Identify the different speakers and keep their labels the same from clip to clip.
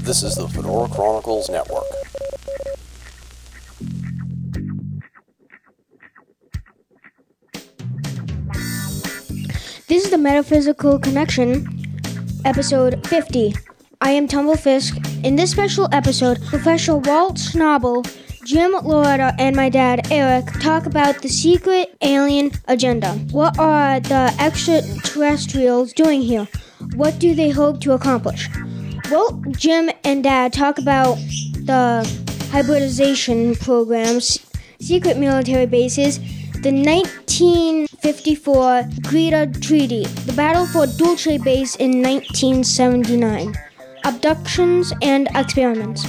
Speaker 1: This is the Fedora Chronicles Network.
Speaker 2: This is the Metaphysical Connection, episode 50. I am Tumble Fisk. In this special episode, Professor Walt Schnabel, Jim Loretta, and my dad, Eric, talk about the secret alien agenda. What are the extraterrestrials doing here? What do they hope to accomplish? Well, Jim, and dad talk about the hybridization programs, secret military bases, the 1954 Greada Treaty, the battle for Dulce Base in 1979, abductions and experiments,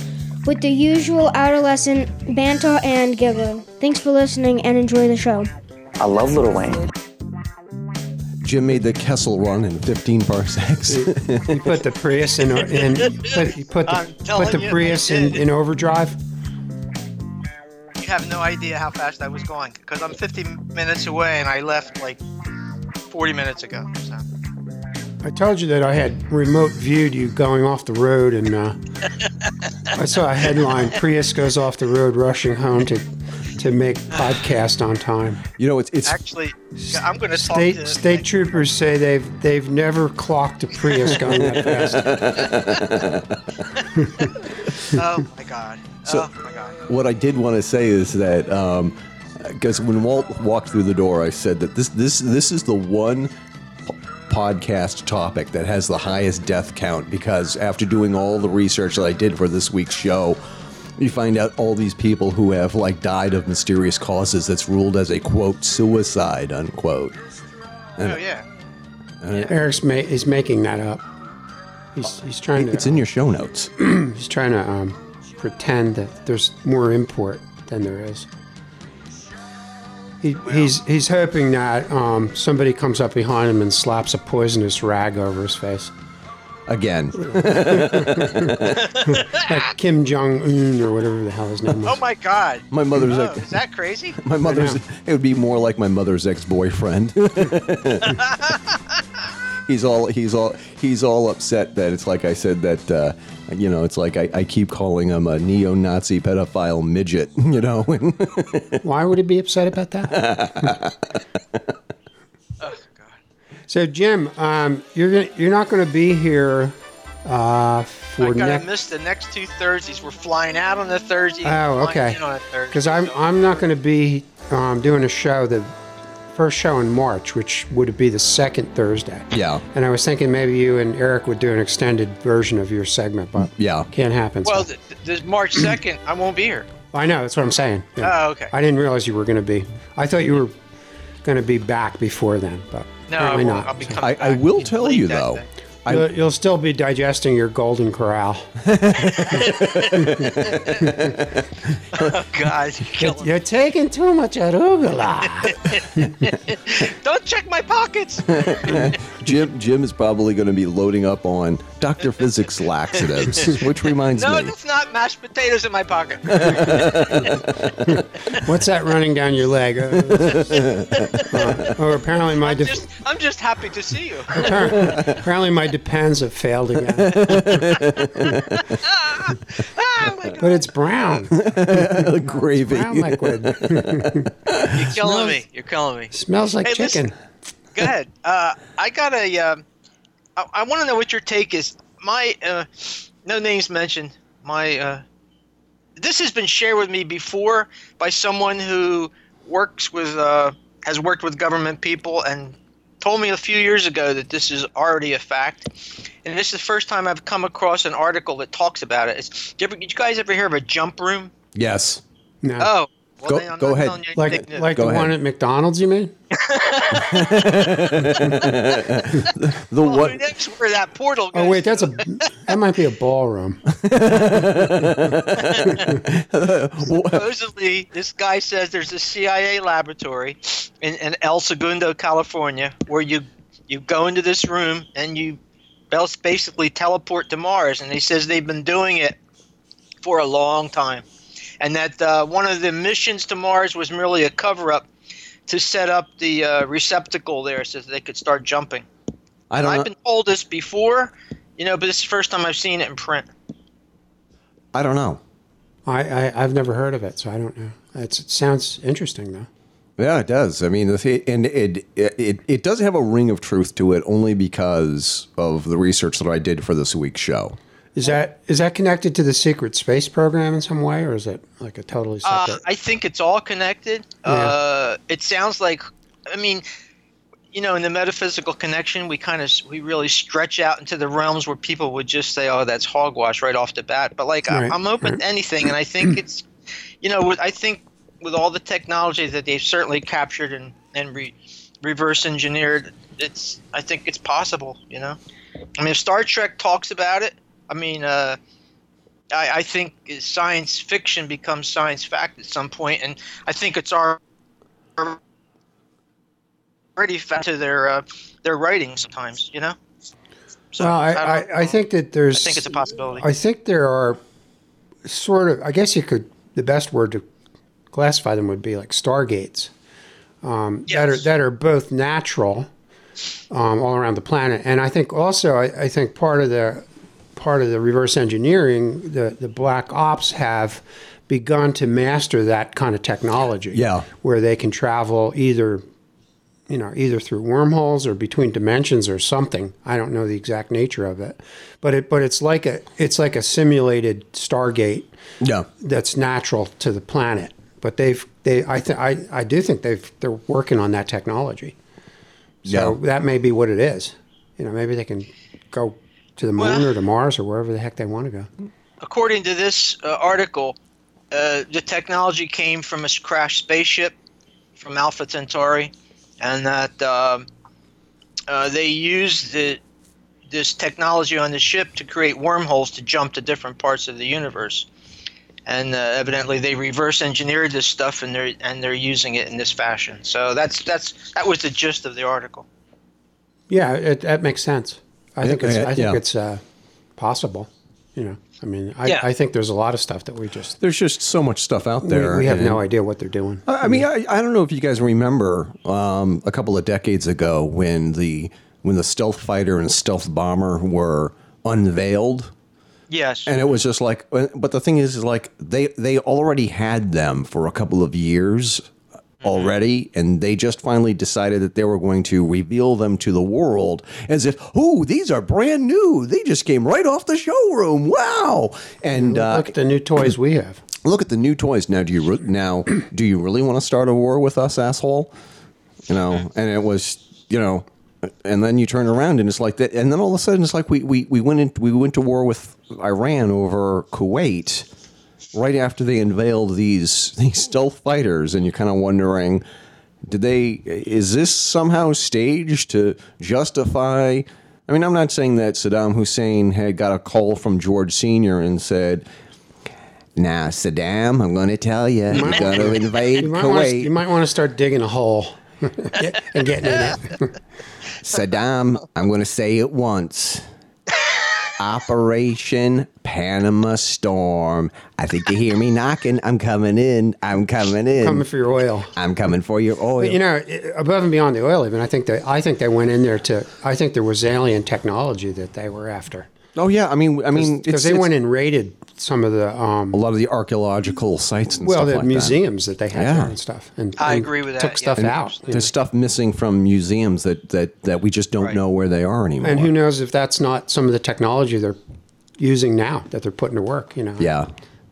Speaker 2: with the usual adolescent banter and giggle. Thanks for listening and enjoy the show.
Speaker 3: I love Little Wayne.
Speaker 4: Jim made the Kessel run in 15 parsecs.
Speaker 5: You put the Prius in, in put, you put the, put the
Speaker 6: you,
Speaker 5: Prius in, in overdrive.
Speaker 6: You have no idea how fast I was going because I'm 50 minutes away and I left like 40 minutes ago. So.
Speaker 5: I told you that I had remote viewed you going off the road, and uh, I saw a headline: Prius goes off the road, rushing home to to make podcast on time.
Speaker 4: you know, it's it's
Speaker 6: Actually, I'm going to talk
Speaker 5: State
Speaker 6: to
Speaker 5: state troopers say they've they've never clocked a Prius going that fast.
Speaker 6: Oh my god.
Speaker 4: So-
Speaker 6: oh my god.
Speaker 4: what I did want to say is that because when Walt walked through the door, I said that this this this is the one p- podcast topic that has the highest death count because after doing all the research that I did for this week's show. You find out all these people who have like died of mysterious causes that's ruled as a quote suicide unquote.
Speaker 6: Oh yeah.
Speaker 5: Eric's ma- is making that up. He's he's trying to
Speaker 4: It's in your show notes.
Speaker 5: he's trying to um, pretend that there's more import than there is. He, he's he's hoping that um, somebody comes up behind him and slaps a poisonous rag over his face,
Speaker 4: Again,
Speaker 5: like Kim Jong Un or whatever the hell his name
Speaker 6: is.
Speaker 5: Oh
Speaker 6: my god.
Speaker 4: my mother's
Speaker 6: Oh,
Speaker 4: like,
Speaker 6: is that crazy?
Speaker 4: my mother's. It would be more like my mother's ex-boyfriend. he's all he's all he's all upset that it's like I said that uh, you know it's like I, I keep calling him a neo-Nazi pedophile midget. You know,
Speaker 5: Why would he be upset about that?
Speaker 6: Oh god.
Speaker 5: so Jim, um, you're gonna, you're not going to be here uh,
Speaker 6: I
Speaker 5: for
Speaker 6: gotta
Speaker 5: next
Speaker 6: miss the next two Thursdays. We're flying out on the Thursday.
Speaker 5: Oh, okay.
Speaker 6: in on a Thursday,
Speaker 5: because I'm
Speaker 6: so-
Speaker 5: I'm not going to be um, doing a show the first show in March, which would be the second Thursday.
Speaker 4: yeah,
Speaker 5: And I was thinking maybe you and Eric would do an extended version of your segment, but
Speaker 4: yeah.
Speaker 5: can't happen. so-
Speaker 6: Well, th- th- this March 2nd, I won't be here.
Speaker 5: I know that's what I'm saying. Yeah.
Speaker 6: Oh, okay.
Speaker 5: I didn't realize you were going to be. I thought you were going to be back before then, but
Speaker 6: No, I
Speaker 5: apparently
Speaker 6: won't.
Speaker 5: not.
Speaker 6: I'll be coming
Speaker 4: I, I will tell you though.
Speaker 6: day.
Speaker 4: I-
Speaker 5: You'll, you'll still be digesting your golden corral.
Speaker 6: Oh, God. you're killing me.
Speaker 5: You're taking too much arugula.
Speaker 6: Don't check my pockets.
Speaker 4: Jim Jim is probably going to be loading up on Doctor Physics laxatives, which reminds me.
Speaker 6: No, it's not mashed potatoes in my pocket.
Speaker 5: What's that running down your leg? Uh, or apparently my
Speaker 6: I'm
Speaker 5: def-
Speaker 6: just, I'm just happy to see you.
Speaker 5: apparently my depends have failed again.
Speaker 6: My God.
Speaker 5: But it's brown.
Speaker 4: Gravy.
Speaker 5: Brown liquid.
Speaker 6: You're killing me. You're killing me.
Speaker 5: Smells like
Speaker 6: Hey,
Speaker 5: chicken.
Speaker 6: listen. Go ahead. Uh, I got a. Um, I, I want to know what your take is. My uh, no names mentioned. My uh, this has been shared with me before by someone who works with uh, has worked with government people and told me a few years ago that this is already a fact. And this is the first time I've come across an article that talks about it. It's, did, you ever, did you guys ever hear of a jump room?
Speaker 4: Yes.
Speaker 5: No.
Speaker 6: Oh, well,
Speaker 4: Go-
Speaker 6: then I'm
Speaker 4: go
Speaker 6: not
Speaker 4: ahead.
Speaker 6: telling you
Speaker 5: like
Speaker 6: anything new.
Speaker 5: like
Speaker 4: Go
Speaker 5: the one at McDonald's, you mean?
Speaker 4: The
Speaker 6: Well,
Speaker 4: what?
Speaker 6: that's where that portal goes.
Speaker 5: Oh wait, that's a that might be a ballroom.
Speaker 6: supposedly this guy says there's a CIA laboratory in, in El Segundo, California, where you you go into this room and you bas- basically teleport to Mars. And he says they've been doing it for a long time, and that uh, one of the missions to Mars was merely a cover up to set up the uh, receptacle there so that they could start jumping.
Speaker 4: I don't
Speaker 6: I've been told this before, you know, but this is the first time I've seen it in print.
Speaker 4: I don't know.
Speaker 5: I, I I've never heard of it, so I don't know. It's, it sounds interesting though.
Speaker 4: Yeah, it does. I mean, the thi- and it, it it does have a ring of truth to it, only because of the research that I did for this week's show.
Speaker 5: Is that is that connected to the secret space program in some way, or is it like a totally
Speaker 6: Uh,
Speaker 5: separate?
Speaker 6: I think it's all connected. Uh, it sounds like, I mean, you know, in the metaphysical connection, we kind of we really stretch out into the realms where people would just say, "Oh, that's hogwash" right off the bat. But like,
Speaker 5: Right,
Speaker 6: I, I'm open to anything, and I think it's, you know, with, I think with all the technology that they've certainly captured and and re, reverse engineered, it's I think it's possible. You know, I mean, if Star Trek talks about it, I mean. uh I, I think science fiction becomes science fact at some point, and I think it's our already fact to their uh, their writing sometimes, you know. So
Speaker 5: well, I,
Speaker 6: don't
Speaker 5: I. I think that there's.
Speaker 6: I think it's a possibility.
Speaker 5: I think there are sort of. I guess you could. The best word to classify them would be like stargates um, that are that are both natural um, all around the planet, and I think also I, I think part of the part of the reverse engineering the the black ops have begun to master that kind of technology.
Speaker 4: Yeah.
Speaker 5: where they can travel either you know, either through wormholes or between dimensions or something. I don't know the exact nature of it, but it but it's like a it's like a simulated Stargate
Speaker 4: Yeah.
Speaker 5: that's natural to the planet. But they've they I think I I do think they've they're working on that technology. So
Speaker 4: Yeah.
Speaker 5: that may be what it is. You know, maybe they can go to the moon
Speaker 6: Well-
Speaker 5: or to Mars or wherever the heck they want to go.
Speaker 6: According to this uh, article, uh, the technology came from a crashed spaceship from Alpha Centauri, and that um, uh, they used the, this technology on the ship to create wormholes to jump to different parts of the universe. And uh, evidently, they reverse engineered this stuff, and they're and they're using it in this fashion. So that's that's that was the gist of the article.
Speaker 5: Yeah, it, that makes sense. I think it's I think
Speaker 4: yeah.
Speaker 5: it's uh, possible. You know, I mean, I,
Speaker 6: Yeah.
Speaker 5: I think there's a lot of stuff that we just
Speaker 4: There's just so much stuff out there.
Speaker 5: we have no idea what they're doing.
Speaker 4: I I mean, I, I don't know if you guys remember um, a couple of decades ago when the when the stealth fighter and stealth bomber were unveiled,
Speaker 6: Yes.
Speaker 4: and it was just like. But the thing is, is like they they already had them for a couple of years already, and they just finally decided that they were going to reveal them to the world as if, oh, these are brand new. They just came right off the showroom. Wow! And uh,
Speaker 5: Look at the new toys we have.
Speaker 4: look at the new toys now. Do you re- now do you really want to start a war with us, asshole? You know, and it was you know, and then you turn around and it's like that, and then all of a sudden it's like we we, we went in we went to war with Iran over Kuwait right after they unveiled these these stealth fighters, and you're kind of wondering. Did they? Is this somehow staged to justify? I mean, I'm not saying that Saddam Hussein had got a call from George Senior and said, "Now, Saddam, I'm going to tell you, you're going to invade
Speaker 5: You might, want to,
Speaker 4: Kuwait."
Speaker 5: you might want to start digging a hole and getting in it.
Speaker 4: Saddam, I'm going to say it once. Operation Panama Storm. I think you hear me knocking. I'm coming in. I'm coming in.
Speaker 5: Coming for your oil.
Speaker 4: I'm coming for your oil.
Speaker 5: But you know, above and beyond the oil, even I think they, I think they went in there to. I think there was alien technology that they were after
Speaker 4: oh yeah, I mean, I mean,
Speaker 5: because they
Speaker 4: it's
Speaker 5: went and raided some of the um,
Speaker 4: a lot of the archaeological sites and stuff.
Speaker 5: well,
Speaker 4: stuff
Speaker 5: the
Speaker 4: like
Speaker 5: museums that. they had
Speaker 4: Yeah.
Speaker 5: there and stuff. And
Speaker 6: I
Speaker 5: and
Speaker 6: agree with that,
Speaker 5: Took stuff
Speaker 6: And
Speaker 5: out.
Speaker 4: that.
Speaker 5: you know.
Speaker 4: There's stuff missing from museums that that that we just don't
Speaker 6: Right.
Speaker 4: know where they are anymore.
Speaker 5: And who knows if that's not some of the technology they're using now that they're putting to work? You know.
Speaker 4: Yeah,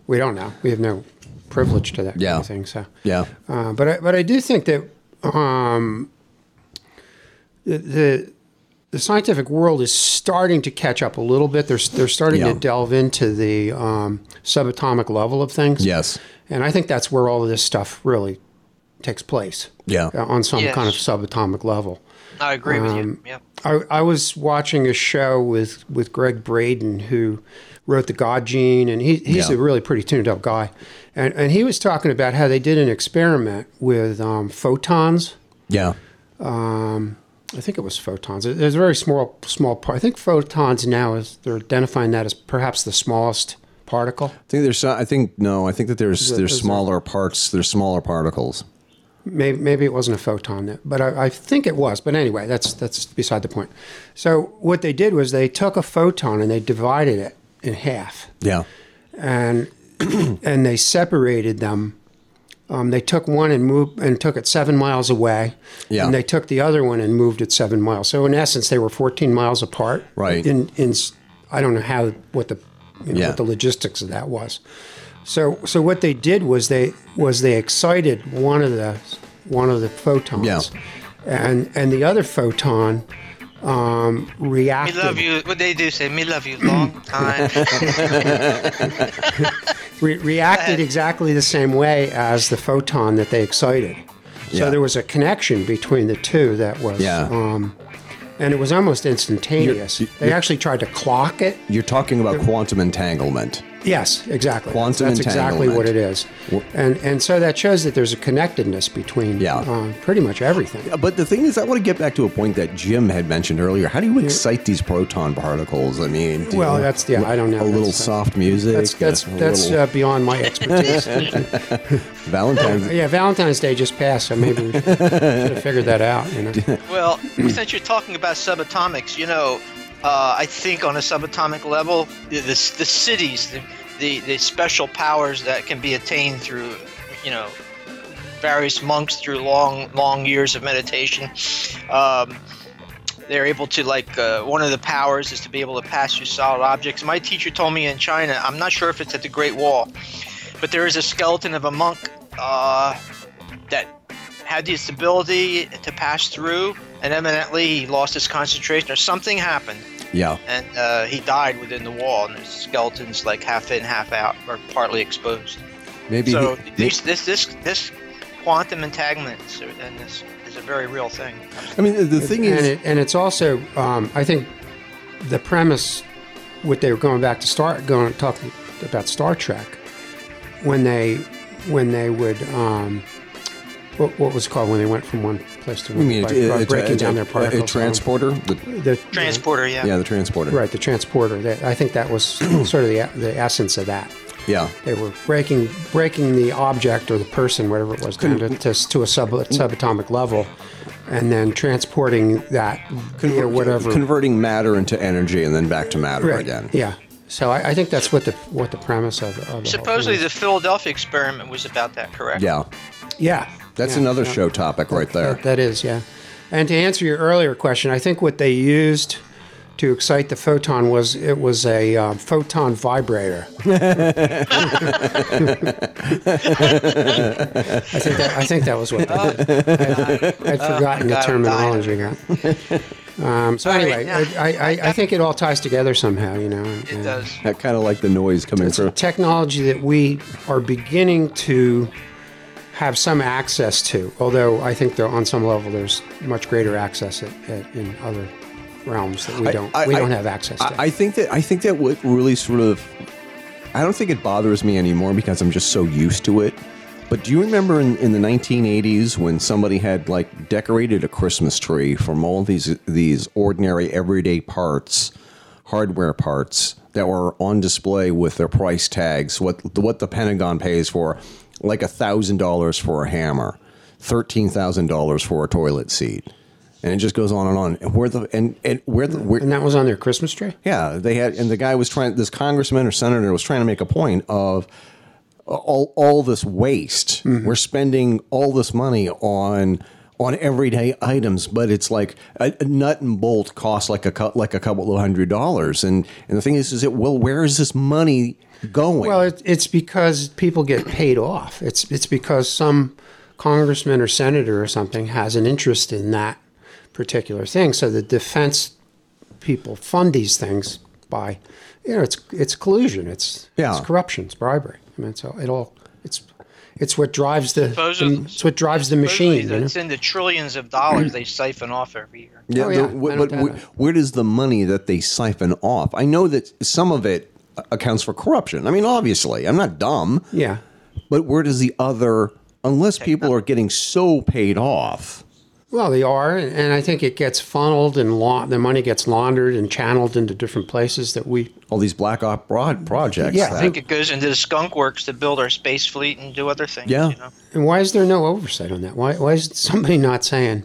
Speaker 5: We don't know. We have no privilege to that kind
Speaker 4: Yeah.
Speaker 5: of thing. So.
Speaker 4: yeah,
Speaker 5: Uh, but I, but I do think that um, the, the the scientific world is starting to catch up a little bit. They're they're starting
Speaker 4: Yeah.
Speaker 5: to delve into the um, subatomic level of things.
Speaker 4: yes,
Speaker 5: and I think that's where all of this stuff really takes place.
Speaker 4: Yeah.
Speaker 5: uh, on some
Speaker 6: Yes.
Speaker 5: kind of subatomic level.
Speaker 6: I agree with you.
Speaker 5: Um,
Speaker 6: Yeah.
Speaker 5: I, I was watching a show with, with Gregg Braden, who wrote The God Gene, and he, he's
Speaker 4: Yeah.
Speaker 5: a really pretty tuned up guy. And, and he was talking about how they did an experiment with um, photons.
Speaker 4: yeah,
Speaker 5: I think it was photons. It- There's a very small small part. I think photons now is they're identifying that as perhaps the smallest particle.
Speaker 4: I think there's. I think no. I think that there's there's smaller parts. There's smaller particles.
Speaker 5: Maybe, maybe it wasn't a photon, but I, I think it was. But anyway, that's that's beside the point. So what they did was they took a photon and they divided it in half,
Speaker 4: Yeah.
Speaker 5: and and they separated them. Um, they took one and moved and took it seven miles away,
Speaker 4: Yeah.
Speaker 5: and they took the other one and moved it seven miles. So in essence, they were 14 miles apart.
Speaker 4: Right.
Speaker 5: In in I don't know how what the you know,
Speaker 4: Yeah.
Speaker 5: what the logistics of that was. So so what they did was they was they excited one of the one of the photons.
Speaker 4: Yeah.
Speaker 5: And and the other photon um,
Speaker 6: Me
Speaker 5: reacted.
Speaker 6: love you. What they do say, me love you long time.
Speaker 5: re- reacted exactly the same way as the photon that they excited. So
Speaker 4: Yeah.
Speaker 5: there was a connection between the two that was,
Speaker 4: Yeah.
Speaker 5: um, and it was almost instantaneous.
Speaker 4: You're-
Speaker 5: they actually tried to clock it.
Speaker 4: You're talking about quantum entanglement.
Speaker 5: Yes, exactly.
Speaker 4: Quantum
Speaker 5: That's exactly what it is. and and so that shows that there's a connectedness between
Speaker 4: Yeah.
Speaker 5: uh, pretty much everything.
Speaker 4: But the thing is, I want to get back to a point that Jim had mentioned earlier. How do you excite these proton particles? I mean, do
Speaker 5: Well,
Speaker 4: you-
Speaker 5: that's yeah. I don't know.
Speaker 4: a little
Speaker 5: That's, uh,
Speaker 4: soft music.
Speaker 5: That's that's
Speaker 4: a
Speaker 5: that's
Speaker 4: little
Speaker 5: uh, beyond my expertise.
Speaker 4: Valentine's.
Speaker 5: yeah, Valentine's Day just passed, so maybe we should have figured that out. You know.
Speaker 6: well, since you're talking about subatomics, you know, uh, I think on a subatomic level, the, the, the siddhis, the, the, the special powers that can be attained through, you know, various monks through long, long years of meditation. Um, they're able to like uh, one of the powers is to be able to pass through solid objects. My teacher told me in China, I'm not sure if it's at the Great Wall, but there is a skeleton of a monk uh, that had this ability to pass through, and evidently he lost his concentration or something happened,
Speaker 4: Yeah.
Speaker 6: and uh, he died within the wall. And his skeleton's like half in, half out, or partly exposed.
Speaker 4: Maybe.
Speaker 6: So
Speaker 4: he-
Speaker 6: these, this this this quantum entanglement is- and this is a very real thing.
Speaker 4: I mean, the, the thing
Speaker 5: and
Speaker 4: is,
Speaker 5: it, and it's also um, I think the premise what they were going back to start going talking about Star Trek when they when they would um, what, what was it called when they went from one place to
Speaker 4: I
Speaker 5: another
Speaker 4: mean,
Speaker 5: by,
Speaker 4: it-
Speaker 5: by
Speaker 4: it-
Speaker 5: breaking
Speaker 4: it-
Speaker 5: down their
Speaker 4: a- a transporter. The,
Speaker 5: the
Speaker 6: Transporter, yeah.
Speaker 4: yeah, the transporter.
Speaker 5: right the transporter that I think that was sort of the the essence of that
Speaker 4: Yeah.
Speaker 5: they were breaking breaking the object or the person whatever it was down to, to, to a sub subatomic level and then transporting that via whatever
Speaker 4: Converting matter into energy and then back to matter
Speaker 5: Right.
Speaker 4: again.
Speaker 5: Yeah. So I, I think that's what the what the premise of, of the whole
Speaker 6: Supposedly,
Speaker 5: thing
Speaker 6: the. Philadelphia experiment was about that, correct?
Speaker 4: Yeah.
Speaker 5: yeah
Speaker 4: That's
Speaker 5: yeah,
Speaker 4: another
Speaker 5: yeah.
Speaker 4: show topic right there.
Speaker 5: That- that is yeah. And to answer your earlier question, I think what they used to excite the photon was it was a um, photon vibrator. I think that, I think that was what they did. I, I'd forgotten the
Speaker 6: God, I'm dying.
Speaker 5: terminology. Yeah. Um, so
Speaker 6: All right,
Speaker 5: anyway,
Speaker 6: now-
Speaker 5: I, I, I think it all ties together somehow. You know.
Speaker 6: It
Speaker 5: and-
Speaker 6: does.
Speaker 4: That kind of like the noise coming
Speaker 5: it's a
Speaker 4: through.
Speaker 5: technology that we are beginning to have some access to. Although I think on some level, there's much greater access at, at, in other realms that we don't
Speaker 4: I-
Speaker 5: we
Speaker 4: I-
Speaker 5: don't have access to.
Speaker 4: I, I think that I think that what really sort of I don't think it bothers me anymore because I'm just so used to it. But do you remember in, in the 1980s when somebody had like decorated a Christmas tree from all these these ordinary everyday parts, hardware parts that were on display with their price tags, what what the Pentagon pays for, like a thousand dollars for a hammer, thirteen thousand dollars for a toilet seat, and it just goes on and on. And where the and, and where the where,
Speaker 5: and that was on their Christmas tree.
Speaker 4: yeah, they had, and the guy was trying. This congressman or senator was trying to make a point of all all this waste. Mm-hmm. We're spending all this money on on everyday items, but it's like a, a nut and bolt costs like a like a couple of hundred dollars. And and the thing is, is it well, where is this money going?
Speaker 5: Well, it, it's because people get paid off. It's it's because some congressman or senator or something has an interest in that particular thing. So the defense people fund these things by, you know, it's it's collusion, it's
Speaker 4: Yeah.
Speaker 5: it's corruption, it's bribery. I mean, so it all it's it's what drives the,
Speaker 6: Supposedly-
Speaker 5: the it's what drives the
Speaker 6: Supposedly
Speaker 5: machine. You know?
Speaker 6: It's in the trillions of dollars they siphon off every year.
Speaker 4: Yeah,
Speaker 5: Oh, yeah.
Speaker 4: wh-
Speaker 5: I
Speaker 4: but
Speaker 5: don't
Speaker 4: wh-
Speaker 5: doubt it.
Speaker 4: where does the money that they siphon off? I know that some of it accounts for corruption. I mean, obviously, I'm not dumb.
Speaker 5: Yeah.
Speaker 4: But where does the other, unless people are getting so paid off
Speaker 5: Well, they are, and I think it gets funneled and la- the money gets laundered and channeled into different places that we.
Speaker 4: All these black op broad projects.
Speaker 5: Yeah, I
Speaker 6: I think it goes into the skunk works to build our space fleet and do other things.
Speaker 4: Yeah.
Speaker 6: You know?
Speaker 5: And why is there no oversight on that? Why, why is somebody not saying?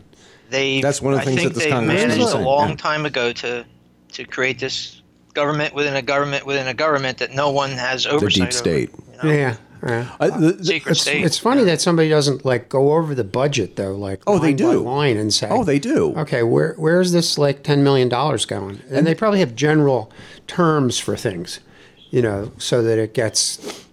Speaker 6: They
Speaker 4: That's one of the
Speaker 6: I
Speaker 4: things
Speaker 6: think
Speaker 4: that this
Speaker 6: they
Speaker 4: Congress
Speaker 5: is
Speaker 6: managed a long
Speaker 4: yeah.
Speaker 6: time ago to to create this government within a government within a government that no one has oversight.
Speaker 4: the
Speaker 6: oversight
Speaker 4: deep
Speaker 6: over,
Speaker 4: state.
Speaker 6: you know?
Speaker 5: Yeah. yeah.
Speaker 4: I- the- the-
Speaker 6: Secret
Speaker 5: It's,
Speaker 6: state.
Speaker 5: it's funny that somebody doesn't like go over the budget though, like
Speaker 4: Oh, they
Speaker 5: line by
Speaker 4: do.
Speaker 5: line and say,
Speaker 4: oh, they do.
Speaker 5: Okay, where where's this like ten million dollars going? And, they probably have general terms for things, you know, so that it gets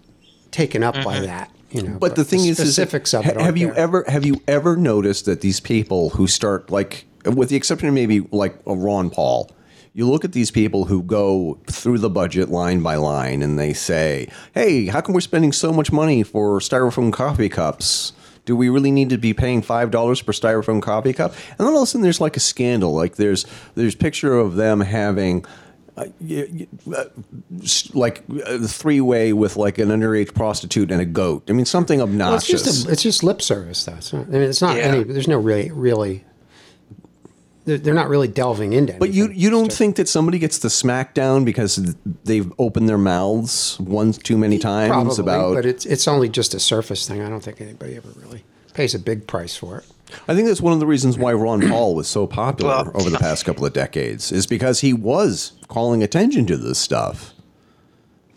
Speaker 5: taken up by mm-hmm. that. You know,
Speaker 4: But the thing is, is that-
Speaker 5: specifics of it.
Speaker 4: ha-
Speaker 5: aren't
Speaker 4: have you
Speaker 5: there.
Speaker 4: ever have you ever noticed that these people who start like, with the exception of maybe like a Ron Paul, you look at these people who go through the budget line by line and they say, "Hey, how come we're spending so much money for styrofoam coffee cups?" Do we really need to be paying five dollars per styrofoam coffee cup? And then all of a sudden, there's like a scandal. Like there's there's picture of them having uh, y- y- uh, like a three way with like an underage prostitute and a goat. I mean, something
Speaker 5: Well, it's
Speaker 4: obnoxious.
Speaker 5: just a, it's just lip service, though. It's not, I mean, it's not
Speaker 6: Yeah.
Speaker 5: any. There's no really really. They're, they're not really delving into.
Speaker 4: but you
Speaker 5: anything.
Speaker 4: you don't
Speaker 5: just-
Speaker 4: think that somebody gets the smackdown because they've opened their mouths one too many times
Speaker 5: probably,
Speaker 4: about?
Speaker 5: but it's it's only just a surface thing. I don't think anybody ever really pays a big price for it.
Speaker 4: I think that's one of the reasons why Ron Paul was so popular
Speaker 6: Well-
Speaker 4: over the past couple of decades is because he was calling attention to this stuff.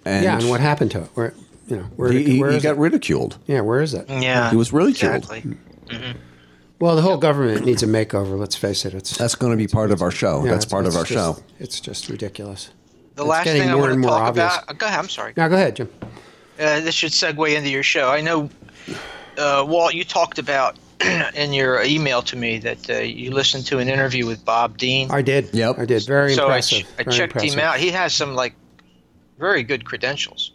Speaker 4: And
Speaker 5: yeah, and what happened to it? Where you know where,
Speaker 4: he, he,
Speaker 5: where
Speaker 4: he got
Speaker 5: it?
Speaker 4: ridiculed.
Speaker 5: Yeah, where is it?
Speaker 6: Yeah,
Speaker 4: He was ridiculed.
Speaker 6: Exactly. Mm-hmm.
Speaker 5: Well, the whole government needs a makeover. Let's face it. It's
Speaker 4: That's going to be part of our show.
Speaker 5: yeah,
Speaker 4: that's
Speaker 5: it's-
Speaker 4: part of
Speaker 5: it's
Speaker 4: our
Speaker 5: just-
Speaker 4: show.
Speaker 5: It's just ridiculous.
Speaker 6: The
Speaker 5: It's
Speaker 6: last
Speaker 5: getting
Speaker 6: thing I
Speaker 5: more
Speaker 6: want
Speaker 5: and
Speaker 6: to
Speaker 5: more
Speaker 6: talk
Speaker 5: obvious.
Speaker 6: about. Go ahead. I'm sorry.
Speaker 5: Now, go ahead, Jim.
Speaker 6: Uh, this should segue into your show. I know, uh, Walt, you talked about in your email to me that uh, you listened to an interview with Bob Dean.
Speaker 5: I did.
Speaker 4: Yep.
Speaker 5: I did. Very
Speaker 6: so I,
Speaker 5: impressive.
Speaker 6: ch- I
Speaker 5: very
Speaker 6: checked
Speaker 5: impressive.
Speaker 6: him out. He has some like very good credentials.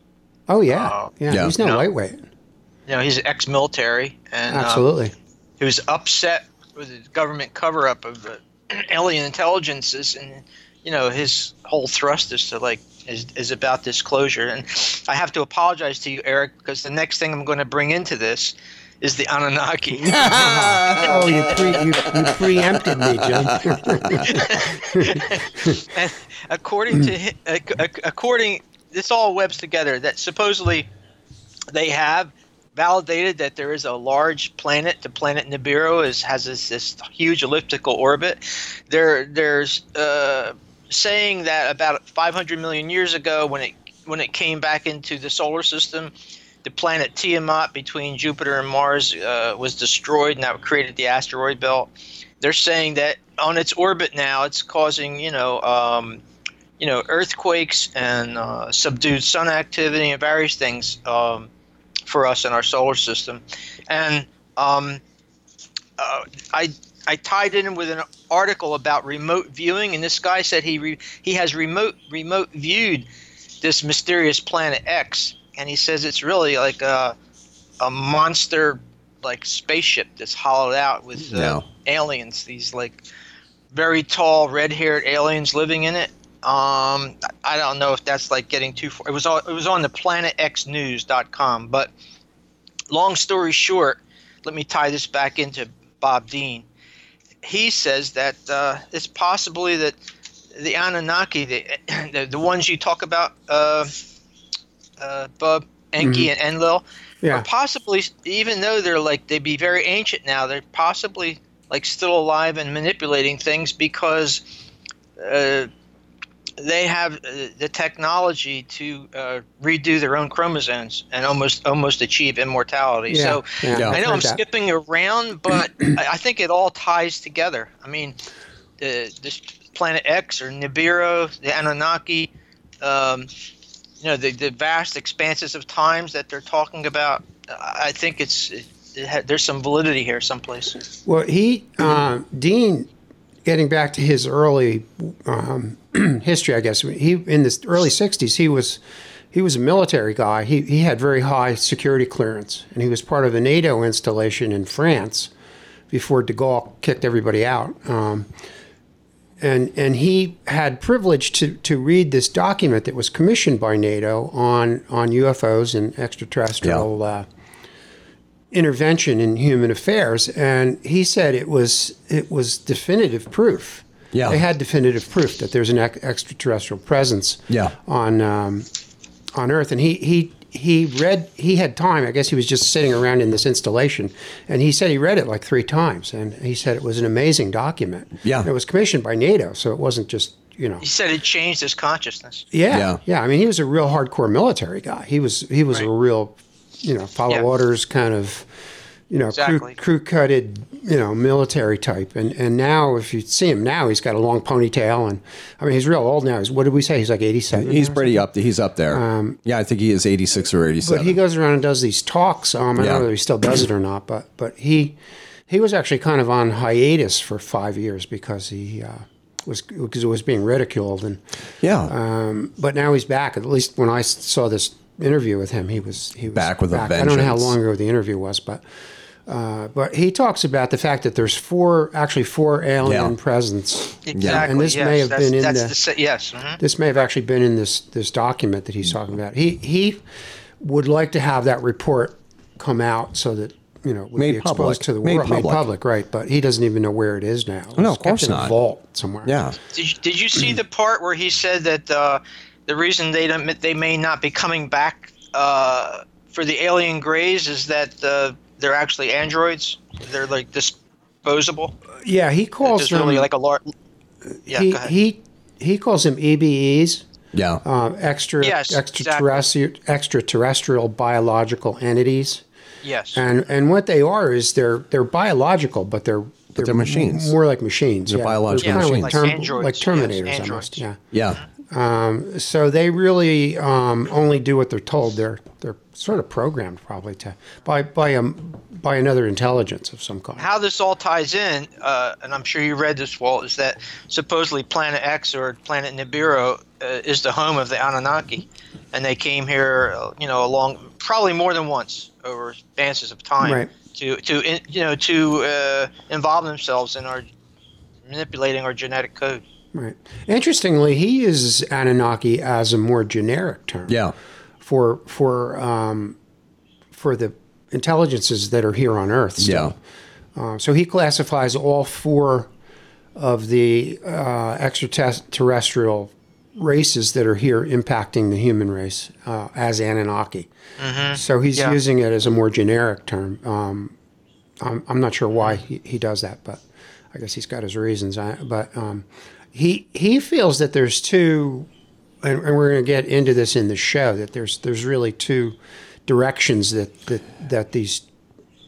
Speaker 5: Oh yeah.
Speaker 6: Uh,
Speaker 5: yeah.
Speaker 4: Yeah.
Speaker 5: He's no
Speaker 6: No.
Speaker 5: lightweight.
Speaker 6: You know, he's ex-military and uh,
Speaker 5: Absolutely.
Speaker 6: He was upset with the government cover-up of the alien intelligences, and you know his whole thrust is to like is, is about disclosure. And I have to apologize to you, Eric, because the next thing I'm going to bring into this is the Anunnaki.
Speaker 5: oh, you, pre- you, you preempted me, Jim.
Speaker 6: and according to hi- ac- ac- according this all webs together that supposedly they have validated that there is a large planet. The planet nibiru is has this, this huge elliptical orbit. There there's uh, saying that about 500 million years ago when it when it came back into the solar system the planet Tiamat between Jupiter and Mars uh, was destroyed, and that created the asteroid belt. They're saying that on its orbit now, it's causing you know um, you know earthquakes and uh, subdued sun activity and various things. Um, for us in our solar system. And um, uh, I I tied it in with an article about remote viewing, and this guy said he re- he has remote remote viewed this mysterious planet X, and he says it's really like a a monster like spaceship that's hollowed out with uh,
Speaker 4: No.
Speaker 6: aliens. These like very tall, red-haired aliens living in it. Um, I don't know if that's like getting too far. It was on, it was on the PlanetXNews.com, but long story short, let me tie this back into Bob Dean. He says that uh, it's possibly that the Anunnaki, the, the the ones you talk about, uh, uh, Bub, Enki, and Enlil,
Speaker 5: Yeah.
Speaker 6: are possibly, even though they're like they'd be very ancient now, they're possibly like still alive and manipulating things because uh, they have uh, the technology to uh, redo their own chromosomes and almost almost achieve immortality.
Speaker 5: Yeah,
Speaker 6: So
Speaker 5: yeah.
Speaker 6: I know I'm
Speaker 5: that.
Speaker 6: skipping around, but I think it all ties together. I mean, the, this planet X or Nibiru, the Anunnaki, um, you know, the, the vast expanses of times that they're talking about. I I think it's it, it ha- there's some validity here someplace.
Speaker 5: Well, he uh, Dean, getting back to his early um, history, I guess he in the early '60s he was he was a military guy. He he had very high security clearance, and he was part of a NATO installation in France before De Gaulle kicked everybody out. Um, and and he had privilege to, to read this document that was commissioned by NATO on on UFOs and extraterrestrial uh, intervention in human affairs, and he said it was it was definitive proof.
Speaker 4: Yeah.
Speaker 5: they had definitive proof that there's an ex- extraterrestrial presence.
Speaker 4: Yeah.
Speaker 5: on um, on Earth, and he he he read he had time. I guess he was just sitting around in this installation, and he said he read it like three times, and he said it was an amazing document.
Speaker 4: Yeah.
Speaker 5: And it was commissioned by NATO, so it wasn't just you know.
Speaker 6: He said it changed his consciousness.
Speaker 5: Yeah,
Speaker 4: Yeah.
Speaker 5: yeah, I mean, he was a real hardcore military guy. He was he was a real, you know, follow
Speaker 6: Yeah.
Speaker 5: orders kind of, you know,
Speaker 6: Exactly.
Speaker 5: crew, crew cutted, you know, military type. And and now, if you see him now, he's got a long ponytail, and I mean, he's real old now. He's what did we say? He's like eighty seven.
Speaker 4: He's pretty up. He's up there. yeah, I think he is 86 or 87.
Speaker 5: But he goes around and does these talks. Um, I
Speaker 4: Yeah.
Speaker 5: don't know if he still does it or not, but but he he was actually kind of on hiatus for five years because he uh, was because it was being ridiculed and.
Speaker 4: yeah.
Speaker 5: Um, but now he's back. At least when i saw this interview with him, he was he was
Speaker 4: Back with a
Speaker 5: I don't know how long ago the interview was, but uh, but he talks about the fact that there's four actually four alien
Speaker 4: Yeah.
Speaker 5: presence.
Speaker 6: Exactly.
Speaker 5: And this
Speaker 6: yes,
Speaker 5: may have
Speaker 6: that's,
Speaker 5: been in
Speaker 6: that's
Speaker 5: the-
Speaker 6: the se- yes. mhm.
Speaker 5: This may have actually been in this this document that he's talking about. He he would like to have that report come out so that you know would
Speaker 4: Made
Speaker 5: be exposed
Speaker 4: public.
Speaker 5: to the world, made
Speaker 4: public.
Speaker 5: public, right? But he doesn't even know where it is now.
Speaker 4: No, of course
Speaker 5: kept in
Speaker 4: not.
Speaker 5: A vault somewhere.
Speaker 4: yeah.
Speaker 6: Did you, did you see the part where he said that uh, the reason they don't they may not be coming back uh, for the alien grays is that uh, they're actually androids? They're like disposable.
Speaker 5: yeah. He calls
Speaker 6: There's really
Speaker 5: them.
Speaker 6: like a large. Yeah,
Speaker 5: he
Speaker 6: go ahead.
Speaker 5: he he calls them EBEs.
Speaker 4: Yeah.
Speaker 5: um, extra
Speaker 6: Yes,
Speaker 5: extraterrestrial extraterrestrial biological entities,
Speaker 6: yes.
Speaker 5: and and what they are is they're they're biological, but they're
Speaker 4: they're machines.
Speaker 5: more like machines.
Speaker 4: They're biological
Speaker 5: kinda
Speaker 4: machines.
Speaker 5: like,
Speaker 6: Like
Speaker 5: term,
Speaker 6: androids,
Speaker 5: like
Speaker 6: yes,
Speaker 5: Terminators
Speaker 6: androids.
Speaker 5: almost. Yeah.
Speaker 4: yeah.
Speaker 5: So they really um, only do what they're told. They're they're sort of programmed probably to by by um by another intelligence of some kind.
Speaker 6: How this all ties in, uh, and I'm sure you read this, Walt, is that supposedly Planet X or Planet Nibiru uh, is the home of the Anunnaki, and they came here, uh, you know, along probably more than once over spanses of time
Speaker 5: Right.
Speaker 6: to to in- you know to uh, involve themselves in our manipulating our genetic code.
Speaker 5: Right. Interestingly, he uses Anunnaki as a more generic term.
Speaker 4: Yeah.
Speaker 5: for for um, for the intelligences that are here on Earth. Still. Uh, so he classifies all four of the uh, extraterrestrial races that are here impacting the human race uh, as Anunnaki. So he's
Speaker 6: Yeah.
Speaker 5: using it as a more generic term. Um, I'm, I'm not sure why he, he does that, but I guess he's got his reasons. I, but um, he he feels that there's two, and, and we're going to get into this in the show. That there's there's really two directions that that that these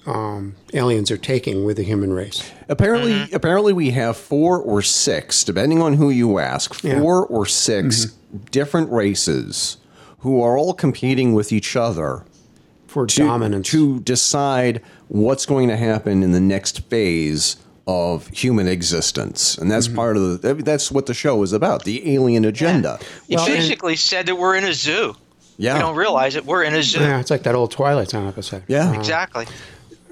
Speaker 5: um, aliens are taking with the human race.
Speaker 4: Apparently, apparently we have four or six, depending on who you ask, four
Speaker 5: Yeah.
Speaker 4: or 6 different races who are all competing with each other
Speaker 5: For
Speaker 4: to,
Speaker 5: dominance,
Speaker 4: to decide what's going to happen in the next phase of human existence, and that's part of the. That's what the show is about: the alien agenda.
Speaker 6: It
Speaker 5: Well, and-
Speaker 6: basically said that we're in a zoo.
Speaker 4: Yeah,
Speaker 6: We don't realize it. We're in a zoo.
Speaker 5: yeah, it's like that old Twilight Zone episode.
Speaker 4: yeah,
Speaker 6: Exactly.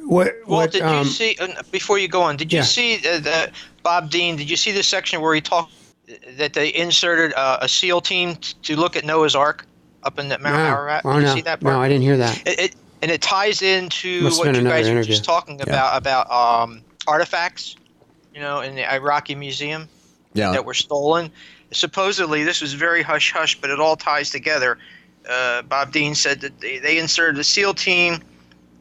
Speaker 5: What?
Speaker 6: Well,
Speaker 5: what
Speaker 6: did
Speaker 5: um,
Speaker 6: you see uh, before you go on? Did you
Speaker 5: yeah.
Speaker 6: see uh, the Bob Dean? Did you see the section where he talked that they inserted uh, a SEAL team t- to look at Noah's Ark up in the Mount
Speaker 5: no.
Speaker 6: Ararat?
Speaker 5: Oh
Speaker 6: Did you
Speaker 5: no,
Speaker 6: see that part?
Speaker 5: no, I didn't hear that.
Speaker 6: It, it and it ties into
Speaker 5: Must
Speaker 6: what you
Speaker 5: another
Speaker 6: guys were just talking about about um, artifacts, you know, in the Iraqi museum
Speaker 4: yeah.
Speaker 6: that were stolen. Supposedly, this was very hush hush, but it all ties together. Uh, Bob Dean said that they, they inserted a SEAL team.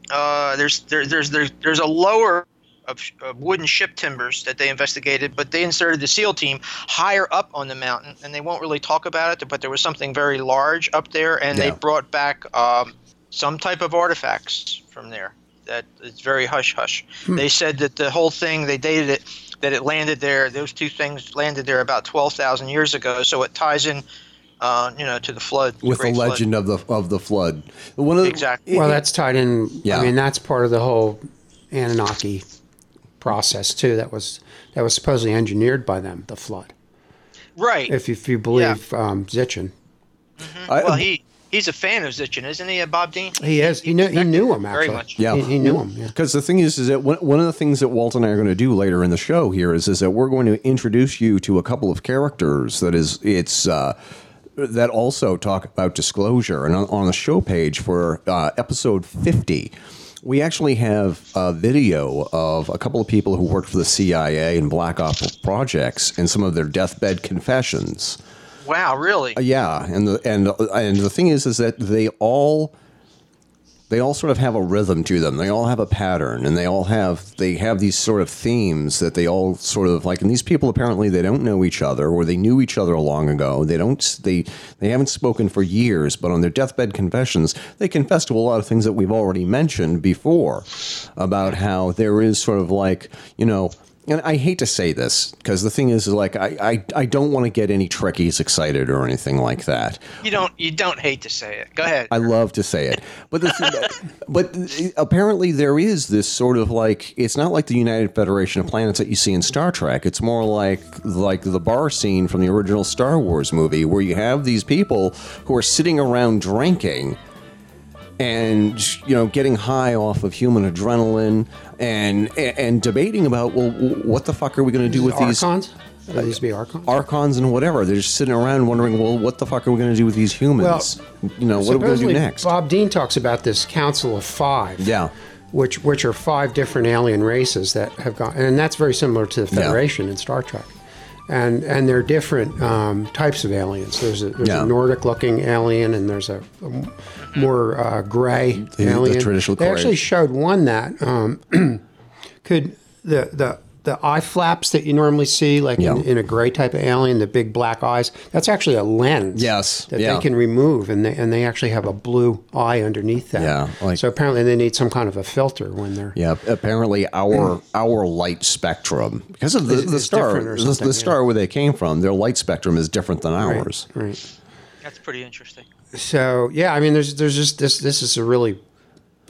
Speaker 6: Uh, there's there, there's there's there's a lower of, of wooden ship timbers that they investigated, but they inserted the SEAL team higher up on the mountain, and they won't really talk about it. But there was something very large up there, and
Speaker 4: Yeah.
Speaker 6: they brought back um, some type of artifacts from there. That it's very hush hush. They said that the whole thing they dated it that it landed there. Those two things landed there about twelve thousand years ago. So it ties in, uh, you know, to the flood.
Speaker 4: with the
Speaker 6: Great Flood.
Speaker 4: legend of the of the flood. One of the,
Speaker 6: Exactly.
Speaker 5: Well, that's tied in.
Speaker 4: Yeah.
Speaker 5: I mean, that's part of the whole Anunnaki process too. That was that was supposedly engineered by them. The flood,
Speaker 6: Right.
Speaker 5: if if you believe um, Sitchin.
Speaker 4: I-
Speaker 6: well, he he's a fan of Sitchin, isn't he, uh, Bob Dean?
Speaker 5: He is. He knew. He knew him
Speaker 6: Very much.
Speaker 4: Yeah.
Speaker 5: He, he knew him. Yeah.
Speaker 4: Because the thing is, is that one, one of the things that Walt and I are going to do later in the show here is, is that we're going to introduce you to a couple of characters that is it's uh, that also talk about disclosure. And on, on the show page for uh, episode fifty, We actually have a video of a couple of people who worked for the CIA and Black Ops projects and some of their deathbed confessions.
Speaker 6: Wow, really?
Speaker 4: Uh, yeah, and the and uh, and the thing is, is that they all they all sort of have a rhythm to them. They all have a pattern, and they all have they have these sort of themes that they all sort of like. And these people apparently they don't know each other, or they knew each other long ago. They don't they they haven't spoken for years, but on their deathbed confessions, they confess to a lot of things that we've already mentioned before about how there is sort of like you know and I hate to say this because the thing is, like I, I, I don't want to get any Trekkies excited or anything like that.
Speaker 6: You don't you don't hate to say it. Go ahead.
Speaker 4: I love to say it, but the but apparently there is this sort of like it's not like the United Federation of Planets that you see in Star Trek. It's more like like the bar scene from the original Star Wars movie where you have these people who are sitting around drinking and you know getting high off of human adrenaline and and debating about well what the fuck are we going to do with these
Speaker 5: Archons? Would these be archons?
Speaker 4: archons and whatever they're just sitting around wondering well what the fuck are we going to do with these humans you know what are we going to do next
Speaker 5: Bob Dean talks about this Council of Five.
Speaker 4: Yeah.
Speaker 5: Which which are five different alien races that have gone, and that's very similar to the
Speaker 4: Yeah.
Speaker 5: Federation in Star Trek. And and they're different um, types of aliens. There's a there's
Speaker 4: Yeah.
Speaker 5: a Nordic-looking alien, and there's a more uh, gray
Speaker 4: The- the
Speaker 5: alien.
Speaker 4: traditional
Speaker 5: they
Speaker 4: gray.
Speaker 5: actually showed one that um, could the the the eye flaps that you normally see, like
Speaker 4: Yeah.
Speaker 5: in, in a gray type of alien, the big black eyes. That's actually a lens.
Speaker 4: Yes,
Speaker 5: that
Speaker 4: yeah.
Speaker 5: they can remove, and they and they actually have a blue eye underneath that.
Speaker 4: Yeah, like-
Speaker 5: so apparently they need some kind of a filter when they're.
Speaker 4: yeah apparently our our light spectrum because of the,
Speaker 5: Is-
Speaker 4: the star the, the
Speaker 5: something,
Speaker 4: star where they came from their light spectrum is different than ours
Speaker 5: Right.
Speaker 6: That's pretty interesting.
Speaker 5: So yeah, I mean, there's there's just this this is a really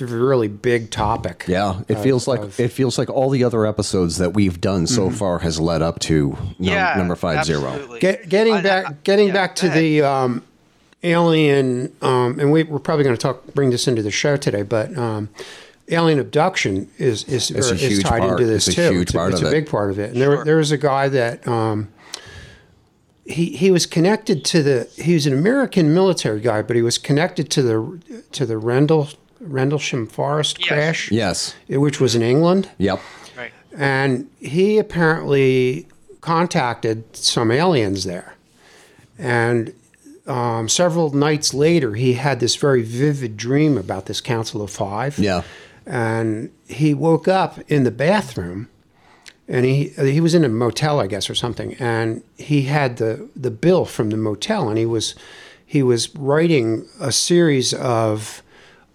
Speaker 5: really big topic.
Speaker 4: yeah it
Speaker 5: of-
Speaker 4: feels like
Speaker 5: of-
Speaker 4: it feels like all the other episodes that we've done so
Speaker 5: Mm-hmm.
Speaker 4: far has led up to num-
Speaker 6: yeah,
Speaker 4: number five zero
Speaker 6: absolutely.
Speaker 5: Get, getting
Speaker 6: I-
Speaker 5: back,
Speaker 6: I-
Speaker 5: getting
Speaker 6: yeah,
Speaker 5: back to the um, alien, um, and we, we're probably going to talk, bring this into the show today, but um, alien abduction is is,
Speaker 4: It's a
Speaker 5: is tied
Speaker 4: part.
Speaker 5: into this
Speaker 4: It's a
Speaker 5: too.
Speaker 4: huge
Speaker 5: it's a, it's
Speaker 4: of
Speaker 5: a
Speaker 4: it.
Speaker 5: big part of it. And there, there was a guy that um, he he was connected to the. He was an American military guy, but he was connected to the to the Rendell Rendlesham Forest
Speaker 6: Yes.
Speaker 5: crash,
Speaker 4: yes
Speaker 5: which was in England
Speaker 4: yep
Speaker 6: Right.
Speaker 5: and he apparently contacted some aliens there. And um, several nights later, he had this very vivid dream about this Council of Five.
Speaker 4: yeah
Speaker 5: And he woke up in the bathroom, and he he was in a motel, I guess, or something. And he had the the bill from the motel, and he was he was writing a series of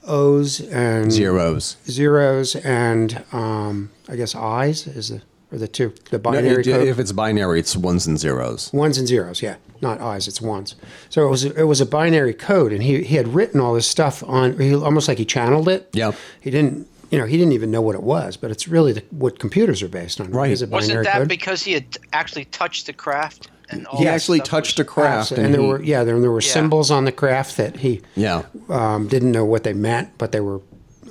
Speaker 5: O's and
Speaker 4: zeros
Speaker 5: zeros and um, I guess eyes is the or the two the
Speaker 4: No,
Speaker 5: binary
Speaker 4: it-
Speaker 5: code.
Speaker 4: if it's binary it's ones and zeros
Speaker 5: ones and zeros, yeah, not eyes, it's ones. So it was it was a binary code, and he he had written all this stuff on. He almost like he channeled it.
Speaker 4: Yeah.
Speaker 5: he didn't. You know, he didn't even know what it was, but it's really the, what computers are based on.
Speaker 4: Right.
Speaker 5: Is a binary
Speaker 6: Wasn't that
Speaker 5: code.
Speaker 6: because he had actually touched the craft and all
Speaker 4: he actually touched a craft
Speaker 5: and,
Speaker 4: and,
Speaker 5: there
Speaker 4: he-
Speaker 5: were yeah, there, there were
Speaker 6: Yeah.
Speaker 5: symbols on the craft that he
Speaker 4: yeah
Speaker 5: um, didn't know what they meant, but they were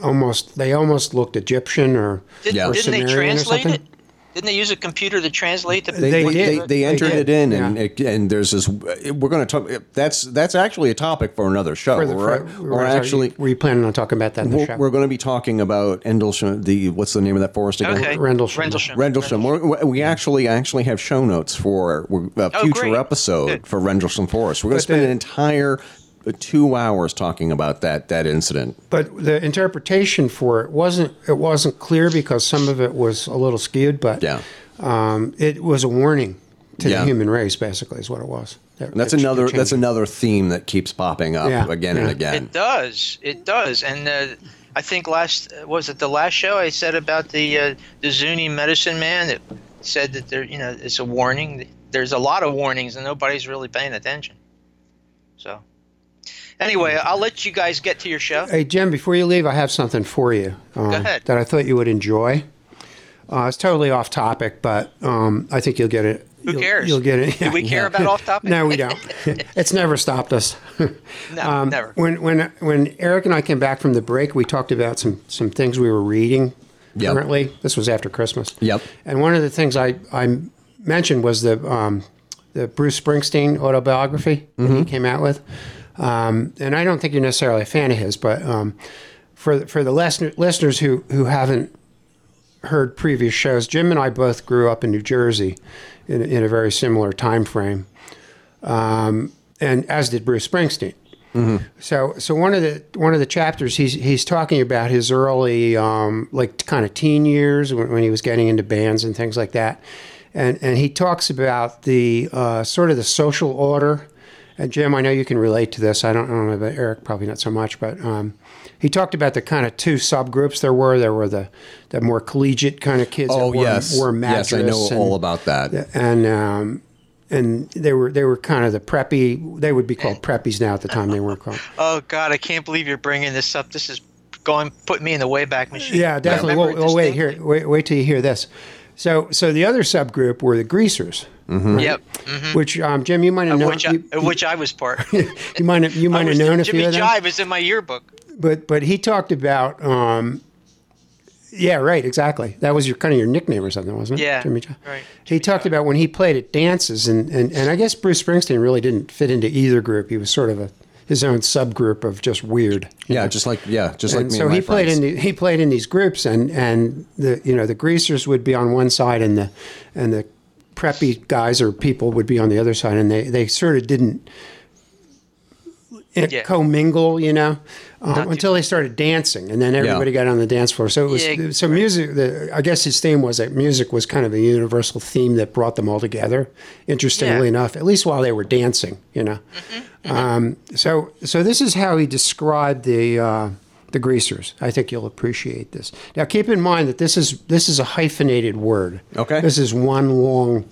Speaker 5: almost they almost looked Egyptian or
Speaker 6: Did,
Speaker 4: Yeah.
Speaker 5: or
Speaker 6: Didn't they
Speaker 5: Sumerian or
Speaker 6: translate
Speaker 5: something.
Speaker 6: it? Didn't they use a computer to translate the?
Speaker 4: they,
Speaker 5: They
Speaker 4: they,
Speaker 5: did.
Speaker 4: they, they
Speaker 5: They
Speaker 4: entered
Speaker 5: did,
Speaker 4: it in, and
Speaker 5: yeah.
Speaker 4: it, and there's this. We're going to talk. That's that's actually a topic for another show.
Speaker 5: For the-
Speaker 4: we're,
Speaker 5: for-
Speaker 4: we're actually
Speaker 5: were you planning on talking about that in the
Speaker 4: we're, we're going to be talking about Endlesham. The what's the name of that forest again?
Speaker 6: Okay.
Speaker 5: Rendlesham.
Speaker 6: Rendlesham.
Speaker 4: Rendlesham. We're, we actually actually have show notes for a
Speaker 6: Oh,
Speaker 4: future
Speaker 6: great.
Speaker 4: episode
Speaker 6: Good.
Speaker 4: for Rendlesham Forest. We're going to spend
Speaker 5: the-
Speaker 4: an entire uh, two hours talking about that that incident.
Speaker 5: but the interpretation for it wasn't it wasn't clear because some of it was a little skewed, but
Speaker 4: Yeah.
Speaker 5: um, it was a warning to
Speaker 4: Yeah.
Speaker 5: the human race. Basically, is what it was. That-
Speaker 4: that's
Speaker 5: it ch-
Speaker 4: another
Speaker 5: it
Speaker 4: that's another theme that keeps popping up
Speaker 5: Yeah,
Speaker 4: again and again.
Speaker 6: It does. It does. And uh, I think last was it the last show I said about the uh, the Zuni medicine man that said that there you know it's a warning. There's a lot of warnings and nobody's really paying attention. So anyway, I'll let you guys get to your show.
Speaker 5: Hey Jim, before you leave, I have something for you um,
Speaker 6: ahead.
Speaker 5: that I thought you would enjoy. Uh, it's totally off topic, but um, I think you'll get it.
Speaker 6: Who
Speaker 5: you'll-
Speaker 6: cares?
Speaker 5: You'll get it.
Speaker 6: Do we care about off topic?
Speaker 5: No, we don't. it's never stopped us.
Speaker 6: No,
Speaker 5: Um,
Speaker 6: never.
Speaker 5: When when when Eric and I came back from the break, we talked about some some things we were reading
Speaker 4: Yep.
Speaker 5: currently. This was after Christmas.
Speaker 4: Yep.
Speaker 5: And one of the things I I mentioned was the um, the Bruce Springsteen autobiography
Speaker 4: Mm-hmm.
Speaker 5: he came out with. Um, and I don't think you're necessarily a fan of his, but um, for the- for the listener, listeners who who haven't heard previous shows, Jim and I both grew up in New Jersey in, in a very similar time frame, um, and as did Bruce Springsteen. So, so one of the one of the chapters he's he's talking about his early um, like kind of teen years when, when he was getting into bands and things like that, and and he talks about the uh, sort of the social order. And Jim, I know you can relate to this. I don't know about Eric, probably not so much, but um, he talked about the kind of two subgroups there were. There were the the more collegiate kind of kids.
Speaker 4: Oh
Speaker 5: that wore,
Speaker 4: yes,
Speaker 5: wore
Speaker 4: yes, I know
Speaker 5: mattress and-
Speaker 4: all about that.
Speaker 5: and um, and they were they were kind of the preppy. They would be called preppies now. At the time, they weren't called.
Speaker 6: Oh God, I can't believe you're bringing this up. This is going putting me in the wayback machine.
Speaker 5: Yeah, definitely. Well, well, wait here. Wait, wait till you hear this. So, so the other subgroup were the greasers,
Speaker 6: Yep. mhm.
Speaker 5: which um, Jim, you might have known.
Speaker 6: which I,
Speaker 5: you,
Speaker 6: which I was part.
Speaker 5: you might have, you
Speaker 6: I
Speaker 5: might have
Speaker 6: was-
Speaker 5: known a
Speaker 6: Jimmy
Speaker 5: few of them.
Speaker 6: Jive is in my yearbook.
Speaker 5: But but he talked about. Um, yeah, right. Exactly. That was your kind of your nickname or something, wasn't it?
Speaker 6: Yeah,
Speaker 5: Jimmy Jive.
Speaker 6: right,
Speaker 5: he talked about when he played at dances, and, and, and I guess Bruce Springsteen really didn't fit into either group. He was sort of a his own subgroup of just weird.
Speaker 4: Yeah,
Speaker 5: know?
Speaker 4: just like yeah, just like me.
Speaker 5: so
Speaker 4: and my
Speaker 5: he played
Speaker 4: friends.
Speaker 5: in the, he played in these groups, and and the you know the greasers would be on one side, and the and the preppy guys or people would be on the other side, and they they sort of didn't
Speaker 6: Yeah.
Speaker 5: commingle, you know, um, until they started dancing, and then everybody got on the dance floor. So it was
Speaker 6: Yeah,
Speaker 5: so music. The, I guess his theme was that music was kind of a universal theme that brought them all together. Interestingly
Speaker 6: Yeah.
Speaker 5: enough, at least while they were dancing, you know. Um, so so this is how he described the. Uh, the greasers. I think you'll appreciate this. Now, keep in mind that this is this is a hyphenated word.
Speaker 4: Okay.
Speaker 5: This is one long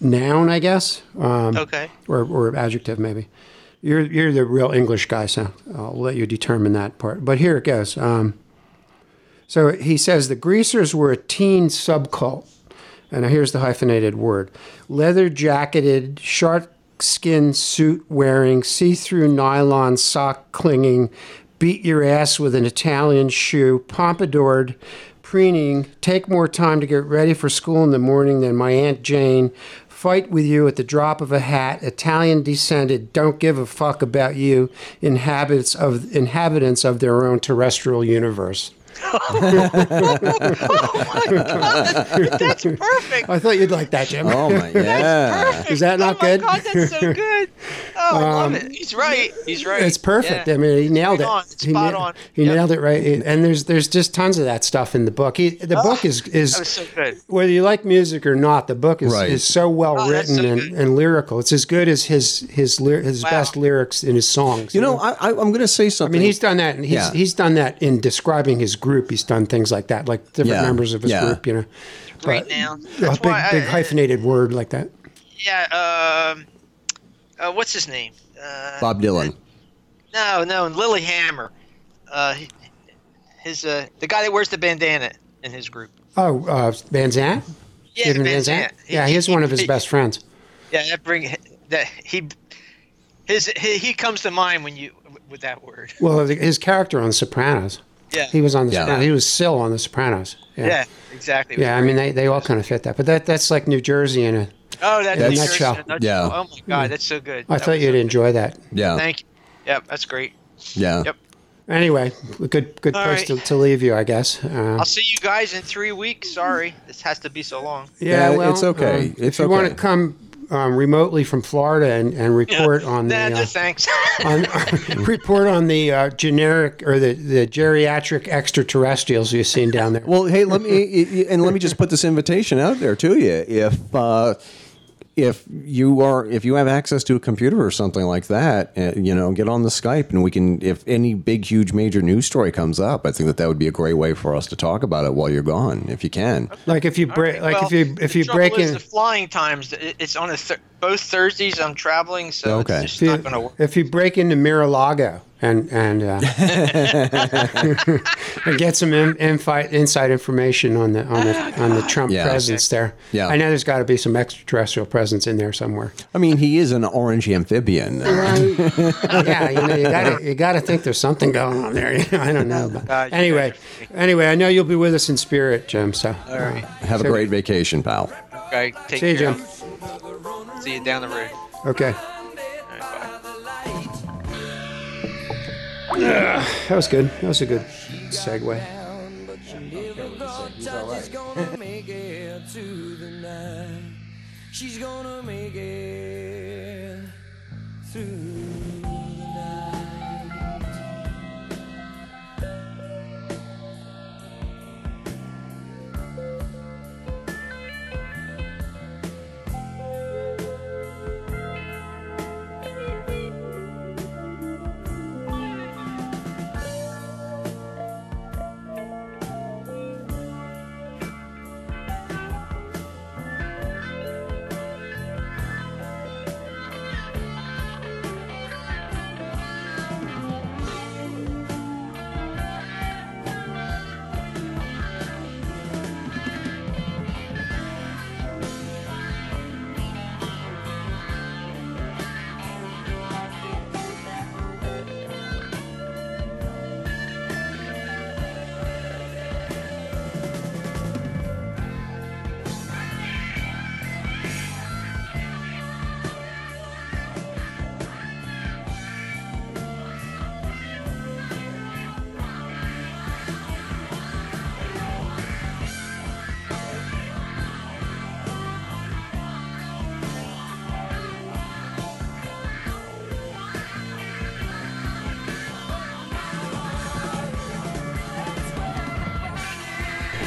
Speaker 5: noun, I guess. Um,
Speaker 6: Okay.
Speaker 5: or, or adjective maybe. You're you're the real English guy, so I'll let you determine that part. But here it goes. Um, so he says the Greasers were a teen subcult, and here's the hyphenated word: leather jacketed, shark skin suit wearing, see through nylon sock clinging, beat your ass with an Italian shoe, pompadoured, preening, take more time to get ready for school in the morning than my Aunt Jane, fight with you at the drop of a hat, Italian descended, don't give a fuck about you, inhabitants of inhabitants of their own terrestrial universe.
Speaker 6: Oh, that's perfect.
Speaker 5: I thought you'd like that, Jim.
Speaker 4: Oh my yeah.
Speaker 6: Perfect.
Speaker 5: Is oh, that not
Speaker 6: oh my
Speaker 5: good?
Speaker 6: God, that's so good. Oh, I love it. Um, he's right. He's right.
Speaker 5: It's perfect.
Speaker 6: Yeah.
Speaker 5: I mean, he nailed
Speaker 6: Right
Speaker 5: it.
Speaker 6: on. It's
Speaker 5: he
Speaker 6: spot
Speaker 5: na-
Speaker 6: on.
Speaker 5: He
Speaker 6: Yep.
Speaker 5: nailed it right. And there's there's just tons of that stuff in the book. He, the oh, book is
Speaker 6: That was
Speaker 5: is
Speaker 6: so good.
Speaker 5: whether you like music or not, the book is,
Speaker 4: Right.
Speaker 5: is so well
Speaker 6: Oh,
Speaker 5: written
Speaker 6: so
Speaker 5: and, and lyrical. It's as good as his his his
Speaker 6: Wow.
Speaker 5: best lyrics in his songs.
Speaker 4: You know, I, I, I'm going to say something.
Speaker 5: I mean, he's done that, and he's
Speaker 4: Yeah.
Speaker 5: he's done that in describing his group. He's done things like that, like different
Speaker 4: Yeah.
Speaker 5: members of his
Speaker 4: Yeah.
Speaker 5: group. You know,
Speaker 6: Right
Speaker 5: But
Speaker 6: now.
Speaker 5: a
Speaker 6: That's
Speaker 5: big
Speaker 6: why
Speaker 5: big
Speaker 6: I-
Speaker 5: hyphenated word like that.
Speaker 6: Yeah. Um. Uh, what's his name? Uh,
Speaker 4: Bob Dylan.
Speaker 6: No, no, Lilyhammer. Uh, his uh, the guy that wears the bandana in his group.
Speaker 5: Oh, uh, Van Zandt.
Speaker 6: Yeah,
Speaker 5: Steven
Speaker 6: Van
Speaker 5: Van
Speaker 6: Zandt.
Speaker 5: Zandt. Yeah, he's one of his
Speaker 6: he-
Speaker 5: best friends.
Speaker 6: Yeah, that bring that he his he, he comes to mind when you with that word.
Speaker 5: Well, his character on Sopranos.
Speaker 6: Yeah.
Speaker 5: He was on the
Speaker 4: Yeah.
Speaker 5: Sopranos. He was Syl on The Sopranos. Yeah.
Speaker 6: Yeah, exactly.
Speaker 5: Yeah, I mean, they, they all kind of fit that. But that that's like New Jersey in a.
Speaker 6: Oh, that's
Speaker 5: Yeah,
Speaker 6: New
Speaker 5: nutshell.
Speaker 6: Jersey in
Speaker 4: Yeah.
Speaker 6: Oh my God, that's so good.
Speaker 5: I
Speaker 6: That
Speaker 5: thought you'd
Speaker 6: so
Speaker 5: enjoy that.
Speaker 4: Yeah.
Speaker 6: Thank you. Yep, that's great.
Speaker 4: yeah.
Speaker 6: Yep.
Speaker 5: Anyway, good good
Speaker 6: All
Speaker 5: place
Speaker 6: right.
Speaker 5: to, to leave you, I guess. Uh,
Speaker 6: I'll see you guys in three weeks. Sorry, this has to be so long.
Speaker 5: yeah,
Speaker 4: Yeah,
Speaker 5: well,
Speaker 4: it's okay.
Speaker 5: um,
Speaker 4: It's
Speaker 5: if you want to come um, remotely from Florida and, and report on the
Speaker 6: Nah,
Speaker 5: uh,
Speaker 6: no thanks.
Speaker 5: on, report on the uh, generic or the, the geriatric extraterrestrials you've seen down there.
Speaker 4: Well, hey, let me and let me just put this invitation out there to you. If uh, if you are if you have access to a computer or something like that, uh, you know, get on the Skype and we can. If any big, huge, major news story comes up, I think that that would be a great way for us to talk about it while you're gone, if you can.
Speaker 5: like if you break, like
Speaker 6: Well,
Speaker 5: if you if you break in,
Speaker 6: the flying times. It's on a th- both Thursdays. I'm traveling, so
Speaker 4: Okay.
Speaker 6: it's just
Speaker 5: if you,
Speaker 6: not going to work.
Speaker 5: if you break into Mar-a-Lago and and uh, and get some in, infi- inside information on the on the on the Trump
Speaker 4: Yeah.
Speaker 5: presence there.
Speaker 4: Yeah.
Speaker 5: I know there's got to be some extraterrestrial presence in there somewhere.
Speaker 4: I mean, he is an orange amphibian.
Speaker 5: yeah, you know, you gotta you gotta think there's something going on there. I don't know, but
Speaker 6: God, you
Speaker 5: anyway,
Speaker 6: guys
Speaker 5: anyway, I know you'll be with us in spirit, Jim. So
Speaker 6: All right.
Speaker 4: Have a great vacation, pal.
Speaker 6: Okay. Take
Speaker 5: see you,
Speaker 6: care.
Speaker 5: Jim.
Speaker 6: See you down the road.
Speaker 5: Okay.
Speaker 6: All right, bye.
Speaker 5: That was good. That was a good segue.
Speaker 3: make it to the night. She's gonna make it through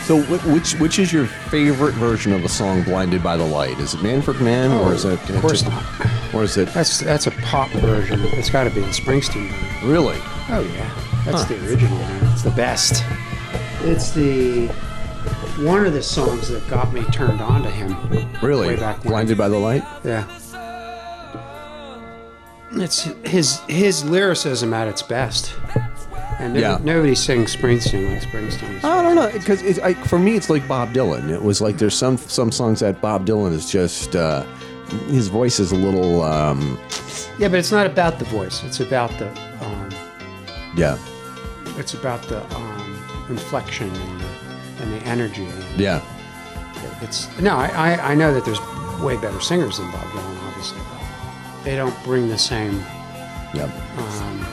Speaker 4: So, which which is your favorite version of the song "Blinded by the Light"? Is it "Manfred Mann" or is oh, it?
Speaker 5: Of course not.
Speaker 4: Or is it
Speaker 5: That's that's a pop version. It's got to be the Springsteen version.
Speaker 4: really?
Speaker 5: Oh yeah, that's the original. Man. It's the best. It's the one of the songs that got me turned on to him.
Speaker 4: Really?
Speaker 5: Way back
Speaker 4: "Blinded by the Light"?
Speaker 5: Yeah. It's his his lyricism at its best. And
Speaker 4: Yeah.
Speaker 5: nobody sings Springsteen like Springsteen.
Speaker 4: I don't know because for me it's like Bob Dylan. It was like there's some some songs that Bob Dylan is just uh, his voice is a little um,
Speaker 5: Yeah, but it's not about the voice. It's about the um,
Speaker 4: yeah
Speaker 5: it's about the um, inflection and the, and the energy.
Speaker 4: yeah
Speaker 5: It's no, I, I I know that there's way better singers than Bob Dylan, obviously. But they don't bring the same
Speaker 4: yeah
Speaker 5: um,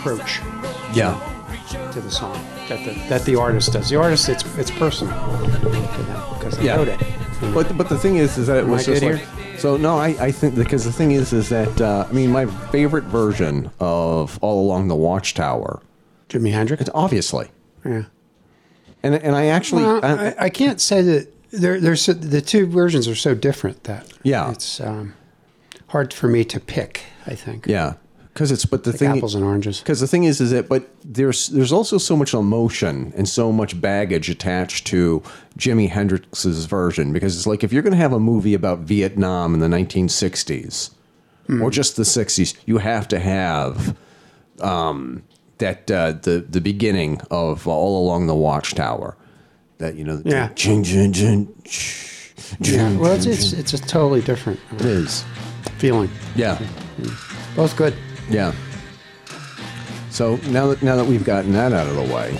Speaker 5: approach
Speaker 4: yeah.
Speaker 5: to the song that the, that the artist does. The artist, it's it's personal to them because they
Speaker 4: Yeah.
Speaker 5: wrote it.
Speaker 4: But but the thing is, is that it
Speaker 5: Am
Speaker 4: was
Speaker 5: I
Speaker 4: just like so. No, I, I think because the thing is, is that uh, I mean, my favorite version of All Along the Watchtower,
Speaker 5: Jimi Hendrix.
Speaker 4: it's obviously,
Speaker 5: Yeah.
Speaker 4: and and I actually,
Speaker 5: Well,
Speaker 4: I-
Speaker 5: I, can't say that they're so, the two versions are so different that
Speaker 4: Yeah.
Speaker 5: it's um, hard for me to pick. I think
Speaker 4: yeah, because it's but the
Speaker 5: like
Speaker 4: thing
Speaker 5: apples and oranges.
Speaker 4: Because the thing is, is that but there's there's also so much emotion and so much baggage attached to Jimi Hendrix's version. Because it's like if you're going to have a movie about Vietnam in the 1960s or just the 60s, you have to have um, that uh, the the beginning of All Along the Watchtower. That you know,
Speaker 5: Yeah.
Speaker 4: Jing, jing, shh,
Speaker 5: Yeah. Well, it's it's, it's a totally different
Speaker 4: it is.
Speaker 5: feeling.
Speaker 4: Yeah.
Speaker 5: Both good.
Speaker 4: Yeah. So now that now that we've gotten that out of the way,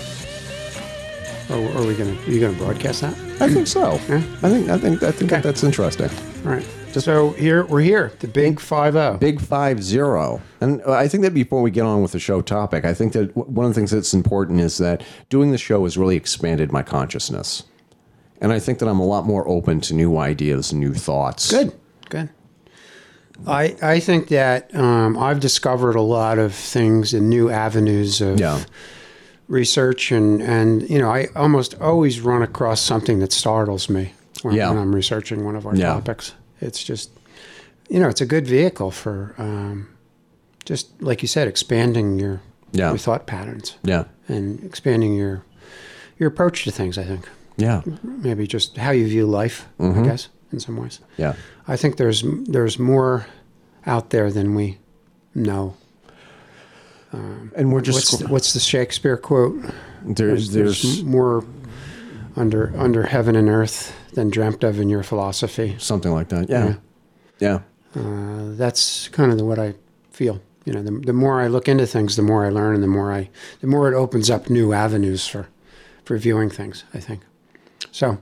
Speaker 5: Or are we gonna? Are you gonna broadcast that?
Speaker 4: I think so.
Speaker 5: Yeah.
Speaker 4: I think I think I think that
Speaker 5: Okay.
Speaker 4: that's interesting.
Speaker 5: All right. So here we're here. The big five zero.
Speaker 4: Big five zero, and I think that before we get on with the show topic, I think that w- one of the things that's important is that doing the show has really expanded my consciousness, and I think that I'm a lot more open to new ideas and new thoughts.
Speaker 5: Good. I I think that um, I've discovered a lot of things and new avenues of
Speaker 4: Yeah.
Speaker 5: research and and you know I almost always run across something that startles me when,
Speaker 4: Yeah.
Speaker 5: when I'm researching one of our
Speaker 4: Yeah.
Speaker 5: topics. It's just you know it's a good vehicle for um, just like you said expanding your
Speaker 4: Yeah.
Speaker 5: your thought patterns
Speaker 4: Yeah.
Speaker 5: and expanding your your approach to things. I think
Speaker 4: Yeah.
Speaker 5: maybe just how you view life.
Speaker 4: Mm-hmm.
Speaker 5: I guess in some ways.
Speaker 4: Yeah.
Speaker 5: I think there's there's more out there than we know.
Speaker 4: And we're just
Speaker 5: What's the, what's the Shakespeare quote?
Speaker 4: there's there's
Speaker 5: more under under heaven and earth than dreamt of in your philosophy.
Speaker 4: something like that. Yeah. Yeah.
Speaker 5: Uh, that's kind of the, what I feel. You know, the, the more I look into things, the more I learn, and the more I the more it opens up new avenues for for viewing things. I think. So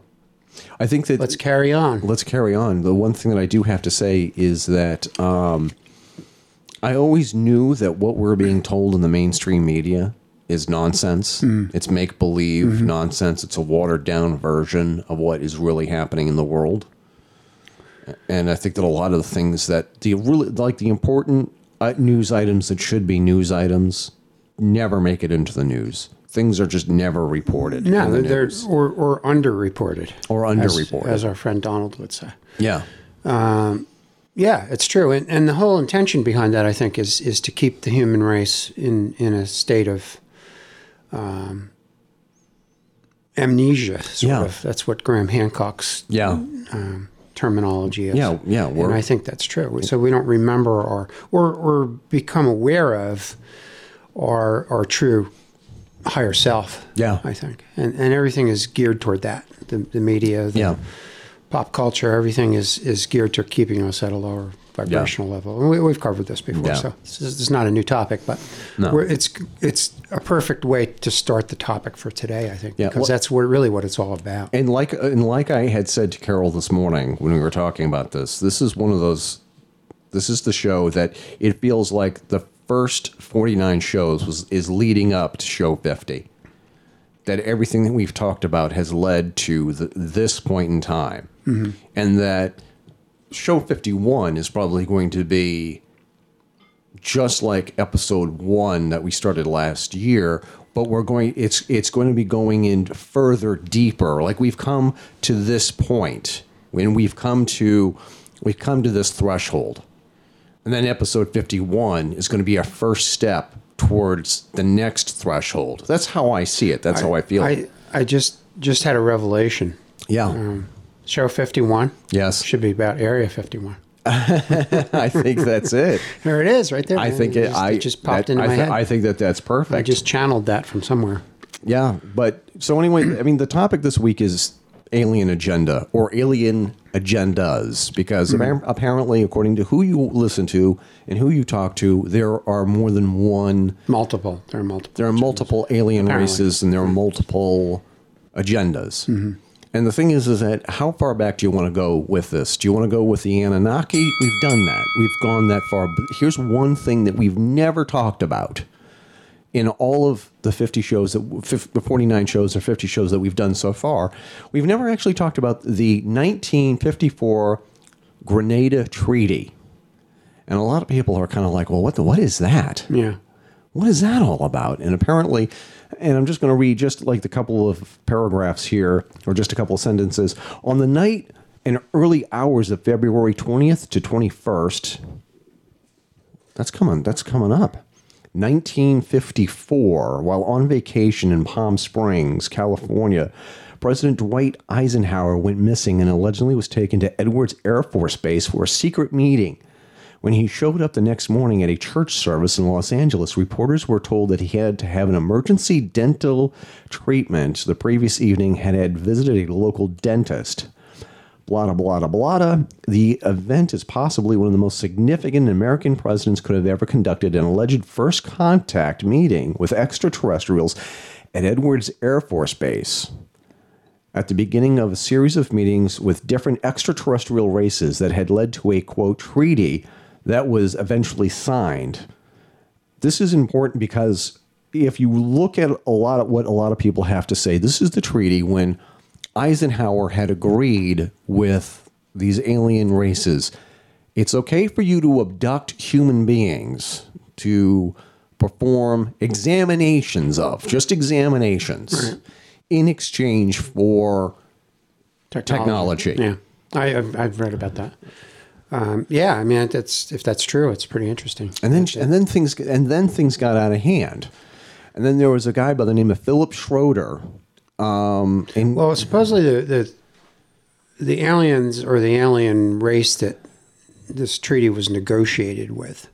Speaker 4: I think that
Speaker 5: let's carry on.
Speaker 4: let's carry on. The one thing that I do have to say is that um, I always knew that what we're being told in the mainstream media is nonsense. It's make believe nonsense. It's a watered down version of what is really happening in the world. And I think that a lot of the things that the really like the important uh, news items that should be news items never make it into the news. Things are just never reported.
Speaker 5: No,
Speaker 4: the
Speaker 5: they're or, or underreported.
Speaker 4: Or
Speaker 5: as-
Speaker 4: underreported.
Speaker 5: as our friend Donald would say.
Speaker 4: yeah.
Speaker 5: Yeah, it's true, and and the whole intention behind that, I think, is is to keep the human race in in a state of um, amnesia. Sort
Speaker 4: Yeah.
Speaker 5: of. That's what Graham Hancock's
Speaker 4: Yeah.
Speaker 5: terminology is.
Speaker 4: Yeah, yeah,
Speaker 5: and I think that's true. So we don't remember or or or become aware of our our true higher self.
Speaker 4: Yeah.
Speaker 5: I think, and and everything is geared toward that. The the media. The,
Speaker 4: Yeah.
Speaker 5: pop culture, everything is is geared to keeping us at a lower vibrational level. And we, we've covered this before,
Speaker 4: Yeah.
Speaker 5: so this is, this is not a new topic, but
Speaker 4: No.
Speaker 5: we're, it's it's a perfect way to start the topic for today. I think
Speaker 4: Yeah,
Speaker 5: because
Speaker 4: well-
Speaker 5: that's what really what it's all about.
Speaker 4: And like and like I had said to Carol this morning when we were talking about this, this is one of those. This is the show that it feels like the first forty nine shows was is leading up to show fifty. That everything that we've talked about has led to the, this point in time, mm-hmm. and that show fifty one is probably going to be just like episode one that we started last year, but we're going it's it's going to be going in further deeper. Like we've come to this point when we've come to we've come to this threshold. And then episode 51 is going to be our first step towards the next threshold. That's how I see it. That's how I feel.
Speaker 5: I I just just had a revelation.
Speaker 4: yeah.
Speaker 5: Um, show fifty one
Speaker 4: yes.
Speaker 5: should be about Area fifty one.
Speaker 4: I think that's it.
Speaker 5: There it is, right there.
Speaker 4: I think it,
Speaker 5: just,
Speaker 4: I
Speaker 5: just popped
Speaker 4: that-
Speaker 5: into
Speaker 4: I
Speaker 5: my head.
Speaker 4: I think that that's perfect.
Speaker 5: I just channeled that from somewhere.
Speaker 4: Yeah, but so anyway, I mean, the topic this week is alien agenda or alien agendas because mm-hmm. appar- apparently, according to who you listen to and who you talk to, there are more than one.
Speaker 5: Multiple. There are multiple.
Speaker 4: There are multiple alien
Speaker 5: Apparently.
Speaker 4: races and there are multiple agendas. Mm-hmm. And the thing is, is that how far back do you want to go with this? Do you want to go with the Anunnaki? We've done that. We've gone that far. But here's one thing that we've never talked about in all of the 50 shows that the 49 shows or 50 shows that we've done so far, we've never actually talked about the 1954 Grenada Treaty. And a lot of people are kind of like, well, what the, what is that?
Speaker 5: Yeah.
Speaker 4: What is that all about? And apparently, and I'm just going to read just like the couple of paragraphs here, or just a couple of sentences. On the night and early hours of February 20th to 21st, that's coming. That's coming up. 1954, while on vacation in Palm Springs, California, President Dwight Eisenhower went missing and allegedly was taken to Edwards Air Force Base for a secret meeting. When he showed up the next morning at a church service in Los Angeles, reporters were told that he had to have an emergency dental treatment. The previous evening had had visited a local dentist blah, blah, blah. The event is possibly one of the most significant American presidents could have ever conducted an alleged first contact meeting with extraterrestrials at Edwards Air Force Base. At the beginning of a series of meetings with different extraterrestrial races that had led to a quote treaty that was eventually signed. This is important because if you look at a lot of what a lot of people have to say, this is the treaty when Eisenhower had agreed with these alien races. It's okay for you to abduct human beings to perform examinations of, just examinations, in exchange for Technology.
Speaker 5: Yeah, I, I've, I've read about that. Um, yeah, I mean, that's if that's true, it's pretty interesting.
Speaker 4: and then and then things and then things got out of hand. And then there was a guy by the name of Philip Schroeder. Um, and
Speaker 5: Well, supposedly the, the the aliens or the alien race that this treaty was negotiated with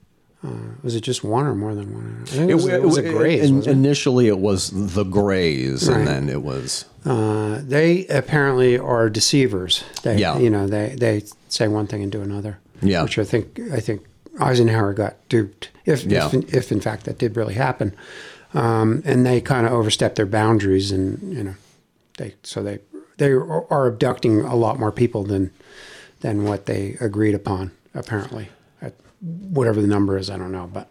Speaker 5: uh, was it just one or more than one? I think it was, it, was a Greys.
Speaker 4: in-
Speaker 5: it?
Speaker 4: initially it was the Greys,
Speaker 5: Right.
Speaker 4: and then it was
Speaker 5: Uh, they apparently are deceivers. They,
Speaker 4: Yeah.
Speaker 5: you know, they they say one thing and do another.
Speaker 4: Yeah.
Speaker 5: which I think I think Eisenhower got duped. If
Speaker 4: Yeah.
Speaker 5: if, if in fact that did really happen, um, and they kind of overstepped their boundaries, and you know, they so they they are abducting a lot more people than than what they agreed upon. Apparently, at whatever the number is. I don't know, but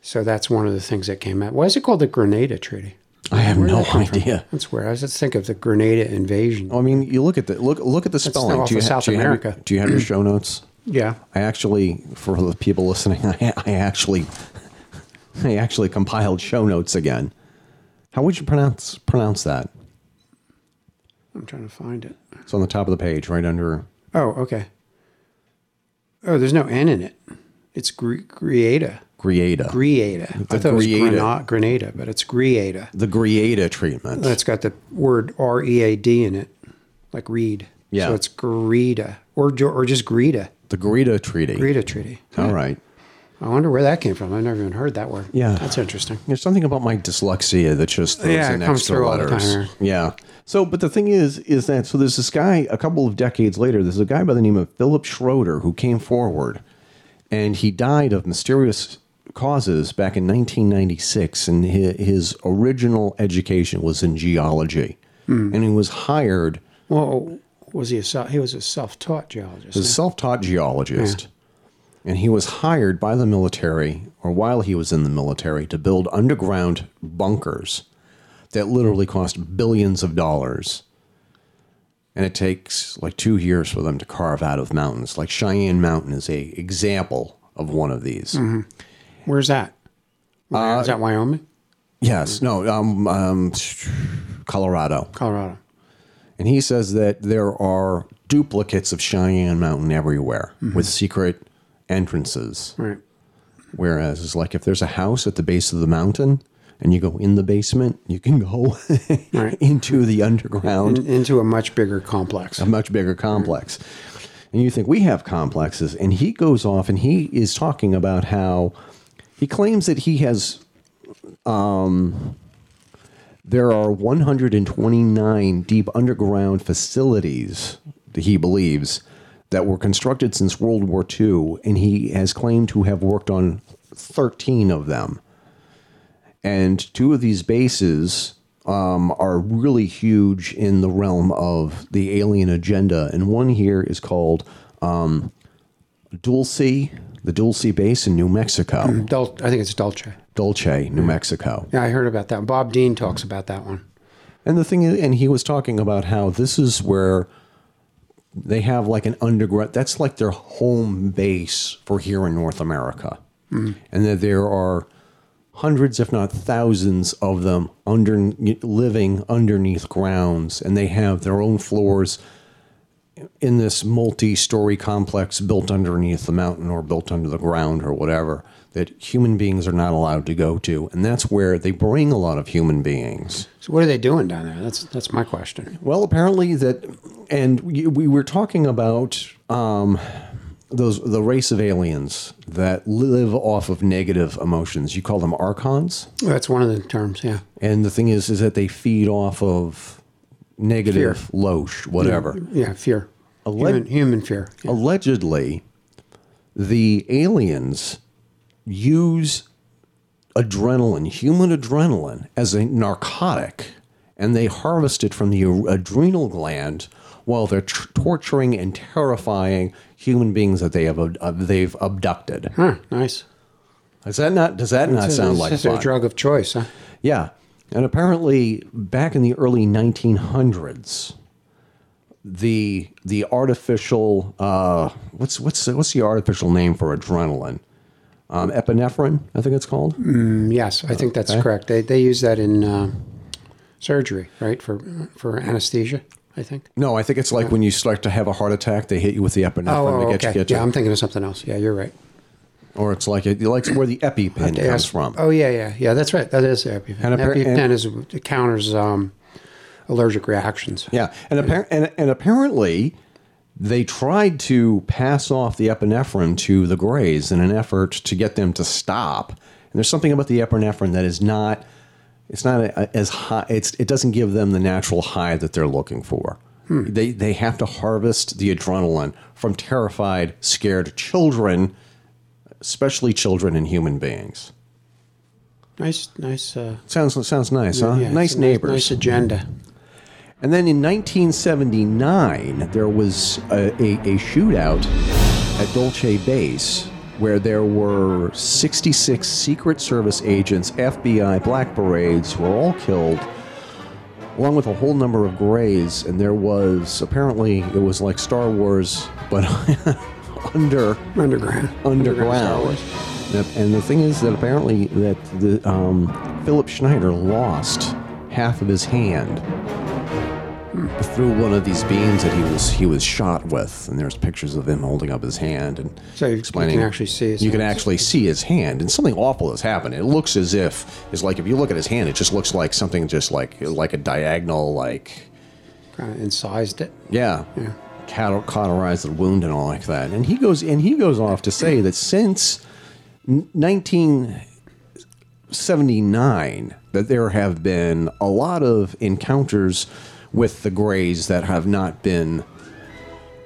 Speaker 5: so that's one of the things that came out. Why is it called the Grenada Treaty?
Speaker 4: I have
Speaker 5: Where
Speaker 4: no
Speaker 5: come from?
Speaker 4: idea.
Speaker 5: That's where I was just think of the Grenada invasion.
Speaker 4: I mean, you look at the look look at the spelling. do you,
Speaker 5: South
Speaker 4: do you have
Speaker 5: America.
Speaker 4: do you have your show notes?
Speaker 5: Yeah,
Speaker 4: I actually, for the people listening, I, I actually, I actually compiled show notes again. How would you pronounce pronounce that?
Speaker 5: I'm trying to find it.
Speaker 4: It's on the top of the page, right under.
Speaker 5: Oh, okay. Oh, there's no N in it. It's Gre- Greada.
Speaker 4: Grieta.
Speaker 5: Greada. I thought it was
Speaker 4: Greada.
Speaker 5: Grenada, Grenada, but it's Greada.
Speaker 4: the Grieta treatment.
Speaker 5: That's got the word R E A D in it, like read.
Speaker 4: Yeah.
Speaker 5: So it's Greta, or or just Greta.
Speaker 4: the Greta Treaty.
Speaker 5: Greta Treaty.
Speaker 4: All right.
Speaker 5: I wonder where that came from. I've never even heard that word.
Speaker 4: Yeah.
Speaker 5: That's interesting.
Speaker 4: There's something about my dyslexia that just throws
Speaker 5: Yeah,
Speaker 4: in extra
Speaker 5: through all the
Speaker 4: letters.
Speaker 5: time,
Speaker 4: Yeah. So, but the thing is, is that so there's this guy a couple of decades later. There's a guy by the name of Philip Schroeder who came forward, and he died of mysterious causes back in 1996. And his, his original education was in geology,
Speaker 5: Hmm.
Speaker 4: and he was hired
Speaker 5: Well, was he a self, he was a self-taught geologist?
Speaker 4: a self-taught geologist, and he was hired by the military, or while he was in the military, to build underground bunkers that literally cost billions of dollars. And it takes like two years for them to carve out of mountains. Like Cheyenne Mountain is a example of one of these.
Speaker 5: Where's that?
Speaker 4: Uh,
Speaker 5: is that Wyoming?
Speaker 4: Yes, no, um, um, Colorado.
Speaker 5: Colorado.
Speaker 4: And he says that there are duplicates of Cheyenne Mountain everywhere with secret entrances.
Speaker 5: Right.
Speaker 4: Whereas, it's like if there's a house at the base of the mountain and you go in the basement, you can go
Speaker 5: Right.
Speaker 4: into the underground,
Speaker 5: In- into a much bigger complex.
Speaker 4: a much bigger complex. And you think we have complexes. And he goes off and he is talking about how he claims that he has, um, there are 129 deep underground facilities that he believes that were constructed since World War II. And he has claimed to have worked on 13 of them. And two of these bases um, are really huge in the realm of the alien agenda. And one here is called um, Dulce, the Dulce base in New Mexico.
Speaker 5: Dul- I think it's Dulce.
Speaker 4: Dulce, New Mexico.
Speaker 5: Yeah, I heard about that. Bob Dean talks about that one.
Speaker 4: And the thing is, and he was talking about how this is where they have like an underground, that's like their home base for here in North America. Hmm. And that there are hundreds, if not thousands of them under, living underneath grounds. And they have their own floors in this multi-story complex built underneath the mountain or built under the ground or whatever that human beings are not allowed to go to and that's where they bring a lot of human beings
Speaker 5: So what are they doing down there? That's that's my question.
Speaker 4: well, apparently that, and we, we were talking about um, those the race of aliens that live off of negative emotions. You call them archons,
Speaker 5: That's one of the terms. Yeah.
Speaker 4: and the thing is, is that they feed off of negative, loosh, whatever.
Speaker 5: Yeah. Fear.
Speaker 4: le-
Speaker 5: Human, human fear. Yeah.
Speaker 4: Allegedly, the aliens use adrenaline, human adrenaline, as a narcotic, and they harvest it from the adrenal gland while they're torturing and terrifying human beings that they have uh, they've abducted.
Speaker 5: Huh. Nice.
Speaker 4: Does that not? Does that not
Speaker 5: a-
Speaker 4: sound
Speaker 5: it's
Speaker 4: like fun?
Speaker 5: a drug of choice, huh?
Speaker 4: Yeah. And apparently back in the early 1900s the the artificial uh, what's what's what's the artificial name for adrenaline? Um, epinephrine, I think it's called.
Speaker 5: Mm, yes, I think that's
Speaker 4: Okay.
Speaker 5: correct. They they use that in uh, surgery, right? For for anesthesia, I think.
Speaker 4: No, I think it's like when you start to have a heart attack, they hit you with the epinephrine
Speaker 5: Oh,
Speaker 4: to get
Speaker 5: okay.
Speaker 4: you, get you.
Speaker 5: Yeah, I'm thinking of something else. Yeah, you're right.
Speaker 4: or it's like it, like where the EpiPen comes from.
Speaker 5: Oh yeah, yeah, yeah. That's right. That is the EpiPen.
Speaker 4: And
Speaker 5: EpiPen
Speaker 4: and-
Speaker 5: is counters um, allergic reactions.
Speaker 4: Yeah, and, appar- and and apparently they tried to pass off the epinephrine to the Greys in an effort to get them to stop. And there's something about the epinephrine that is not it's not a, as high. It's it doesn't give them the natural high that they're looking for. They they have to harvest the adrenaline from terrified, scared children, especially children and human beings.
Speaker 5: Nice, nice. Uh,
Speaker 4: Sounds sounds nice, huh?
Speaker 5: yeah,
Speaker 4: nice neighbors.
Speaker 5: Nice agenda.
Speaker 4: And then in 1979, there was a, a, a shootout at Dulce Base where there were 66 Secret Service agents, FBI, Black Berets, were all killed, along with a whole number of Greys. And there was apparently it was like Star Wars, but under
Speaker 5: Underground. Star
Speaker 4: underground. And the thing is that apparently that the um, Philip Schneider lost half of his hand through one of these beams that he was he was shot with, and there's pictures of him holding up his hand and
Speaker 5: So you- you can actually see his
Speaker 4: You can
Speaker 5: hand.
Speaker 4: actually see his hand, and something awful has happened. It looks as if it's like if you look at his hand, it just looks like something just like like a diagonal like
Speaker 5: Kind of incised it.
Speaker 4: yeah, Cauter- cauterized the wound and all like that. And he goes and he goes off to say that since 1979, that there have been a lot of encounters with the Greys that have not been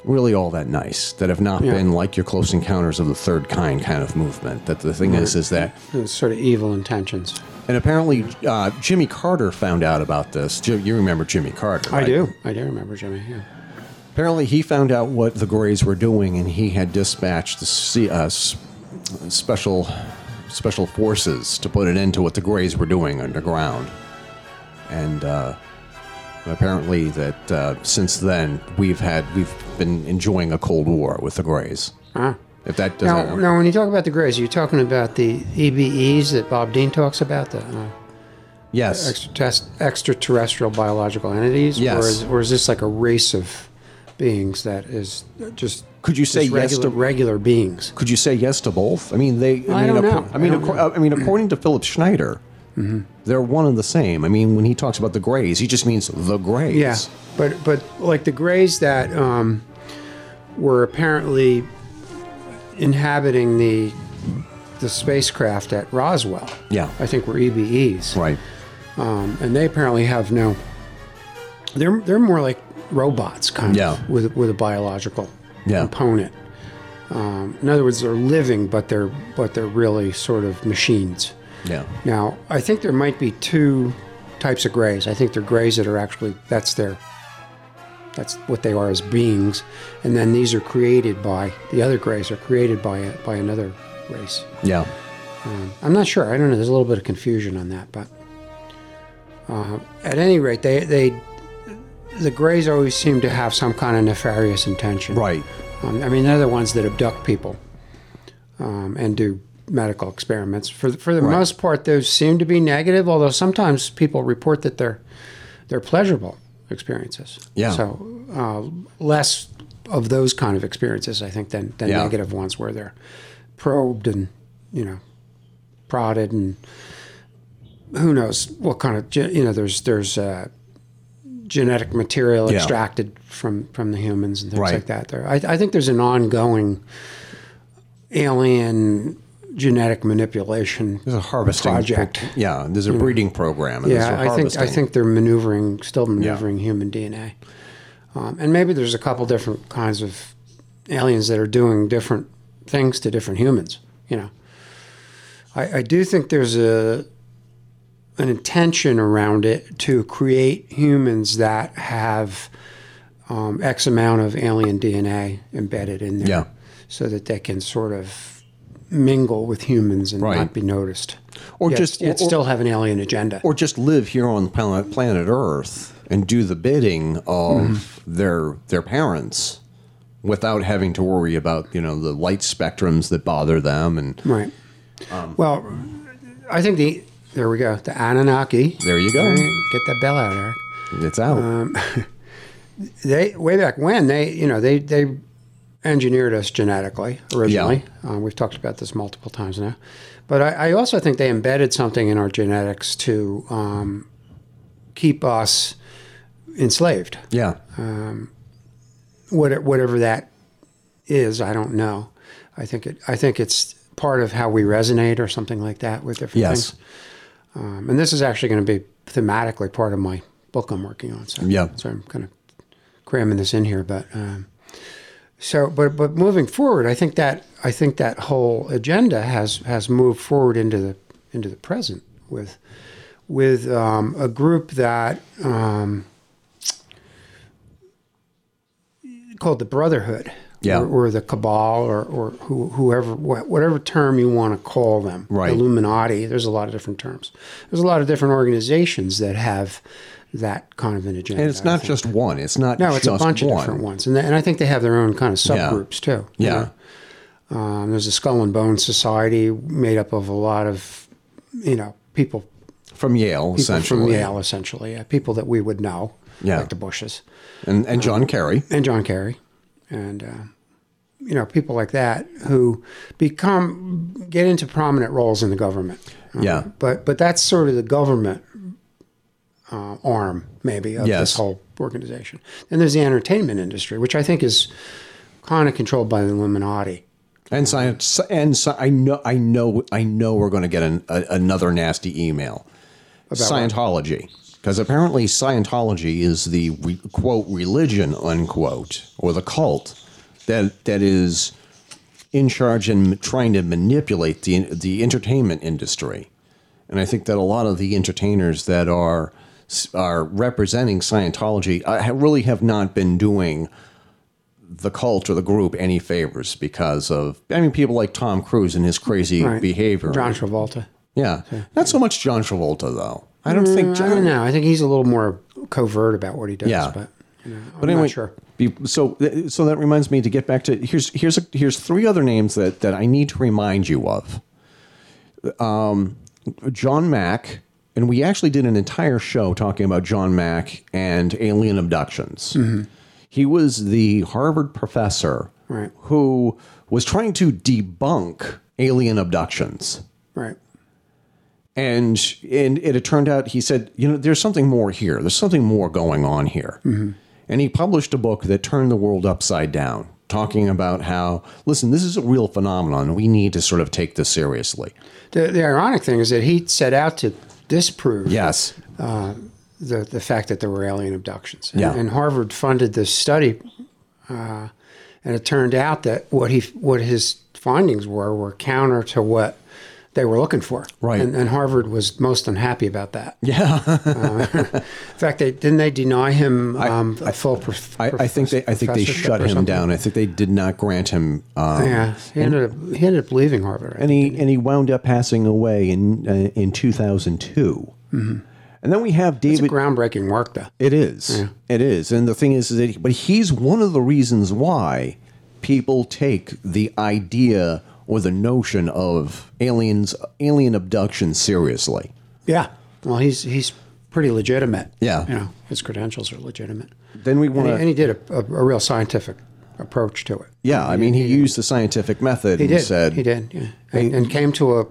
Speaker 4: really all that nice. That have not
Speaker 5: Yeah.
Speaker 4: been like your close encounters of the third kind kind of movement. That the thing is, is that
Speaker 5: It's sort of evil intentions.
Speaker 4: and apparently uh, Jimmy Carter found out about this. You remember Jimmy Carter?
Speaker 5: I do. I do remember Jimmy. Yeah.
Speaker 4: Apparently, he found out what the Greys were doing, and he had dispatched the C- uh, special special forces to put an end to what the Greys were doing underground. And uh, apparently, that uh, since then we've had we've been enjoying a cold war with the Greys.
Speaker 5: Ah.
Speaker 4: If that doesn't,
Speaker 5: now, when you talk about the Greys, you're talking about the EBEs that Bob Dean talks about, the uh,
Speaker 4: yes,
Speaker 5: extraterrest- extraterrestrial biological entities?
Speaker 4: Yes.
Speaker 5: Or is, or is this like a race of beings that is just
Speaker 4: Could you say yes
Speaker 5: regular,
Speaker 4: to-
Speaker 5: regular beings?
Speaker 4: Could you say yes to both? I mean, they. I,
Speaker 5: I
Speaker 4: mean,
Speaker 5: don't know.
Speaker 4: I mean,
Speaker 5: I Mm-hmm.
Speaker 4: I mean, according to Philip Schneider, they're one and the same. I mean, when he talks about the Greys, he just means the Greys.
Speaker 5: Yeah, but but like the Greys that um, were apparently inhabiting the the spacecraft at Roswell.
Speaker 4: Yeah.
Speaker 5: I think were EBEs.
Speaker 4: Right.
Speaker 5: um, and they apparently have no. They're they're more like robots, kind
Speaker 4: Yeah.
Speaker 5: of, with with a biological
Speaker 4: Yeah.
Speaker 5: component. Um, in other words, they're living, but they're but they're really sort of machines.
Speaker 4: Yeah.
Speaker 5: Now, I think there might be two types of grays. I think they're grays that are actually that's their that's what they are as beings, and then these are created by the other grays are created by a, by another race.
Speaker 4: Yeah.
Speaker 5: I'm not sure. I don't know. There's a little bit of confusion on that, but uh, at any rate, they they the Greys always seem to have some kind of nefarious intention.
Speaker 4: Right.
Speaker 5: Um, I mean, they're the ones that abduct people um, and do medical experiments. For for the most part, those seem to be negative. Although sometimes people report that they're they're pleasurable experiences.
Speaker 4: Yeah.
Speaker 5: So uh, less of those kind of experiences, I think, than than
Speaker 4: Yeah.
Speaker 5: negative ones where they're probed and you know prodded and who knows what kind of you know there's there's uh, genetic material
Speaker 4: Yeah.
Speaker 5: extracted from from the humans and things
Speaker 4: Right.
Speaker 5: like that. There, I, I think there's an ongoing alien genetic manipulation
Speaker 4: There's a harvesting
Speaker 5: project.
Speaker 4: pro- yeah. There's a breeding program. And
Speaker 5: Yeah, I think I think they're maneuvering, still maneuvering human DNA, um, and maybe there's a couple different kinds of aliens that are doing different things to different humans. You know, I, I do think there's a an intention around it to create humans that have um, X amount of alien DNA embedded in there,
Speaker 4: Yeah.
Speaker 5: so that they can sort of mingle with humans and
Speaker 4: Right.
Speaker 5: not be noticed.
Speaker 4: Or
Speaker 5: Yet-
Speaker 4: just-
Speaker 5: yet
Speaker 4: or-
Speaker 5: still have an alien agenda.
Speaker 4: or just live here on planet planet Earth and do the bidding of
Speaker 5: Mm-hmm.
Speaker 4: their their parents without having to worry about you know the light spectrums that bother them and
Speaker 5: Right.
Speaker 4: Um,
Speaker 5: well, I think the there we go. The Anunnaki.
Speaker 4: There you go.
Speaker 5: Get that bell out, Eric.
Speaker 4: it's out.
Speaker 5: Um, They way back when they you know they they engineered us genetically originally. Um, we've talked about this multiple times now, but I, I also think they embedded something in our genetics to um, keep us enslaved.
Speaker 4: yeah.
Speaker 5: What, whatever that is, I don't know. I think it. I think it's part of how we resonate or something like that with different
Speaker 4: Yes.
Speaker 5: things. Um, and this is actually going to be thematically part of my book I'm working on. So
Speaker 4: Yeah.
Speaker 5: so I'm kind of cramming this in here, but um, so but but moving forward, I think that I think that whole agenda has has moved forward into the into the present with with um, a group that um, called the Brotherhood,
Speaker 4: Yeah.
Speaker 5: or, or the cabal, or, or who, whoever, wh- whatever term you want to call them.
Speaker 4: Right.
Speaker 5: Illuminati. There's a lot of different terms. There's a lot of different organizations that have that kind of an agenda.
Speaker 4: And it's not just one. It's not
Speaker 5: No, it's a bunch
Speaker 4: one.
Speaker 5: of different ones, and, and I think they have their own kind of
Speaker 4: Yeah.
Speaker 5: subgroups too. you
Speaker 4: Yeah.
Speaker 5: Um, there's a Skull and Bone Society made up of a lot of, you know, people,
Speaker 4: From Yale,
Speaker 5: people
Speaker 4: essentially.
Speaker 5: from Yale, essentially, yeah, people that we would know,
Speaker 4: Yeah.
Speaker 5: like the Bushes
Speaker 4: And, and John Kerry.
Speaker 5: and John Kerry, and uh, you know, people like that who become get into prominent roles in the government. Uh,
Speaker 4: Yeah.
Speaker 5: but but that's sort of the government uh, arm, maybe, of
Speaker 4: Yes.
Speaker 5: this whole organization. And there's the entertainment industry, which I think is kind of controlled by the Illuminati.
Speaker 4: And science, and sci- I know, I know, I know, we're going to get an, a, another nasty email.
Speaker 5: what?
Speaker 4: Scientology, because apparently Scientology is the re, quote religion unquote or the cult that that is in charge and trying to manipulate the the entertainment industry. And I think that a lot of the entertainers that are are representing Scientology ha- really have not been doing the cult or the group any favors because of I mean people like Tom Cruise and his crazy
Speaker 5: Right.
Speaker 4: behavior.
Speaker 5: John Travolta.
Speaker 4: Yeah. Not so much John Travolta though. I don't think
Speaker 5: I
Speaker 4: John
Speaker 5: don't know. I think he's a little more covert about what he does.
Speaker 4: Yeah.
Speaker 5: but you know, I'm
Speaker 4: But anyway,
Speaker 5: not sure.
Speaker 4: so so that reminds me to get back to here's here's a, here's three other names that that I need to remind you of. Um, John Mack, and we actually did an entire show talking about John Mack and alien abductions.
Speaker 5: Mm-hmm.
Speaker 4: He was the Harvard professor
Speaker 5: Right.
Speaker 4: who was trying to debunk alien abductions.
Speaker 5: Right.
Speaker 4: and and it had turned out he said you know there's something more here there's something more going on here and he published a book that turned the world upside down talking about how listen this is a real phenomenon we need to sort of take this seriously
Speaker 5: The, the ironic thing is that he set out to disprove
Speaker 4: yes
Speaker 5: the, the fact that there were alien abductions. And,
Speaker 4: Yeah.
Speaker 5: and Harvard funded this study, uh, and it turned out that what he what his findings were were counter to what they were looking for.
Speaker 4: Right.
Speaker 5: And, and Harvard was most unhappy about that.
Speaker 4: yeah
Speaker 5: In fact, they didn't they deny him um, a full. Prof-
Speaker 4: I, I think they I think they shut him down I think they did not grant him um,
Speaker 5: Yeah, he ended up he ended up leaving Harvard. I
Speaker 4: and he and he wound up passing away in uh, in 2002 and then we have
Speaker 5: It's
Speaker 4: David
Speaker 5: groundbreaking work, though.
Speaker 4: It is. It is. And the thing is, is that, he- but he's one of the reasons why people take the idea or the notion of aliens, alien abduction seriously.
Speaker 5: Yeah. Well, he's he's pretty legitimate.
Speaker 4: Yeah.
Speaker 5: You know, his credentials are legitimate.
Speaker 4: Then we want
Speaker 5: he, and he did a, a, a real scientific approach to it.
Speaker 4: Yeah, I mean, he used the scientific method
Speaker 5: He
Speaker 4: and
Speaker 5: did.
Speaker 4: said,
Speaker 5: he did. Yeah. And, and came to a,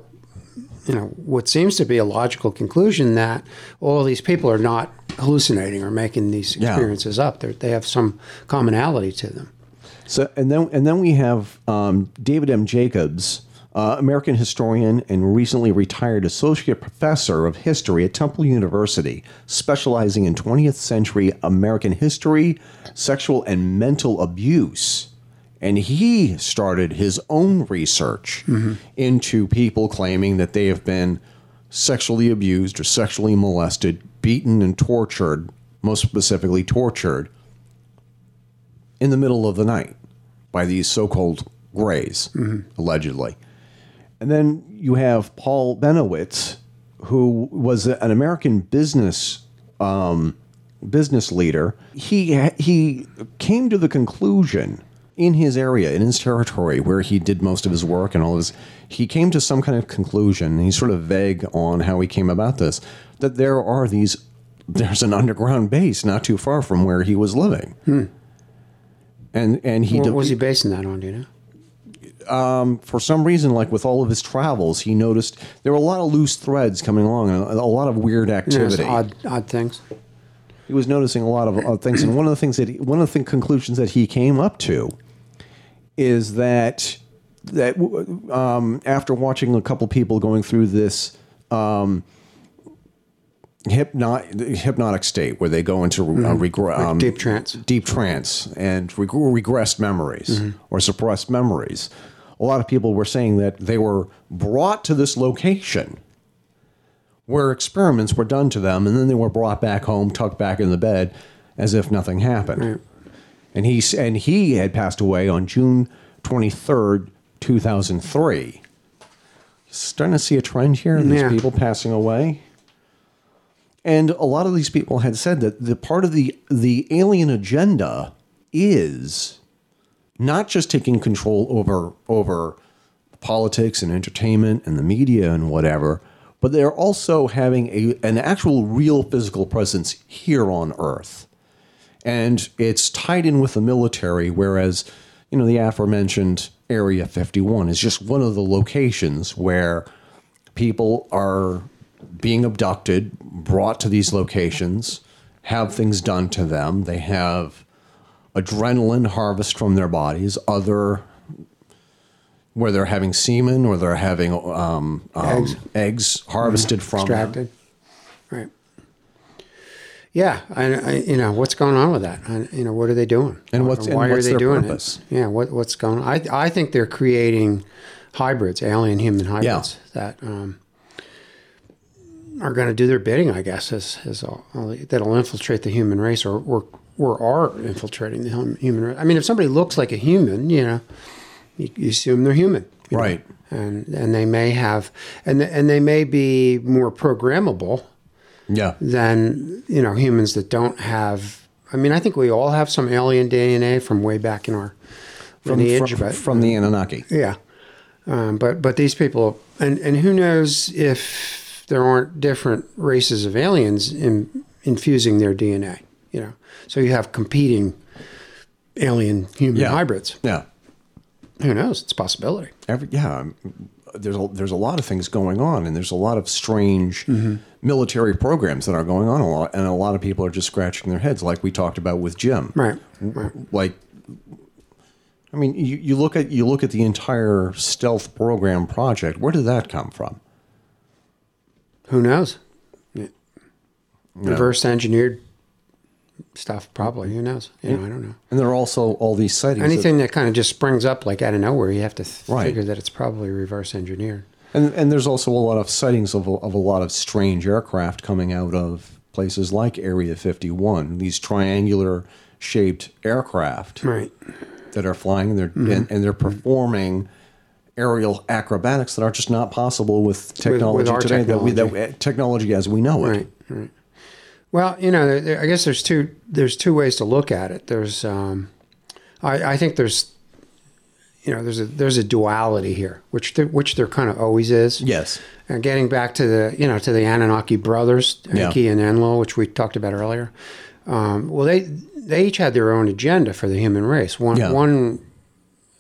Speaker 5: you know, what seems to be a logical conclusion that all these people are not hallucinating or making these
Speaker 4: Yeah.
Speaker 5: experiences up. They're, they have some commonality to them.
Speaker 4: So and then and then we have um, David M. Jacobs, uh, American historian and recently retired associate professor of history at Temple University, specializing in 20th century American history, sexual and mental abuse. And he started his own research into people claiming that they have been sexually abused or sexually molested, beaten and tortured, most specifically tortured in the middle of the night by these so-called grays, allegedly. And then you have Paul Bennewitz, who was an American business um, business leader. He he came to the conclusion in his area, in his territory, where he did most of his work and all his. He came to some kind of conclusion. And he's sort of vague on how he came about this. That there are these. There's an underground base not too far from where he was living. And and he
Speaker 5: What was he basing that on? Do you know?
Speaker 4: for some reason, like with all of his travels, he noticed there were a lot of loose threads coming along, and a, a lot of weird activity.
Speaker 5: some odd, odd things.
Speaker 4: He was noticing a lot of uh, things, and one of the things that he, one of the conclusions that he came up to is that that um, after watching a couple people going through this um, hypnot, hypnotic state where they go into uh, regre- um,
Speaker 5: deep trance.
Speaker 4: deep trance and reg- regressed memories or suppressed memories. A lot of people were saying that they were brought to this location where experiments were done to them, and then they were brought back home, tucked back in the bed, as if nothing happened. and he and he had passed away on June twenty third, two thousand three. Starting to see a trend here in these people passing away. And a lot of these people had said that the part of the the alien agenda is not just taking control over over politics and entertainment and the media and whatever, but they're also having a, an actual real physical presence here on Earth. And it's tied in with the military, whereas, you know, the aforementioned Area 51 is just one of the locations where people are being abducted, brought to these locations, have things done to them. They have adrenaline harvest from their bodies, other where they're having semen or they're having um, um,
Speaker 5: Eggs.
Speaker 4: eggs, harvested from them.
Speaker 5: extracted. Right. Yeah, I, I, you know what's going on with that. I, you know what are they doing?
Speaker 4: And what's- and
Speaker 5: why
Speaker 4: what's
Speaker 5: are they doing
Speaker 4: purpose?
Speaker 5: it? Yeah, what what's going on? I I think they're creating hybrids, alien human hybrids that um, are going to do their bidding. I guess as as all, that'll infiltrate the human race, or or or are infiltrating the human race. I mean, if somebody looks like a human, you know, you, you assume they're human, you know?
Speaker 4: Right.
Speaker 5: And and they may have, and and they may be more programmable
Speaker 4: Yeah.
Speaker 5: than you know humans that don't have. I mean, I think we all have some alien DNA from way back in our
Speaker 4: From,
Speaker 5: lineage,
Speaker 4: from,
Speaker 5: but
Speaker 4: from the Anunnaki.
Speaker 5: yeah. Um, but but these people, and and who knows if there aren't different races of aliens in, infusing their DNA? You know, so you have competing alien human
Speaker 4: Yeah.
Speaker 5: hybrids.
Speaker 4: Yeah.
Speaker 5: Who knows? It's a possibility.
Speaker 4: Every, yeah. There's a, there's a lot of things going on, and there's a lot of strange
Speaker 5: Mm-hmm.
Speaker 4: military programs that are going on a lot, and a lot of people are just scratching their heads, like we talked about with Jim.
Speaker 5: Right. Right.
Speaker 4: like I mean, you, you look at you look at the entire stealth program project. Where did that come from?
Speaker 5: Who knows? Yeah. Reverse engineered stuff, probably. Who knows? You know, I don't know.
Speaker 4: And there are also all these sightings. that-
Speaker 5: Anything that kind of just springs up like out of nowhere, you have to th-
Speaker 4: Right.
Speaker 5: figure that it's probably reverse engineered.
Speaker 4: and and there's also a lot of sightings of a, of a lot of strange aircraft coming out of places like Area 51. These triangular shaped aircraft
Speaker 5: Right.
Speaker 4: that are flying and they're
Speaker 5: Mm-hmm.
Speaker 4: and, and they're performing aerial acrobatics that are just not possible with technology
Speaker 5: our
Speaker 4: today that we
Speaker 5: technology.
Speaker 4: that technology as we know it.
Speaker 5: Right. Right. Well, you know, I guess there's two there's two ways to look at it. There's, um, I, I think there's, you know, there's a there's a duality here, which there, which there kind of always is.
Speaker 4: Yes.
Speaker 5: And getting back to the you know to the Anunnaki brothers,
Speaker 4: Yeah.
Speaker 5: Enki and Enlil, which we talked about earlier. Um, well, they they each had their own agenda for the human race. One
Speaker 4: Yeah.
Speaker 5: one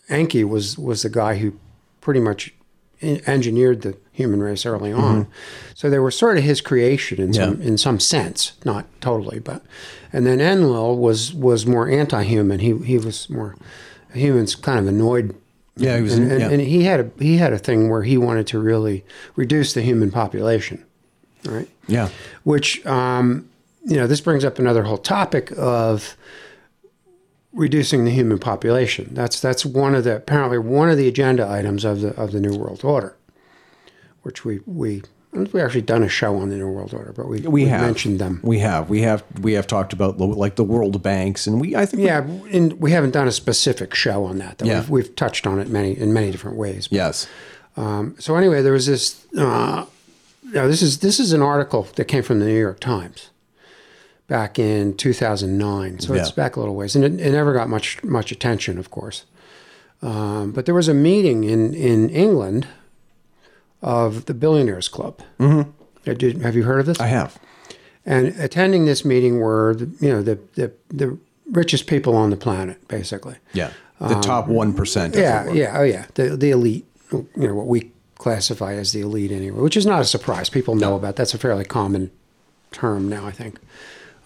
Speaker 5: Enki was was the guy who pretty much engineered the human race early on. So they were sort of his creation in some
Speaker 4: Mm-hmm.
Speaker 5: In some sense, not totally, but and then Enlil was was more anti-human. He he was more humans kind of annoyed
Speaker 4: Yeah, he was.
Speaker 5: and, and,
Speaker 4: yeah.
Speaker 5: and he had a he had a thing where he wanted to really reduce the human population, right?
Speaker 4: yeah.
Speaker 5: Which um, you know this brings up another whole topic of reducing the human population. That's that's one of the apparently one of the agenda items of the of the New World Order, which we we I don't think we actually done a show on the New World Order, but we
Speaker 4: we have
Speaker 5: mentioned them.
Speaker 4: We have, we have, we have talked about the- like the world banks, and we, I think, we-
Speaker 5: Yeah, and we haven't done a specific show on that. though.
Speaker 4: Yeah.
Speaker 5: We've, we've touched on it many in many different ways.
Speaker 4: yes,
Speaker 5: So anyway, there was this. Uh, now this is this is an article that came from the New York Times back in 2009. So it's back a little ways, and it, it never got much much attention, of course. Um, but there was a meeting in in England of the Billionaires Club. Mm-hmm. Did, have you heard of this?
Speaker 4: I have.
Speaker 5: And attending this meeting were the, you know the, the the richest people on the planet, basically.
Speaker 4: Yeah, the top one percent.
Speaker 5: Um, Yeah, yeah, oh yeah, the the elite. You know what we classify as the elite anyway, which is not a surprise. People know about that's a fairly common term now. I think.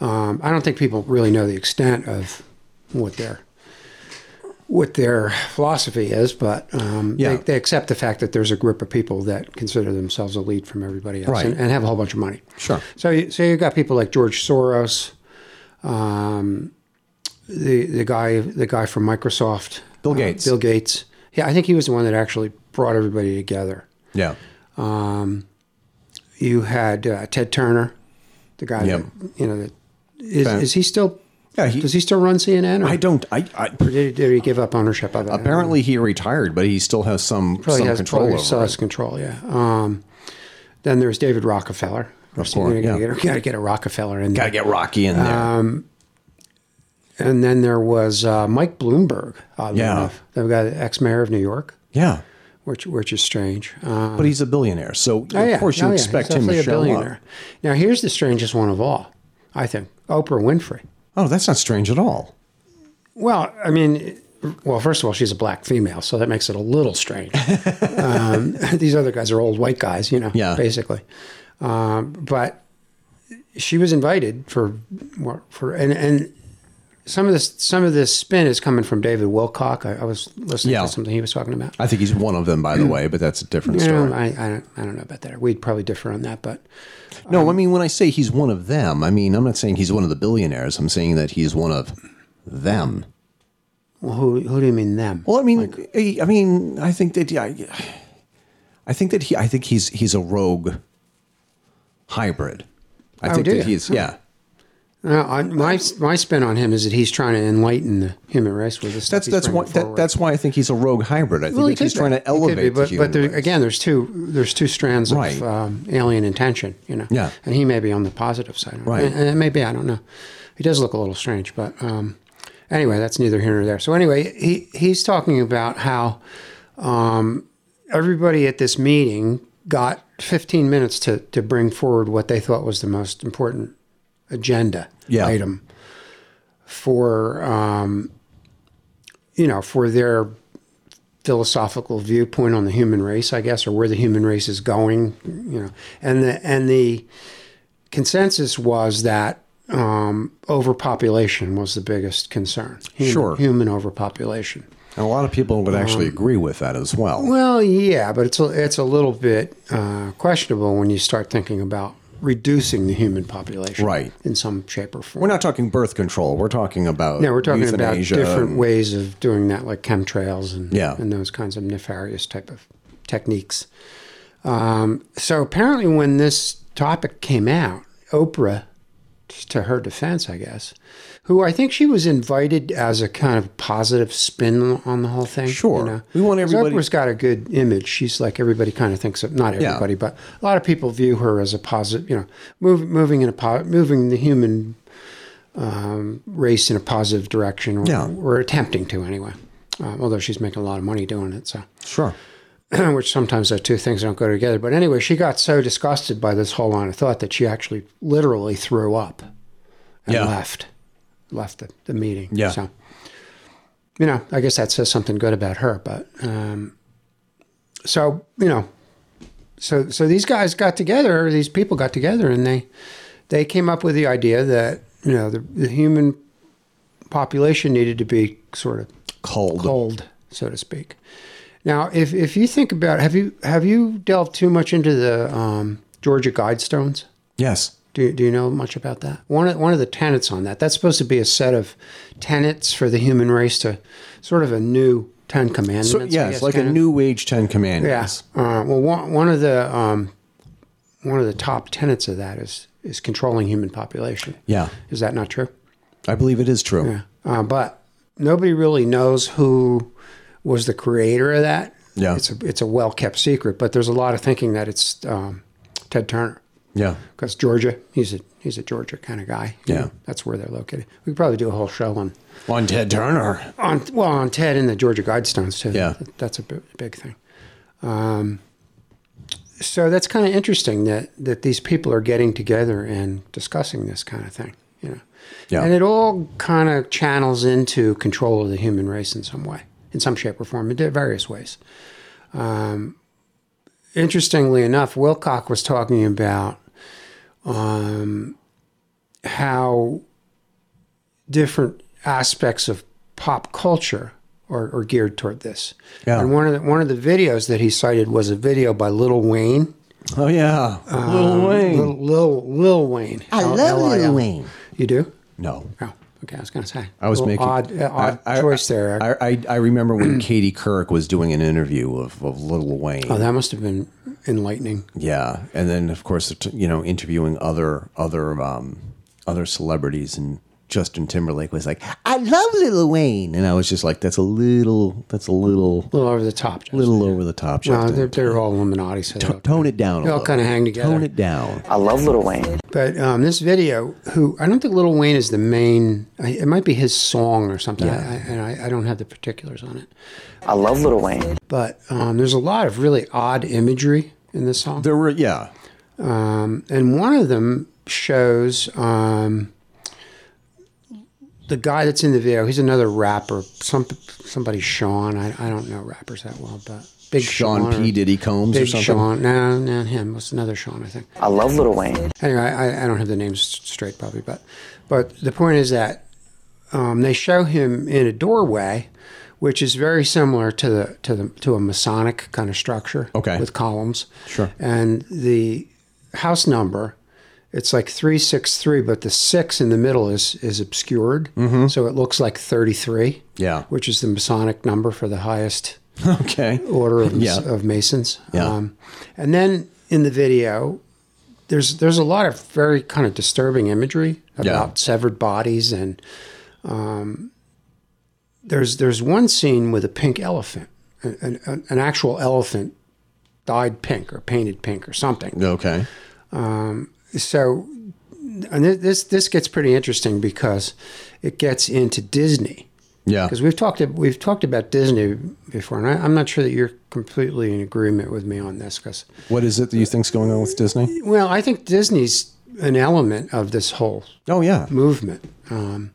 Speaker 5: Um, I don't think people really know the extent of what their what their philosophy is, but um,
Speaker 4: Yeah.
Speaker 5: they, they accept the fact that there's a group of people that consider themselves elite from everybody else
Speaker 4: Right.
Speaker 5: and, and have a whole bunch of money.
Speaker 4: Sure.
Speaker 5: So, you, so you've got people like George Soros, um, the the guy the guy from Microsoft,
Speaker 4: Bill
Speaker 5: uh,
Speaker 4: Gates.
Speaker 5: Bill Gates. Yeah, I think he was the one that actually brought everybody together.
Speaker 4: Yeah, Um,
Speaker 5: You had uh, Ted Turner, the guy
Speaker 4: Yep.
Speaker 5: that you know that is, is he still
Speaker 4: Yeah, he-
Speaker 5: Does he still run CNN? Or,
Speaker 4: I don't. I, I
Speaker 5: did, did he give up ownership of it?
Speaker 4: apparently he retired, but he still has some
Speaker 5: Probably
Speaker 4: some
Speaker 5: has
Speaker 4: control
Speaker 5: probably
Speaker 4: over
Speaker 5: still has control. Yeah. Um, then there's David Rockefeller.
Speaker 4: Of course,
Speaker 5: you
Speaker 4: yeah.
Speaker 5: gotta, get, gotta get a Rockefeller in there.
Speaker 4: Got
Speaker 5: there.
Speaker 4: to get Rocky in there.
Speaker 5: Um, And then there was uh, Mike Bloomberg.
Speaker 4: Yeah.
Speaker 5: enough, the guy, ex-mayor of New York,
Speaker 4: yeah,
Speaker 5: which which is strange. Um,
Speaker 4: but he's a billionaire, so
Speaker 5: oh, yeah.
Speaker 4: of course you
Speaker 5: Oh,
Speaker 4: expect
Speaker 5: He's
Speaker 4: him to show
Speaker 5: billionaire.
Speaker 4: up.
Speaker 5: Now here's the strangest one of all. I think Oprah Winfrey.
Speaker 4: Oh, that's not strange at all.
Speaker 5: Well, I mean, well, first of all, she's a black female, so that makes it a little strange. um, these other guys are old white guys, you know,
Speaker 4: Yeah.
Speaker 5: basically. Um, but she was invited for for and and some of this some of this spin is coming from David Wilcock. I, I was listening
Speaker 4: Yeah.
Speaker 5: to something he was talking about.
Speaker 4: I think he's one of them, by the way, but that's a different
Speaker 5: You
Speaker 4: story.
Speaker 5: know, I, I don't I don't know about that. We'd probably differ on that, but
Speaker 4: no, I mean when I say he's one of them, I mean I'm not saying he's one of the billionaires. I'm saying that he's one of them.
Speaker 5: well, who who do you mean them?
Speaker 4: Well, I mean, I I mean, I think that yeah, I, I think that he, I think he's he's a rogue hybrid. I
Speaker 5: Oh,
Speaker 4: think that he's yeah.
Speaker 5: No, I, my my spin on him is that he's trying to enlighten the human race with this.
Speaker 4: That's that's why that, that's why I think he's a rogue hybrid. I think
Speaker 5: Well, he
Speaker 4: he's trying to elevate
Speaker 5: be,
Speaker 4: the
Speaker 5: but,
Speaker 4: human
Speaker 5: but there, again, there's two there's two strands
Speaker 4: Right.
Speaker 5: of um, alien intention, you know.
Speaker 4: Yeah.
Speaker 5: and he may be on the positive side,
Speaker 4: Right.
Speaker 5: And, and it may be I don't know. He does look a little strange, but um, anyway, that's neither here nor there. So anyway, he he's talking about how um, everybody at this meeting got 15 minutes to to bring forward what they thought was the most important agenda
Speaker 4: Yeah.
Speaker 5: item for um, you know for their philosophical viewpoint on the human race, I guess, or where the human race is going, you know, and the and the consensus was that um, overpopulation was the biggest concern. Human,
Speaker 4: Sure.
Speaker 5: human overpopulation.
Speaker 4: and a lot of people would actually
Speaker 5: Um,
Speaker 4: agree with that as well.
Speaker 5: Well, yeah, but it's a, it's a little bit uh, questionable when you start thinking about reducing the human population,
Speaker 4: Right.
Speaker 5: in some shape or form.
Speaker 4: we're not talking birth control. We're talking about
Speaker 5: No, we're talking about different
Speaker 4: and-
Speaker 5: ways of doing that, like chemtrails and
Speaker 4: Yeah.
Speaker 5: and those kinds of nefarious type of techniques. Um, so apparently, when this topic came out, Oprah, to her defense, I guess, who I think she was invited as a kind of positive spin on the whole thing.
Speaker 4: Sure. We want everybody-
Speaker 5: Oprah's got a good image. She's like everybody kind of thinks of. Not
Speaker 4: Yeah.
Speaker 5: everybody, but a lot of people view her as a positive. You know, move, moving in a po- moving the human um, race in a positive direction, or,
Speaker 4: Yeah.
Speaker 5: or attempting to anyway. Uh, although she's making a lot of money doing it, so
Speaker 4: Sure.
Speaker 5: which sometimes the two things don't go together. But anyway, she got so disgusted by this whole line of thought that she actually literally threw up and
Speaker 4: Yeah.
Speaker 5: left, left the, the meeting.
Speaker 4: Yeah.
Speaker 5: So, you know, I guess that says something good about her. But um, so you know, so so these guys got together, these people got together, and they they came up with the idea that you know the, the human population needed to be sort of
Speaker 4: Cold.
Speaker 5: cold, so to speak. Now, if if you think about, have you have you delved too much into the um, Georgia Guidestones?
Speaker 4: Yes.
Speaker 5: Do you, do you know much about that? One of, one of the tenets on that. That's supposed to be a set of tenets for the human race to sort of a new Ten Commandments.
Speaker 4: So yeah, it's
Speaker 5: guess,
Speaker 4: like a
Speaker 5: of.
Speaker 4: new age Ten
Speaker 5: Yeah.
Speaker 4: Commandments.
Speaker 5: Uh, well, one, one of the um, one of the top tenets of that is is controlling human population.
Speaker 4: Yeah.
Speaker 5: Is that not true?
Speaker 4: I believe it is true.
Speaker 5: Yeah. Uh, but nobody really knows who was the creator of that.
Speaker 4: Yeah.
Speaker 5: It's a it's a well kept secret, but there's a lot of thinking that it's um, Ted Turner
Speaker 4: Yeah.
Speaker 5: because Georgia. He's a he's a Georgia kind of guy.
Speaker 4: Yeah.
Speaker 5: know, that's where they're located. We could probably do a whole show on
Speaker 4: On Ted Turner.
Speaker 5: on well on Ted and the Georgia Guidestones too.
Speaker 4: Yeah.
Speaker 5: That- that's a big, big thing. Um, so that's kind of interesting that that these people are getting together and discussing this kind of thing. You know.
Speaker 4: Yeah.
Speaker 5: And it all kind of channels into control of the human race in some way, in some shape or form, in various ways. Um, interestingly enough, Wilcock was talking about um, how different aspects of pop culture are, are geared toward this.
Speaker 4: Yeah.
Speaker 5: And one of the one of the videos that he cited was a video by Lil Wayne.
Speaker 4: Oh yeah. Lil Wayne.
Speaker 5: Lil Lil, Lil Wayne.
Speaker 4: I love
Speaker 5: L-I-L.
Speaker 4: Lil Wayne.
Speaker 5: You do?
Speaker 4: No.
Speaker 5: Oh, okay. I was going to say.
Speaker 4: I was
Speaker 5: Little
Speaker 4: making
Speaker 5: odd, uh, odd
Speaker 4: I- I-
Speaker 5: choice there.
Speaker 4: I, I, I remember when Katie Couric was doing an interview of, of Little Wayne.
Speaker 5: oh, that must have been enlightening.
Speaker 4: yeah, and then of course you know interviewing other other um, other celebrities, and Justin Timberlake was like, "I love Lil Wayne," and I was just like, "That's a little, that's a little,
Speaker 5: A little over the top. Justin.
Speaker 4: little over the top."
Speaker 5: Well,
Speaker 4: Justin.
Speaker 5: they're, they're all Illuminati, so they all-
Speaker 4: Tone it down.
Speaker 5: They all kind of hang together.
Speaker 4: Tone it down.
Speaker 7: I love Little Wayne.
Speaker 5: But um, this video, who I don't think Little Wayne is the main. I- It might be his song or something. I, I, and I, I don't have the particulars on it.
Speaker 7: I love Little Wayne.
Speaker 5: But um, there's a lot of really odd imagery in this song.
Speaker 4: There were, yeah,
Speaker 5: and one of them shows um, the guy that's in the video. He's another rapper. Some somebody Sean. I, I don't know rappers that well, but Big
Speaker 4: Sean
Speaker 5: Sean,
Speaker 4: P.
Speaker 5: or
Speaker 4: Diddy Combs or
Speaker 5: Big
Speaker 4: something.
Speaker 5: Sean. No, no, not him. It's another Sean, I think.
Speaker 7: I love Little Wayne.
Speaker 5: Anyway, I, I don't have the names straight probably, but but the point is that um, they show him in a doorway, which is very similar to the to the to a Masonic kind of structure.
Speaker 4: Okay.
Speaker 5: With columns.
Speaker 4: Sure.
Speaker 5: And the house number, it's like three six three, but the six in the middle is is obscured, mm-hmm. so it looks like thirty three.
Speaker 4: Yeah.
Speaker 5: Which is the Masonic number for the highest
Speaker 4: Okay.
Speaker 5: order of,
Speaker 4: Yeah.
Speaker 5: of Masons.
Speaker 4: Yeah.
Speaker 5: Um, and then in the video, there's there's a lot of very kind of disturbing imagery about
Speaker 4: Yeah.
Speaker 5: severed bodies, and um, there's there's one scene with a pink elephant, an, an, an actual elephant dyed pink or painted pink or something.
Speaker 4: Okay.
Speaker 5: So, and this this gets pretty interesting because it gets into Disney.
Speaker 4: Yeah.
Speaker 5: Because we've talked we've talked about Disney before, and I, I'm not sure that you're completely in agreement with me on this. Because
Speaker 4: What is it that you think's going on with Disney?
Speaker 5: well, I think Disney's an element of this whole
Speaker 4: Oh yeah.
Speaker 5: movement, um,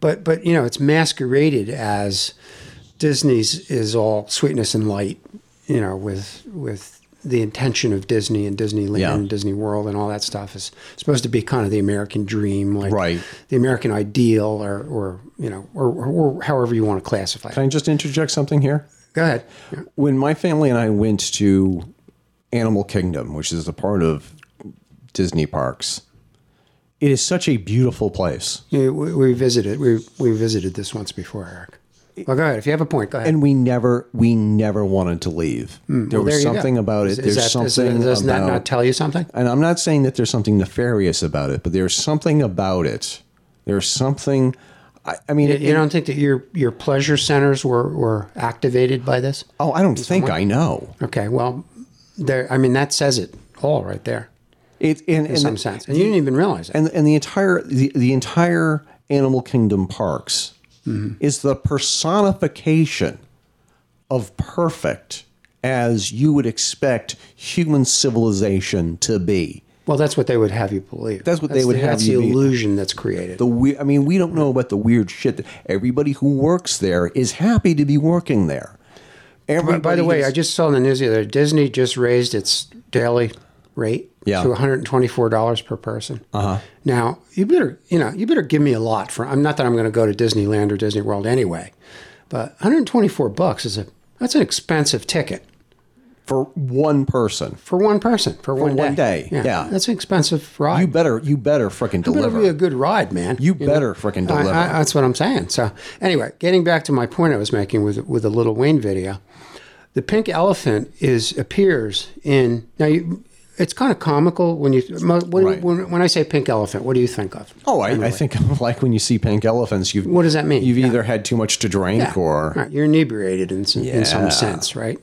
Speaker 5: but but you know it's masqueraded as Disney's is all sweetness and light, you know, with with the intention of Disney and Disneyland
Speaker 4: Yeah.
Speaker 5: and Disney World and all that stuff is supposed to be kind of the American dream, like
Speaker 4: Right.
Speaker 5: the American ideal, or or you know, or, or however you want to classify.
Speaker 4: Can
Speaker 5: it.
Speaker 4: I just interject something here?
Speaker 5: Go ahead. Yeah.
Speaker 4: When my family and I went to Animal Kingdom, which is a part of Disney parks, it is such a beautiful place.
Speaker 5: Yeah, we, we visited. We we visited this once before, Eric. Well, go ahead. If you have a point, go ahead.
Speaker 4: And we never, we never wanted to leave. there
Speaker 5: Hmm. Well,
Speaker 4: was
Speaker 5: there
Speaker 4: something about it.
Speaker 5: Is- is
Speaker 4: there's
Speaker 5: that- is-
Speaker 4: something
Speaker 5: Doesn't that not tell you something?
Speaker 4: and I'm not saying that there's something nefarious about it, but there's something about it. There's something. I, I mean, it,
Speaker 5: You don't think that your your pleasure centers were were activated by this?
Speaker 4: oh, I don't think I know.
Speaker 5: Okay, well, there. I mean, that says it all right there
Speaker 4: It in,
Speaker 5: in some sense, and you didn't even realize it.
Speaker 4: and and the entire the, the entire Animal Kingdom parks is the personification of perfect as you would expect human civilization to be.
Speaker 5: well, that's what they would have you believe.
Speaker 4: That's what they would
Speaker 5: the,
Speaker 4: have
Speaker 5: That's
Speaker 4: you
Speaker 5: the
Speaker 4: be-
Speaker 5: illusion that's created.
Speaker 4: The we- I mean, we don't know about the weird shit. That everybody who works there is happy to be working there.
Speaker 5: by,
Speaker 4: Everybody
Speaker 5: by the way,
Speaker 4: is-
Speaker 5: I just saw in the news the other. Disney just raised its daily rate
Speaker 4: Yeah.
Speaker 5: to one hundred and twenty four dollars per person. Uh-huh. Now you better you know you better give me a lot for. I'm not that I'm going to go to Disneyland or Disney World anyway, but one hundred and twenty four bucks is a that's an expensive ticket
Speaker 4: for one person.
Speaker 5: for one person for, one,
Speaker 4: one day, yeah.
Speaker 5: that's an expensive ride.
Speaker 4: You better, you better freaking
Speaker 5: It better be a good ride, man.
Speaker 4: You
Speaker 5: know?
Speaker 4: better frickin'
Speaker 5: I-
Speaker 4: deliver.
Speaker 5: I- that's what I'm saying. So anyway, getting back to my point I was making with with the Little Wayne video, the pink elephant is appears in now. You, it's kind of comical when you when,
Speaker 4: Right.
Speaker 5: when, when I say pink elephant. What do you think of?
Speaker 4: Oh, I, I think like when you see pink elephants, you've
Speaker 5: What does that mean?
Speaker 4: You've
Speaker 5: Yeah.
Speaker 4: either had too much to drink
Speaker 5: Yeah.
Speaker 4: or
Speaker 5: Right, you're inebriated in some, in some sense, right?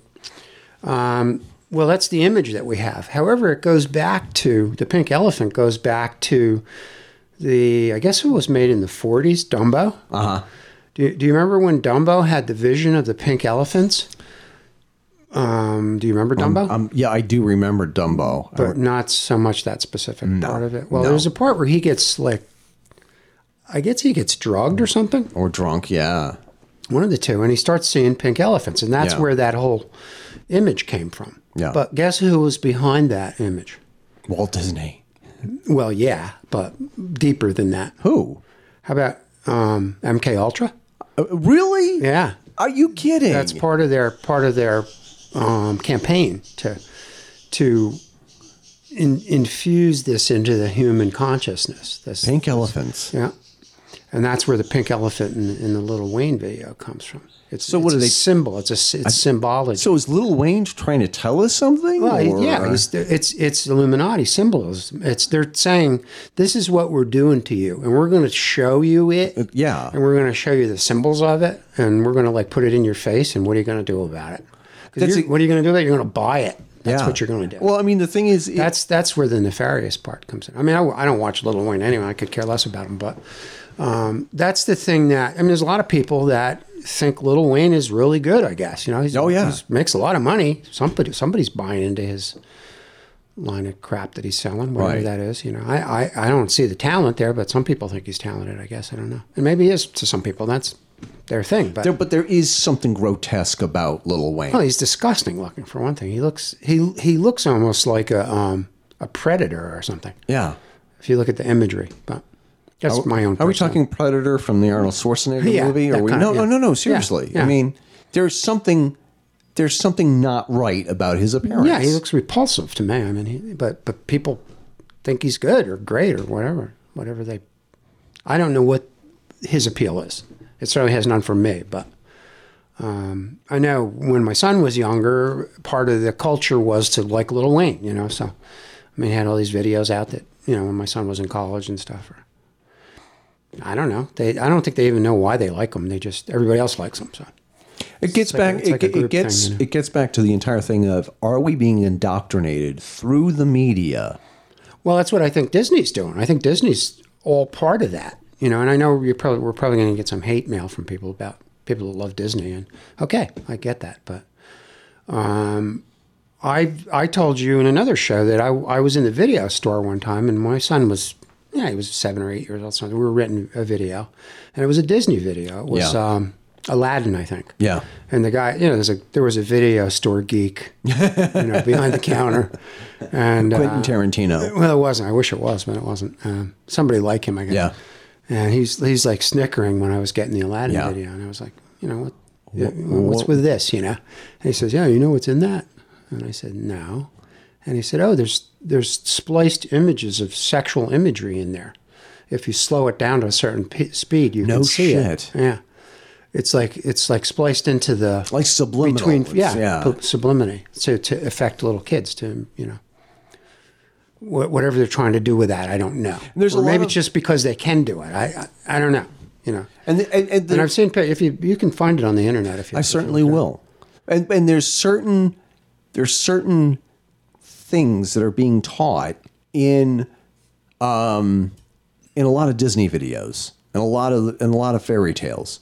Speaker 5: Um, well, that's the image that we have. However, it goes back to the pink elephant goes back to the I guess it was made in the 40s, Dumbo.
Speaker 4: uh huh.
Speaker 5: Do do you remember when Dumbo had the vision of the pink elephants? Um, do you remember Dumbo?
Speaker 4: Um, yeah, I do remember Dumbo.
Speaker 5: But not so much that specific part of it. Well,
Speaker 4: no.
Speaker 5: there's a part where he gets like, I guess he gets drugged or something.
Speaker 4: or drunk, yeah.
Speaker 5: one of the two, and he starts seeing pink elephants, and that's
Speaker 4: Yeah.
Speaker 5: where that whole image came from.
Speaker 4: Yeah.
Speaker 5: But guess who was behind that image?
Speaker 4: Walt Disney.
Speaker 5: Well, yeah, but deeper than that.
Speaker 4: Who?
Speaker 5: How about um, MK Ultra?
Speaker 4: Uh, really?
Speaker 5: Yeah,
Speaker 4: Are you kidding?
Speaker 5: that's part of their part of their um, campaign to to in, infuse this into the human consciousness. This
Speaker 4: pink elephants.
Speaker 5: Yeah. and that's where the pink elephant in, in the Little Wayne video comes from. It's
Speaker 4: So what are
Speaker 5: a
Speaker 4: they-
Speaker 5: symbol? It's a it's symbology.
Speaker 4: So is Little Wayne trying to tell us something?
Speaker 5: Well,
Speaker 4: or-
Speaker 5: yeah, it's, it's it's Illuminati symbolism. It's they're saying this is what we're doing to you, and we're going to show you it,
Speaker 4: yeah.
Speaker 5: and we're going to show you the symbols of it, and we're going to like put it in your face, and what are you going to do about it? 'Cause
Speaker 4: That's a-
Speaker 5: what are you going to do it? You're going to buy it. That's
Speaker 4: Yeah.
Speaker 5: what you're going to do.
Speaker 4: Well, I mean, the thing is, it-
Speaker 5: that's that's where the nefarious part comes in. I mean, I, I don't watch Little Wayne anyway. I could care less about him, but um, that's the thing that I mean. There's a lot of people that think Little Wayne is really good. I guess you know. He's,
Speaker 4: Oh, yeah.
Speaker 5: he's, makes a lot of money. Somebody somebody's buying into his line of crap that he's selling, whatever
Speaker 4: Right.
Speaker 5: that is. You know, I, I I don't see the talent there, but some people think he's talented. I guess I don't know, and maybe he is to some people. That's their thing, but.
Speaker 4: there, but there is something grotesque about Little Wayne.
Speaker 5: well, he's disgusting looking for one thing. He looks he he looks almost like a um, a predator or something.
Speaker 4: yeah.
Speaker 5: if you look at the imagery. But that's my own.
Speaker 4: Are we talking Predator from the Arnold Schwarzenegger
Speaker 5: Yeah,
Speaker 4: movie? Or we, no,
Speaker 5: of-
Speaker 4: no,
Speaker 5: yeah.
Speaker 4: no, no.
Speaker 5: Yeah,
Speaker 4: Seriously, I
Speaker 5: yeah.
Speaker 4: mean, there's something, there's something not right about his appearance.
Speaker 5: Yeah, he looks repulsive to me. I mean, he, but but people think he's good or great or whatever, whatever they. I don't know what his appeal is. It certainly has none for me, but. Um, I know when my son was younger, part of the culture was to like Little Wayne, you know. So, I mean, he had all these videos out that you know when my son was in college and stuff. Or, I don't know. They, I don't think they even know why they like them. They just everybody else likes them. So,
Speaker 4: It gets
Speaker 5: like
Speaker 4: back.
Speaker 5: like
Speaker 4: it, it gets.
Speaker 5: thing, you know?
Speaker 4: It gets back to the entire thing of: Are we being indoctrinated through the media?
Speaker 5: Well, that's what I think Disney's doing. I think Disney's all part of that, you know. And I know you're probably we're probably going to get some hate mail from people about people that love Disney, and okay, I get that. But um, I I told you in another show that I I was in the video store one time, and my son was yeah he was seven or eight years old. So we were renting a video, and it was a Disney video. It was
Speaker 4: Yeah.
Speaker 5: um, Aladdin, I think.
Speaker 4: Yeah.
Speaker 5: And the guy, you know, there's a there was a video store geek, you know, behind the counter, and uh,
Speaker 4: Quentin Tarantino.
Speaker 5: well, it wasn't. I wish it was, but it wasn't. Um, somebody like him, I guess.
Speaker 4: Yeah.
Speaker 5: And he's he's like snickering when I was getting the Aladdin
Speaker 4: Yeah.
Speaker 5: video, and I was like, you know what? yeah, uh, what's with this? You know? And he says, yeah, you know what's in that? And I said, no. And he said, oh, there's there's spliced images of sexual imagery in there. If you slow it down to a certain p- speed, you
Speaker 4: No
Speaker 5: can see
Speaker 4: shit.
Speaker 5: it. Yeah. It's like it's like spliced into the
Speaker 4: Like subliminal.
Speaker 5: between yeah,
Speaker 4: yeah.
Speaker 5: pu- sublimity to to affect little kids to you know whatever they're trying to do with that I don't know.
Speaker 4: There's
Speaker 5: or
Speaker 4: a
Speaker 5: maybe
Speaker 4: of-
Speaker 5: it's just because they can do it. I I, I don't know. You know.
Speaker 4: And the, and, and the,
Speaker 5: And I've seen if you you can find it on the internet if you
Speaker 4: I certainly will. And and there's certain there's certain things that are being taught in um in a lot of Disney videos and a lot of in a lot of fairy tales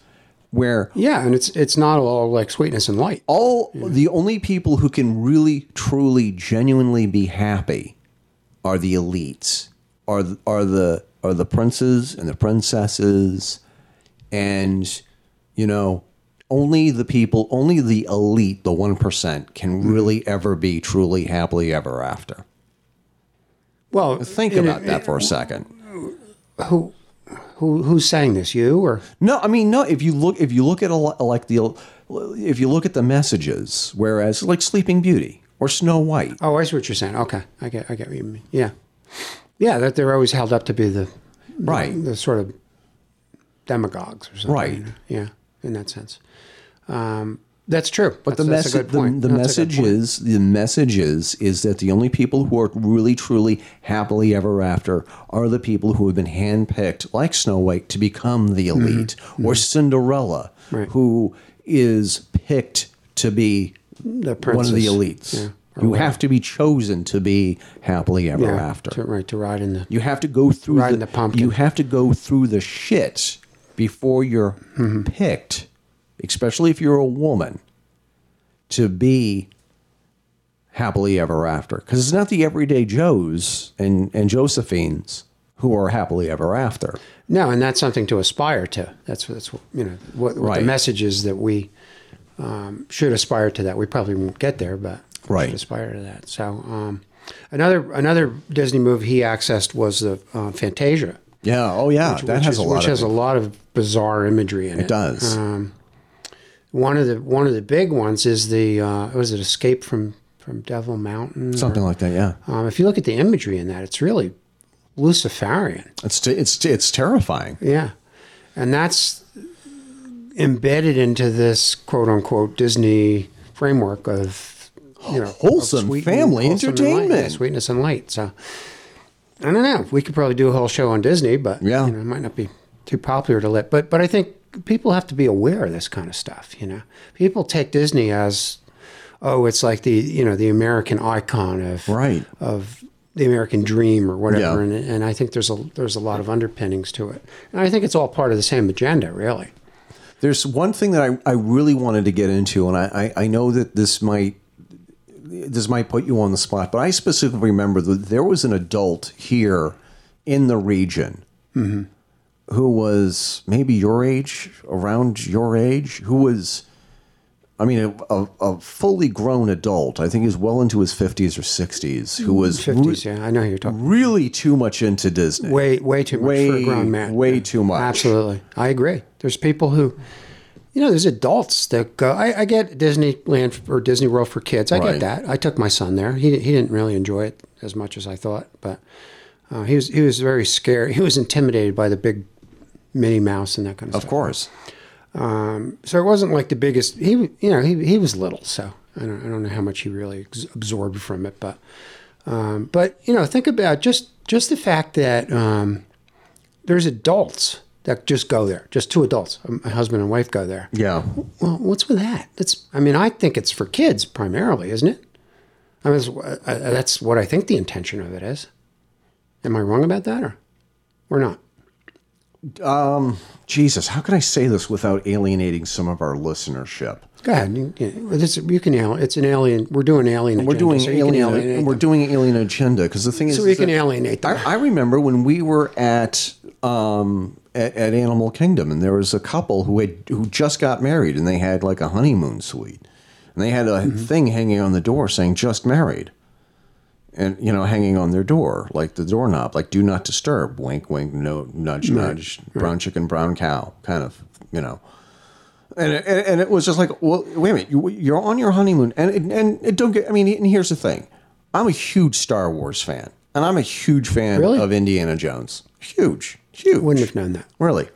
Speaker 4: where
Speaker 5: Yeah, and it's it's not all like sweetness and light.
Speaker 4: all the only people who can really truly genuinely be happy are the elites are the, are the are the princes and the princesses and you know only the people only the elite the 1% can mm-hmm. really ever be truly happily ever after
Speaker 5: Well,
Speaker 4: think
Speaker 5: in-
Speaker 4: about that for a second
Speaker 5: Who who who's saying this? You or
Speaker 4: No, I mean no. If you look, if you look at a like the, if you look at the messages, whereas like Sleeping Beauty or Snow White,
Speaker 5: oh, I see what you're saying. Okay, I get I get what you mean. Yeah, yeah, that they're always held up to be the
Speaker 4: right?
Speaker 5: the sort of demagogues or something.
Speaker 4: Right.
Speaker 5: you know? Yeah, in that sense. Um, that's true.
Speaker 4: But the
Speaker 5: that's, a
Speaker 4: message, the, the
Speaker 5: That's a good
Speaker 4: message is, the message is, is that the only people who are really truly happily ever after are the people who have been handpicked, like Snow White, to become the elite, or Cinderella,
Speaker 5: Mm-hmm. Right.
Speaker 4: who is picked to be
Speaker 5: the
Speaker 4: one of the elites.
Speaker 5: Yeah,
Speaker 4: you have to be chosen to be happily ever
Speaker 5: yeah,
Speaker 4: after.
Speaker 5: to, right to ride in the.
Speaker 4: You have to go through the,
Speaker 5: the pumpkin.
Speaker 4: You have to go through the shit before you're
Speaker 5: Mm-hmm.
Speaker 4: picked, especially if you're a woman, to be happily ever after. Because it's not the everyday Joes and, and Josephines who are happily ever after.
Speaker 5: No, and that's something to aspire to. That's that's what you know. What, what
Speaker 4: Right.
Speaker 5: the message is that we um, should aspire to that. We probably won't get there, but
Speaker 4: Right.
Speaker 5: should aspire to that. So um, another another Disney movie he accessed was the uh, Fantasia.
Speaker 4: Yeah. Oh, yeah.
Speaker 5: which-
Speaker 4: that
Speaker 5: which
Speaker 4: has
Speaker 5: is-
Speaker 4: a lot
Speaker 5: which
Speaker 4: of
Speaker 5: has a lot of bizarre imagery in it.
Speaker 4: It does.
Speaker 5: Um, one of the one of the big ones is the uh, was it Escape from from Devil Mountain?
Speaker 4: Something
Speaker 5: or-
Speaker 4: like that. Yeah.
Speaker 5: Um, if you look at the imagery in that, it's really Luciferian.
Speaker 4: It's, t- it's, t- it's terrifying.
Speaker 5: Yeah, and that's embedded into this quote unquote Disney framework of you know
Speaker 4: Wholesome
Speaker 5: sweet-
Speaker 4: family
Speaker 5: wholesome and light,
Speaker 4: entertainment.
Speaker 5: sweetness and light. So I don't know. We could probably do a whole show on Disney, but
Speaker 4: Yeah.
Speaker 5: you know, it might not be too popular to let. But but I think people have to be aware of this kind of stuff. You know, people take Disney as oh, it's like the you know the American icon of
Speaker 4: Right.
Speaker 5: of the American dream or whatever.
Speaker 4: Yeah.
Speaker 5: And, and I think there's a there's a lot of underpinnings to it. And I think it's all part of the same agenda, really.
Speaker 4: There's one thing that I, I really wanted to get into, and I, I, I know that this might this might put you on the spot, but I specifically remember that there was an adult here in the region mm-hmm. who was maybe your age, around your age, who was, I mean, a, a, a fully grown adult. I think he was well into his 50s or 60s, who was re-
Speaker 5: Fifties, yeah, I know who you're talking.
Speaker 4: really too much into Disney.
Speaker 5: Way way too much for a
Speaker 4: Way-
Speaker 5: grown man.
Speaker 4: way too much.
Speaker 5: Absolutely, I agree. There's people who. You know, there's adults that go. I, I get Disneyland or Disney World for kids. I
Speaker 4: Right.
Speaker 5: get that. I took my son there. He he didn't really enjoy it as much as I thought, but uh, he was he was very scared. He was intimidated by the big Minnie Mouse and that kind of,
Speaker 4: Of
Speaker 5: stuff.
Speaker 4: Of course.
Speaker 5: So it wasn't like the biggest. He, you know, he he was little, so I don't I don't know how much he really ex- absorbed from it, but um, but you know, think about just just the fact that um, there's adults that just go there, just two adults, a husband and wife go there.
Speaker 4: Yeah.
Speaker 5: Well, what's with that? That's I mean, I think it's for kids primarily, isn't it? I mean, uh, that's what I think the intention of it is. Am I wrong about that, or or not?
Speaker 4: Jesus, how can I say this without alienating some of our listenership?
Speaker 5: Go ahead. You, you, can. It's an alien. We're doing alien.
Speaker 4: We're
Speaker 5: agenda,
Speaker 4: doing
Speaker 5: so can
Speaker 4: alien. We're doing alien agenda because the thing is,
Speaker 5: So we can alienate them.
Speaker 4: I, I remember when we were at um, at, at Animal Kingdom, and there was a couple who had who just got married, and they had like a honeymoon suite, and they had a
Speaker 5: Mm-hmm.
Speaker 4: thing hanging on the door saying "just married," and you know, hanging on their door like the doorknob, like "do not disturb," wink, wink, no, nudge, nudge, brown chicken, brown cow, kind of, you know. And it, and it was just like, well, wait a minute, you, you're on your honeymoon, and it, and it don't get. I mean, and here's the thing, I'm a huge Star Wars fan, and I'm a huge fan
Speaker 5: Really?
Speaker 4: of Indiana Jones. Huge, huge.
Speaker 5: Wouldn't have known that.
Speaker 4: Really.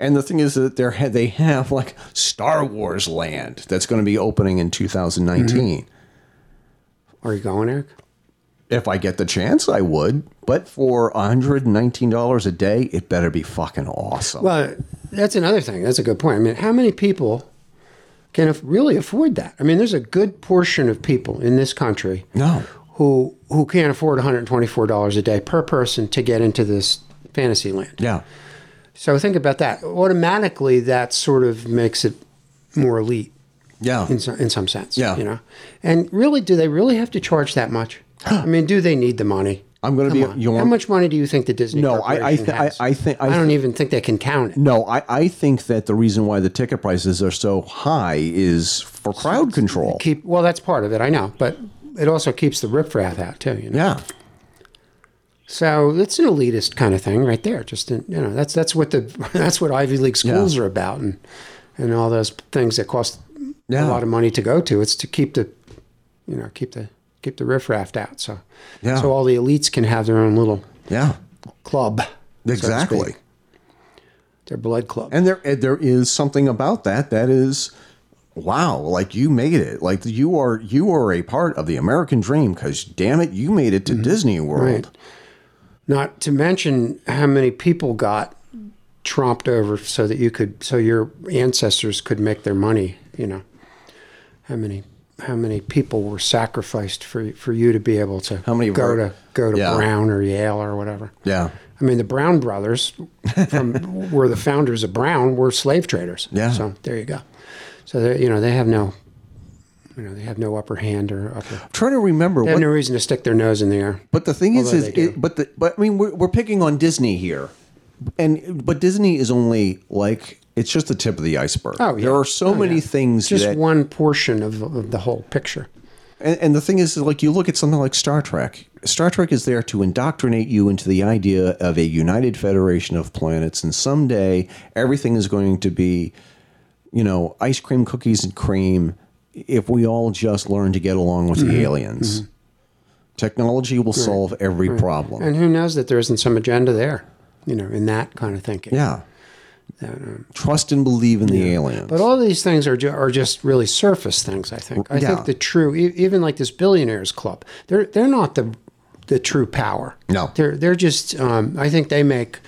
Speaker 4: And the thing is that they're they have like Star Wars Land that's going to be opening in 2019. Mm-hmm.
Speaker 5: Are you going, Eric?
Speaker 4: If I get the chance, I would. But for $119 a day, it better be fucking awesome.
Speaker 5: Well, that's another thing. That's a good point. I mean, how many people can really afford that? I mean, there's a good portion of people in this country
Speaker 4: no.
Speaker 5: who who can't afford $124 a day per person to get into this fantasy land.
Speaker 4: Yeah.
Speaker 5: So think about that. Automatically, that sort of makes it more elite
Speaker 4: Yeah.
Speaker 5: in some, in some sense.
Speaker 4: Yeah.
Speaker 5: You know, and really, do they really have to charge that much? I mean, do they need the money?
Speaker 4: I'm gonna be-
Speaker 5: on.
Speaker 4: you
Speaker 5: How much money do you think the Disney?
Speaker 4: No, I- I thi- I- I think- I
Speaker 5: I don't
Speaker 4: thi-
Speaker 5: even think they can count it.
Speaker 4: No, I, I think that the reason why the ticket prices are so high is for crowd control.
Speaker 5: Keep well, that's part of it. I know, but it also keeps the riffraff out too. You know.
Speaker 4: Yeah.
Speaker 5: So it's an elitist kind of thing, right there. Just in, you know, that's that's what the that's what Ivy League schools
Speaker 4: Yeah.
Speaker 5: are about, and and all those things that cost
Speaker 4: Yeah.
Speaker 5: a lot of money to go to. It's to keep the, you know, keep the keep the riffraff out. So
Speaker 4: Yeah.
Speaker 5: so all the elites can have their own little
Speaker 4: Yeah.
Speaker 5: club.
Speaker 4: Exactly.
Speaker 5: speak. Their blood club.
Speaker 4: And there there is something about that that is wow, like you made it. Like you are you are a part of the American dream cuz damn it, you made it to Disney World.
Speaker 5: Mm-hmm. Right. Not to mention how many people got tromped over so that you could, so your ancestors could make their money. You know, how many, how many people were sacrificed for for you to be able to
Speaker 4: How many
Speaker 5: go
Speaker 4: were-
Speaker 5: to go to
Speaker 4: Yeah.
Speaker 5: Brown or Yale or whatever.
Speaker 4: Yeah.
Speaker 5: I mean, the Brown brothers, from were the founders of Brown, were slave traders.
Speaker 4: Yeah.
Speaker 5: So there you go. So they, you know, they have no, you know, they have no upper hand or upper.
Speaker 4: I'm trying to remember
Speaker 5: They have
Speaker 4: what
Speaker 5: no reason to stick their nose in the air.
Speaker 4: But the thing is,
Speaker 5: Although
Speaker 4: is it, but the but I mean, we're, we're picking on Disney here, and but Disney is only like it's just the tip of the iceberg.
Speaker 5: Oh, yeah.
Speaker 4: There are so
Speaker 5: Oh,
Speaker 4: many
Speaker 5: yeah.
Speaker 4: things
Speaker 5: Just
Speaker 4: that,
Speaker 5: one portion of, of the whole picture.
Speaker 4: and, and the thing is, is, like you look at something like Star Trek. Star Trek is there to indoctrinate you into the idea of a united federation of planets, and someday everything is going to be, you know, ice cream, cookies, and cream. If we all just learn to get along with
Speaker 5: Mm-hmm.
Speaker 4: the aliens, technology will solve every problem.
Speaker 5: And who knows that there isn't some agenda there, you know, in that kind of thinking.
Speaker 4: yeah.
Speaker 5: That, um,
Speaker 4: Trust and believe in the aliens.
Speaker 5: but all these things are ju- are just really surface things. I think. I
Speaker 4: Yeah.
Speaker 5: think the true, e- even like this billionaires club, they're they're not the the true power.
Speaker 4: No.
Speaker 5: they're they're just. Um, I think they make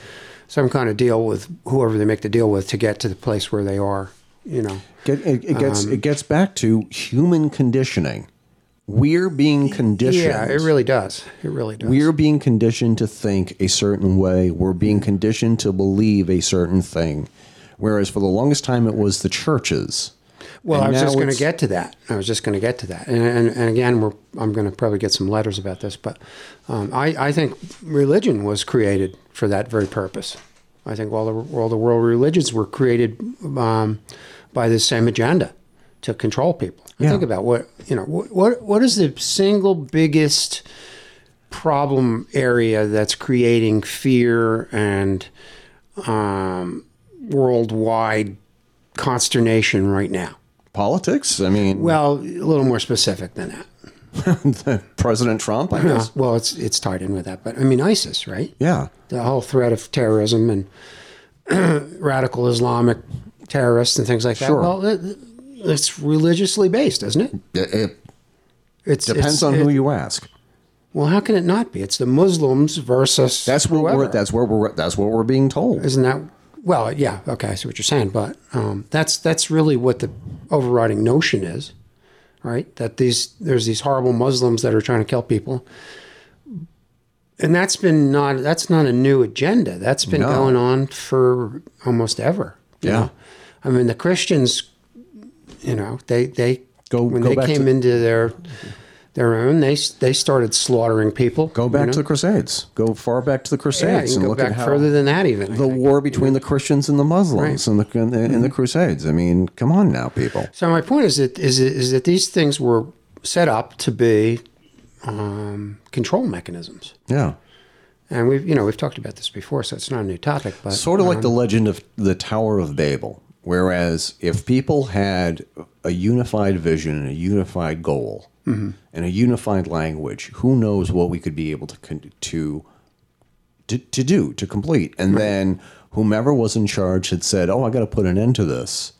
Speaker 5: some kind of deal with whoever they make the deal with to get to the place where they are. You know.
Speaker 4: Get, it, it gets
Speaker 5: Um,
Speaker 4: it gets back to human conditioning. We're being conditioned.
Speaker 5: Yeah, it really does. It really does.
Speaker 4: We're being conditioned to think a certain way. We're being conditioned to believe a certain thing. Whereas for the longest time, it was the churches.
Speaker 5: Well,
Speaker 4: And
Speaker 5: I was just going to get to that. I was just going to get to that. And, and, and again, we're, I'm going to probably get some letters about this, but um, I, I think religion was created for that very purpose. I think all the, all the world religions were created um, by the same agenda to control people.
Speaker 4: Yeah.
Speaker 5: Think about what, you know, what, what, what is the single biggest problem area that's creating fear and um, worldwide consternation right now?
Speaker 4: Politics. I mean,
Speaker 5: Well, a little more specific than that.
Speaker 4: President Trump. I
Speaker 5: Yeah,
Speaker 4: guess.
Speaker 5: well, it's it's tied in with that, but I mean ISIS, right?
Speaker 4: Yeah.
Speaker 5: The whole threat of terrorism and radical Islamic terrorists and things like that.
Speaker 4: Sure.
Speaker 5: Well, it's religiously based, isn't it?
Speaker 4: It, it
Speaker 5: It's
Speaker 4: depends
Speaker 5: it's-
Speaker 4: on who
Speaker 5: it-
Speaker 4: you ask.
Speaker 5: Well, how can it not be? It's the Muslims versus
Speaker 4: That's what we're. That's where we're. That's what we're being told.
Speaker 5: Isn't that well? Yeah. Okay, I see what you're saying, but um, that's that's really what the overriding notion is, right? That these there's these horrible Muslims that are trying to kill people, and that's been not that's not a new agenda. That's been
Speaker 4: No.
Speaker 5: going on for almost ever.
Speaker 4: Yeah.
Speaker 5: know? I mean the Christians, you know, they they
Speaker 4: Go-
Speaker 5: when
Speaker 4: go
Speaker 5: they came
Speaker 4: to-
Speaker 5: into their their own, they they started slaughtering people.
Speaker 4: Go back to the Crusades. Go far back to the Crusades
Speaker 5: you can
Speaker 4: and look
Speaker 5: back
Speaker 4: at how
Speaker 5: further than that even.
Speaker 4: The war between the Christians and the Muslims
Speaker 5: Right.
Speaker 4: and the in the, in the Crusades. I mean, come on now, people.
Speaker 5: So my point is that is is that these things were set up to be um, control mechanisms,
Speaker 4: Yeah.
Speaker 5: and we've you know we've talked about this before, so it's not a new topic. But
Speaker 4: Sort of like
Speaker 5: um,
Speaker 4: the legend of the Tower of Babel. Whereas if people had a unified vision and a unified goal
Speaker 5: Mm-hmm.
Speaker 4: and a unified language, who knows what we could be able to con- to to, to do to complete. And then whomever was in charge had said, "Oh, I got to put an end to this."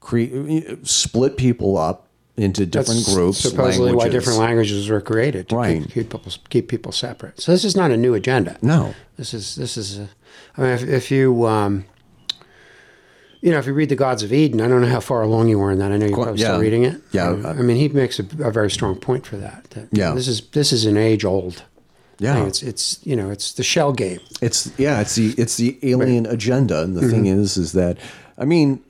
Speaker 4: Create split people up into different
Speaker 5: that's
Speaker 4: groups.
Speaker 5: Supposedly, why different languages were created to
Speaker 4: Right.
Speaker 5: keep, keep people keep people separate. So this is not a new agenda.
Speaker 4: No.
Speaker 5: This is this is. A, I mean, if, if you. Um, you know, if you read The Gods of Eden, I don't know how far along you were in that. I know you're probably
Speaker 4: yeah.
Speaker 5: still reading it.
Speaker 4: Yeah.
Speaker 5: Uh, I mean, he makes a, a very strong point for that. that
Speaker 4: Yeah.
Speaker 5: This is this is an age old.
Speaker 4: Yeah.
Speaker 5: It's it's you know it's the shell game.
Speaker 4: It's yeah, it's the it's the alien agenda, and the thing
Speaker 5: Mm-hmm.
Speaker 4: is, is that I mean,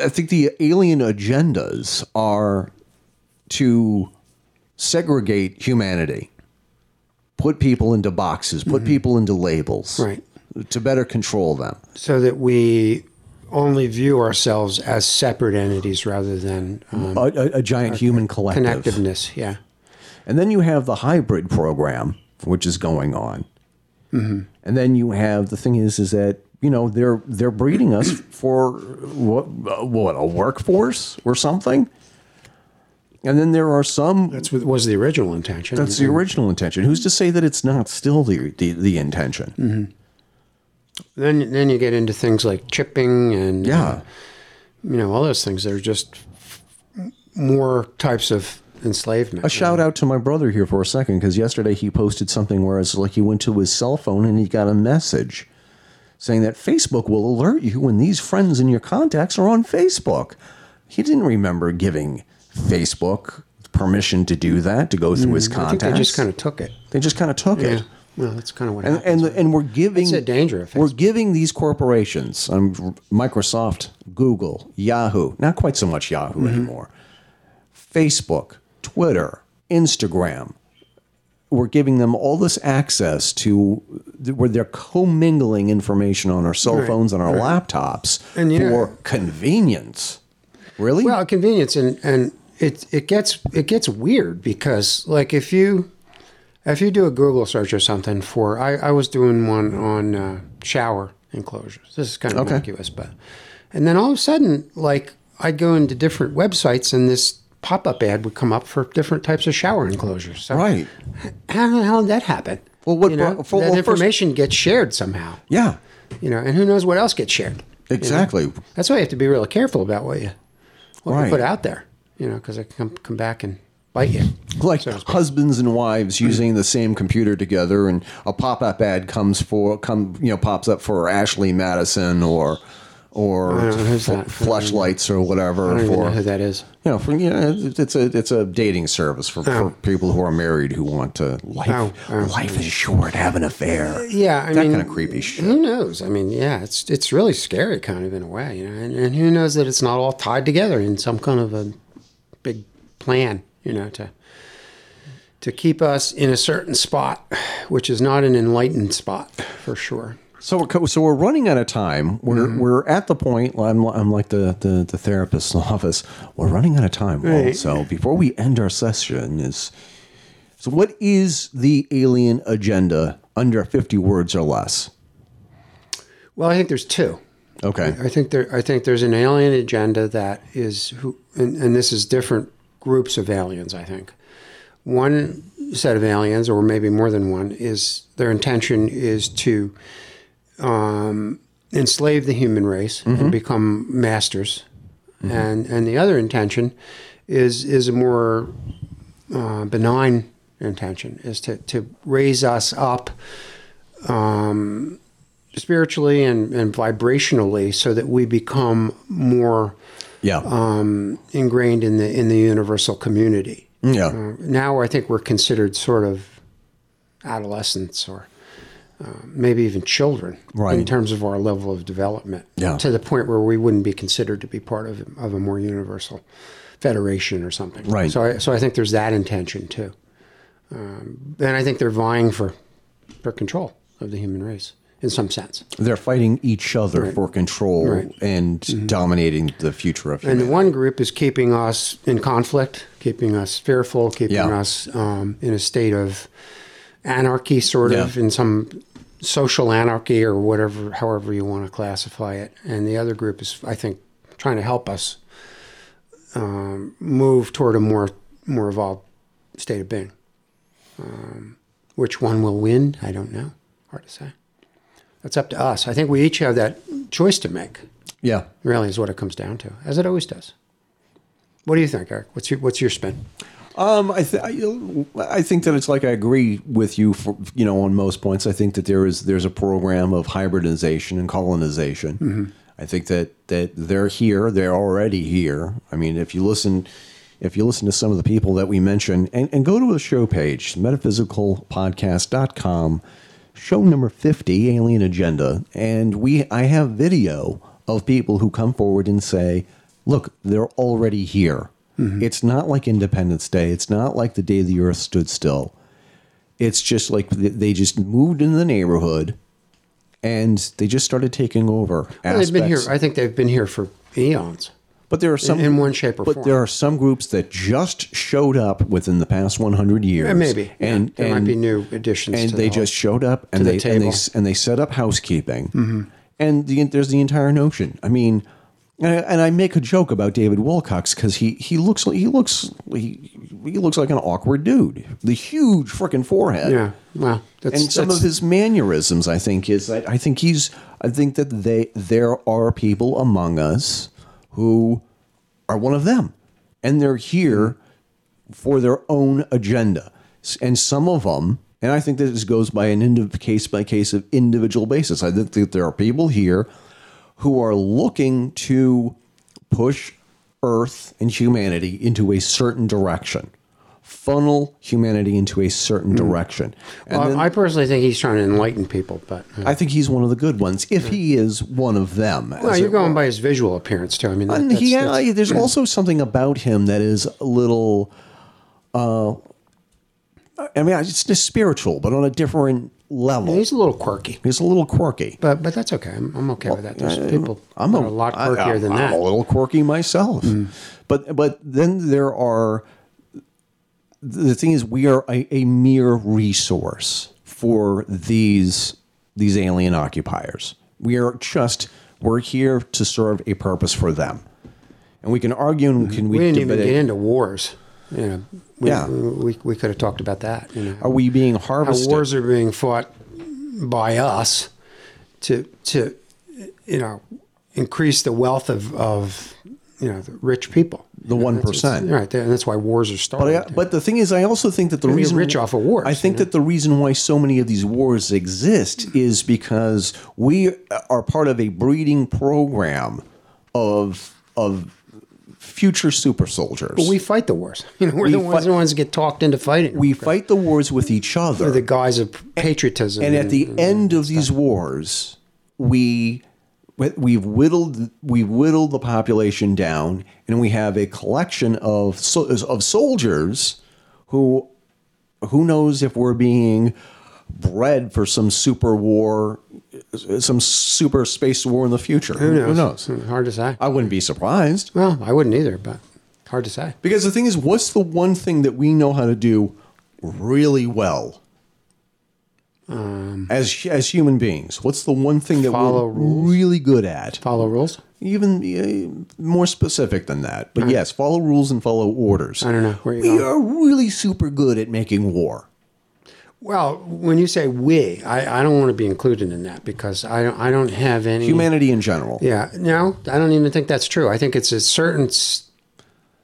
Speaker 4: I think the alien agendas are to segregate humanity, put people into boxes, put people into labels,
Speaker 5: Mm-hmm. Right.
Speaker 4: To better control them.
Speaker 5: so that we only view ourselves as separate entities rather than um,
Speaker 4: A, a, a giant human collective.
Speaker 5: connectiveness. Yeah,
Speaker 4: And then you have the hybrid program, which is going on.
Speaker 5: Mm-hmm.
Speaker 4: And then you have the thing is, is that you know they're they're breeding us for what what a workforce or something. And then there are some.
Speaker 5: that's what was the original intention.
Speaker 4: That's the original intention. Who's to say that it's not still the the, the intention?
Speaker 5: Mm-hmm. Then then you get into things like chipping and
Speaker 4: Yeah.
Speaker 5: uh, you know all those things that are just more types of enslavement.
Speaker 4: A shout out to my brother here for a second because yesterday he posted something where it's like he went to his cell phone and he got a message saying that Facebook will alert you when these friends in your contacts are on Facebook. He didn't remember giving Facebook permission to do that to go through his
Speaker 5: I
Speaker 4: contacts.
Speaker 5: they just kind of took it.
Speaker 4: They just kind of took
Speaker 5: Yeah.
Speaker 4: it.
Speaker 5: Well, that's kind of what
Speaker 4: And,
Speaker 5: happens.
Speaker 4: and and we're giving
Speaker 5: It's a danger of
Speaker 4: we're giving these corporations, um, Microsoft, Google, Yahoo, not quite so much Yahoo
Speaker 5: Mm-hmm.
Speaker 4: anymore, Facebook, Twitter, Instagram. We're giving them all this access to where they're commingling information on our cell
Speaker 5: Right,
Speaker 4: phones and our laptops
Speaker 5: And, you know-
Speaker 4: for convenience. Really?
Speaker 5: Well, convenience and and it it gets it gets weird because like if you if you do a Google search or something for I, I was doing one on uh, shower enclosures. This is kind of
Speaker 4: Okay.
Speaker 5: innocuous, but and then all of a sudden like I'd go into different websites and this pop up ad would come up for different types of shower enclosures. So
Speaker 4: right.
Speaker 5: How the hell did that happen?
Speaker 4: Well, what
Speaker 5: you know,
Speaker 4: well,
Speaker 5: that
Speaker 4: well, first-
Speaker 5: information gets shared somehow.
Speaker 4: Yeah.
Speaker 5: You know, and who knows what else gets shared.
Speaker 4: Exactly.
Speaker 5: That's why you have to be really careful about what you what
Speaker 4: Right.
Speaker 5: you put out there. You know, because it can come, come back and bite you.
Speaker 4: Like
Speaker 5: So
Speaker 4: husbands and wives using the same computer together, and a pop-up ad comes for come you know pops up for Ashley Madison or or
Speaker 5: I don't know, who's
Speaker 4: f- flashlights or
Speaker 5: I
Speaker 4: whatever
Speaker 5: don't even know
Speaker 4: for
Speaker 5: who that is.
Speaker 4: you know for you know it's- it's a it's a dating service for,
Speaker 5: Oh.
Speaker 4: for people who are married who want to life
Speaker 5: Oh, oh.
Speaker 4: life is short have an affair uh,
Speaker 5: Yeah, I
Speaker 4: that
Speaker 5: mean,
Speaker 4: kind of creepy shit
Speaker 5: Who knows? I mean, yeah, it's it's really scary, kind of in a way, you know. And, and who knows that it's not all tied together in some kind of a big plan, you know, to to keep us in a certain spot, which is not an enlightened spot for sure.
Speaker 4: So we're so we're running out of time. We're
Speaker 5: Mm-hmm.
Speaker 4: we're at the point. I'm I'm like the the, the therapist's office. We're running out of time.
Speaker 5: Right.
Speaker 4: So before we end our session, is so what is the alien agenda under 50 words or less?
Speaker 5: Well, I think there's two.
Speaker 4: Okay.
Speaker 5: I think there. I think there's an alien agenda that is who, and, and this is different groups of aliens. I think. One set of aliens, or maybe more than one, is their intention is to um, enslave the human race and become masters, and and the other intention is is a more uh, benign intention, is to to raise us up um, spiritually and, and vibrationally so that we become more
Speaker 4: Yeah.
Speaker 5: um, ingrained in the in the universal community.
Speaker 4: yeah.
Speaker 5: Uh, now I think we're considered sort of adolescents or uh, maybe even children in terms of our level of development
Speaker 4: Yeah.
Speaker 5: to the point where we wouldn't be considered to be part of, of a more universal federation or something.
Speaker 4: Right.
Speaker 5: So I, so I think there's that intention too. Um, and I think they're vying for, for control of the human race in some sense.
Speaker 4: They're fighting each other for control
Speaker 5: Right. Mm-hmm.
Speaker 4: and dominating the future of
Speaker 5: And
Speaker 4: humanity.
Speaker 5: the one group is keeping us in conflict, keeping us fearful, keeping
Speaker 4: Yeah.
Speaker 5: us um, in a state of anarchy, sort of, in some social anarchy or whatever, however you want to classify it. And the other group is, I think, trying to help us um, move toward a more more evolved state of being. Um, which one will win? I don't know. Hard to say. That's up to us. I think we each have that choice to make
Speaker 4: yeah.
Speaker 5: really is what it comes down to, as it always does. What do you think, Eric? What's your what's your spin?
Speaker 4: Um, I, th- I, I think that it's like I agree with you for you know on most points. I think that there is there's a program of hybridization and colonization. I think that that they're here. They're already here. I mean, if you listen, if you listen to some of the people that we mentioned, and, and go to the show page, metaphysicalpodcast.com, show number 50, Alien Agenda, and we I have video of people who come forward and say, look, they're already here. Mm-hmm. It's not like Independence Day. It's not like the day the earth stood still. It's just like they just moved in the neighborhood and they just started taking over.
Speaker 5: Well, they've been here. I think they've been here for eons.
Speaker 4: But there are some
Speaker 5: in one shape or
Speaker 4: but
Speaker 5: form.
Speaker 4: there are some groups that just showed up within the past 100 years.
Speaker 5: Yeah, maybe.
Speaker 4: and
Speaker 5: there might be new additions
Speaker 4: And
Speaker 5: to
Speaker 4: they
Speaker 5: the
Speaker 4: just showed up and
Speaker 5: to the
Speaker 4: they and they.
Speaker 5: Mm-hmm.
Speaker 4: and they set up housekeeping. And the, there's the entire notion. I mean, and I, and I make a joke about David Wilcock because he he looks he looks he, he looks like an awkward dude. The huge freaking forehead
Speaker 5: Yeah. Well, that's,
Speaker 4: and some of his mannerisms i think is that i think he's i think that they there are people among us who are one of them. And they're here for their own agenda. And some of them and i think that this goes by an indiv- case by case of individual basis. I think that there are people here who are looking to push earth and humanity into a certain direction funnel humanity into a certain direction and
Speaker 5: well,
Speaker 4: then-
Speaker 5: I personally think he's trying to enlighten people, but uh,
Speaker 4: I think he's one of the good ones, if he is one of them.
Speaker 5: well, you're going by his visual appearance too. I mean, that,
Speaker 4: And
Speaker 5: that's,
Speaker 4: he,
Speaker 5: that's-
Speaker 4: there's also something about him that is a little. Uh, I mean, it's just spiritual, but on a different level.
Speaker 5: he's a little quirky,
Speaker 4: He's a little quirky.
Speaker 5: but but that's okay. I'm, I'm okay with that. There's people
Speaker 4: I'm
Speaker 5: that are a lot quirkier
Speaker 4: I,
Speaker 5: than
Speaker 4: I'm
Speaker 5: that.
Speaker 4: A little quirky myself. But but then there are the thing is we are a, a mere resource for these these alien occupiers. We are just we're here to serve a purpose for them. And we can argue and can we,
Speaker 5: we didn't even get into wars. You know, we,
Speaker 4: Yeah.
Speaker 5: we, we could have talked about that. You know,
Speaker 4: are we being
Speaker 5: how
Speaker 4: harvested?
Speaker 5: wars are being fought by us to to you know increase the wealth of of you know the rich people.
Speaker 4: The 1%.
Speaker 5: that's- that's- right? And that's why wars are started.
Speaker 4: But, I, but the thing is, I also think that the
Speaker 5: You're
Speaker 4: reason
Speaker 5: rich off of wars,
Speaker 4: I think
Speaker 5: you know?
Speaker 4: that the reason why so many of these wars exist is because we are part of a breeding program of of future super soldiers.
Speaker 5: But we fight the wars. You know, we're
Speaker 4: We
Speaker 5: the ones,
Speaker 4: fight-
Speaker 5: the ones that get talked into fighting.
Speaker 4: we fight the wars with each other.
Speaker 5: for the guise of patriotism.
Speaker 4: and at the end of these wars, we we've whittled we've whittled the population down, and we have a collection of so, of soldiers who who knows if we're being bred for some super war, some super space war in the future.
Speaker 5: who knows? Hmm, hard to say.
Speaker 4: I wouldn't be surprised
Speaker 5: well, I wouldn't either, but hard to say.
Speaker 4: because the thing is, what's the one thing that we know how to do really well? As as human beings, what's the one thing that
Speaker 5: Um,
Speaker 4: we're
Speaker 5: rules.
Speaker 4: really good at?
Speaker 5: Follow rules.
Speaker 4: Even uh, more specific than that, but yes, follow rules and follow orders.
Speaker 5: I don't know. Where you
Speaker 4: We
Speaker 5: going?
Speaker 4: are really super good at making war.
Speaker 5: Well, when you say we, I, I don't want to be included in that because I don't I don't have any
Speaker 4: Humanity in general.
Speaker 5: Yeah, no, I don't even think that's true. I think it's a certain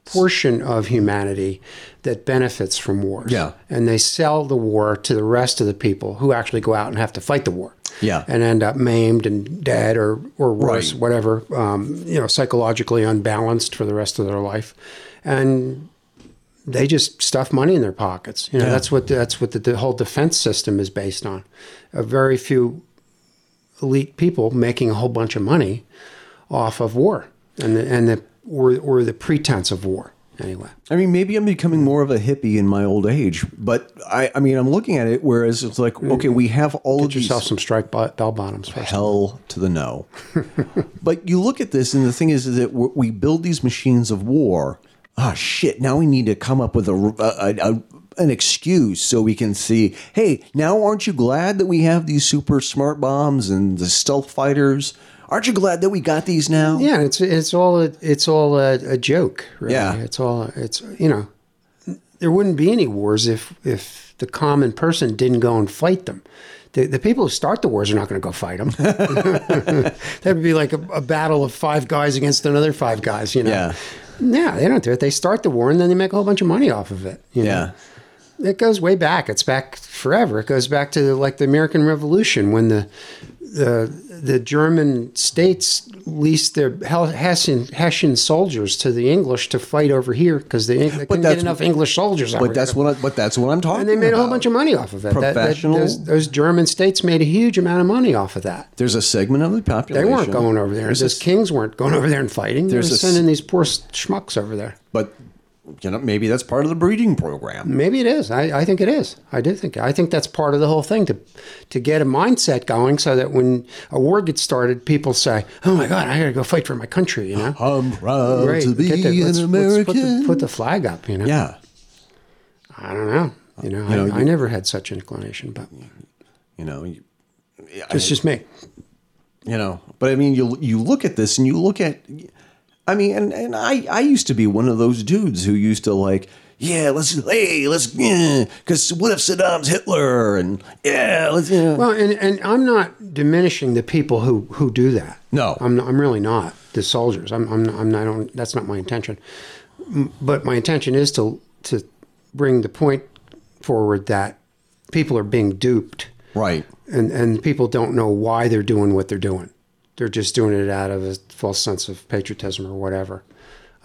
Speaker 5: portion of humanity that benefits from wars.
Speaker 4: Yeah.
Speaker 5: and they sell the war to the rest of the people who actually go out and have to fight the war.
Speaker 4: Yeah.
Speaker 5: and end up maimed and dead or or worse,
Speaker 4: Right.
Speaker 5: whatever. Um, you know, psychologically unbalanced for the rest of their life, and they just stuff money in their pockets. You know,
Speaker 4: Yeah.
Speaker 5: that's what that's what the, the whole defense system is based on. A very few elite people making a whole bunch of money off of war and the, and the or, or the pretense of war anyway.
Speaker 4: I mean, maybe I'm becoming more of a hippie in my old age, but I, I mean, I'm looking at it. Whereas it's like, okay, we have all of
Speaker 5: Get
Speaker 4: these
Speaker 5: yourself some strike bell bottoms first.
Speaker 4: hell to the no. but you look at this, and the thing is, is that we we build these machines of war. Ah, shit! Now we need to come up with a, a, a an excuse so we can see. Hey, now aren't you glad that we have these super smart bombs and the stealth fighters? Aren't you glad that we got these now?
Speaker 5: Yeah, it's it's all a, it's all a, a joke. Really.
Speaker 4: Yeah.
Speaker 5: it's all it's you know, there wouldn't be any wars if if the common person didn't go and fight them. The, the people who start the wars are not going to go fight them. that would be like a, a battle of five guys against another five guys. You know.
Speaker 4: Yeah.
Speaker 5: Yeah, they don't do it. They start the war and then they make a whole bunch of money off of it. you know?
Speaker 4: Yeah.
Speaker 5: it goes way back. It's back forever. It goes back to like the American Revolution when the the the German states leased their Hessian Hessian soldiers to the English to fight over here because they, they couldn't get enough English soldiers.
Speaker 4: But that's
Speaker 5: here.
Speaker 4: what I, but that's what I'm talking.
Speaker 5: and they made a whole bunch of money off of it. That- that-
Speaker 4: Professional-
Speaker 5: those, those German states made a huge amount of money off of that.
Speaker 4: There's a segment of the population.
Speaker 5: They weren't going over there.
Speaker 4: There's
Speaker 5: Those
Speaker 4: a-
Speaker 5: kings weren't going over there and fighting. They were
Speaker 4: There's a s-
Speaker 5: sending these poor schmucks over there.
Speaker 4: but you know, maybe that's part of the breeding program.
Speaker 5: Maybe it is. I, I think it is. I do think. I think that's part of the whole thing to to get a mindset going, so that when a war gets started, people say, "Oh my God, I got to go fight for my country." You know,
Speaker 4: I'm proud
Speaker 5: Right.
Speaker 4: to be
Speaker 5: the-
Speaker 4: an
Speaker 5: let's- let's
Speaker 4: American.
Speaker 5: put, the, put the flag up. You know.
Speaker 4: yeah,
Speaker 5: I don't know. You know,
Speaker 4: You know,
Speaker 5: I, I never had such inclination, but
Speaker 4: you know, you,
Speaker 5: it's just me.
Speaker 4: you know. But I mean, you you look at this and you look at, I mean, and and I I used to be one of those dudes who used to like. Yeah, let's hey, let's because what if Saddam's Hitler and yeah, let's yeah.
Speaker 5: Well, and, and I'm not diminishing the people who, who do that.
Speaker 4: No.
Speaker 5: I'm, I'm really not. The soldiers. I'm, I'm, I'm not, I don't, that's not my intention. But my intention is to, to bring the point forward that people are being duped
Speaker 4: right.
Speaker 5: and, and people don't know why they're doing what they're doing. They're just doing it out of a false sense of patriotism or whatever.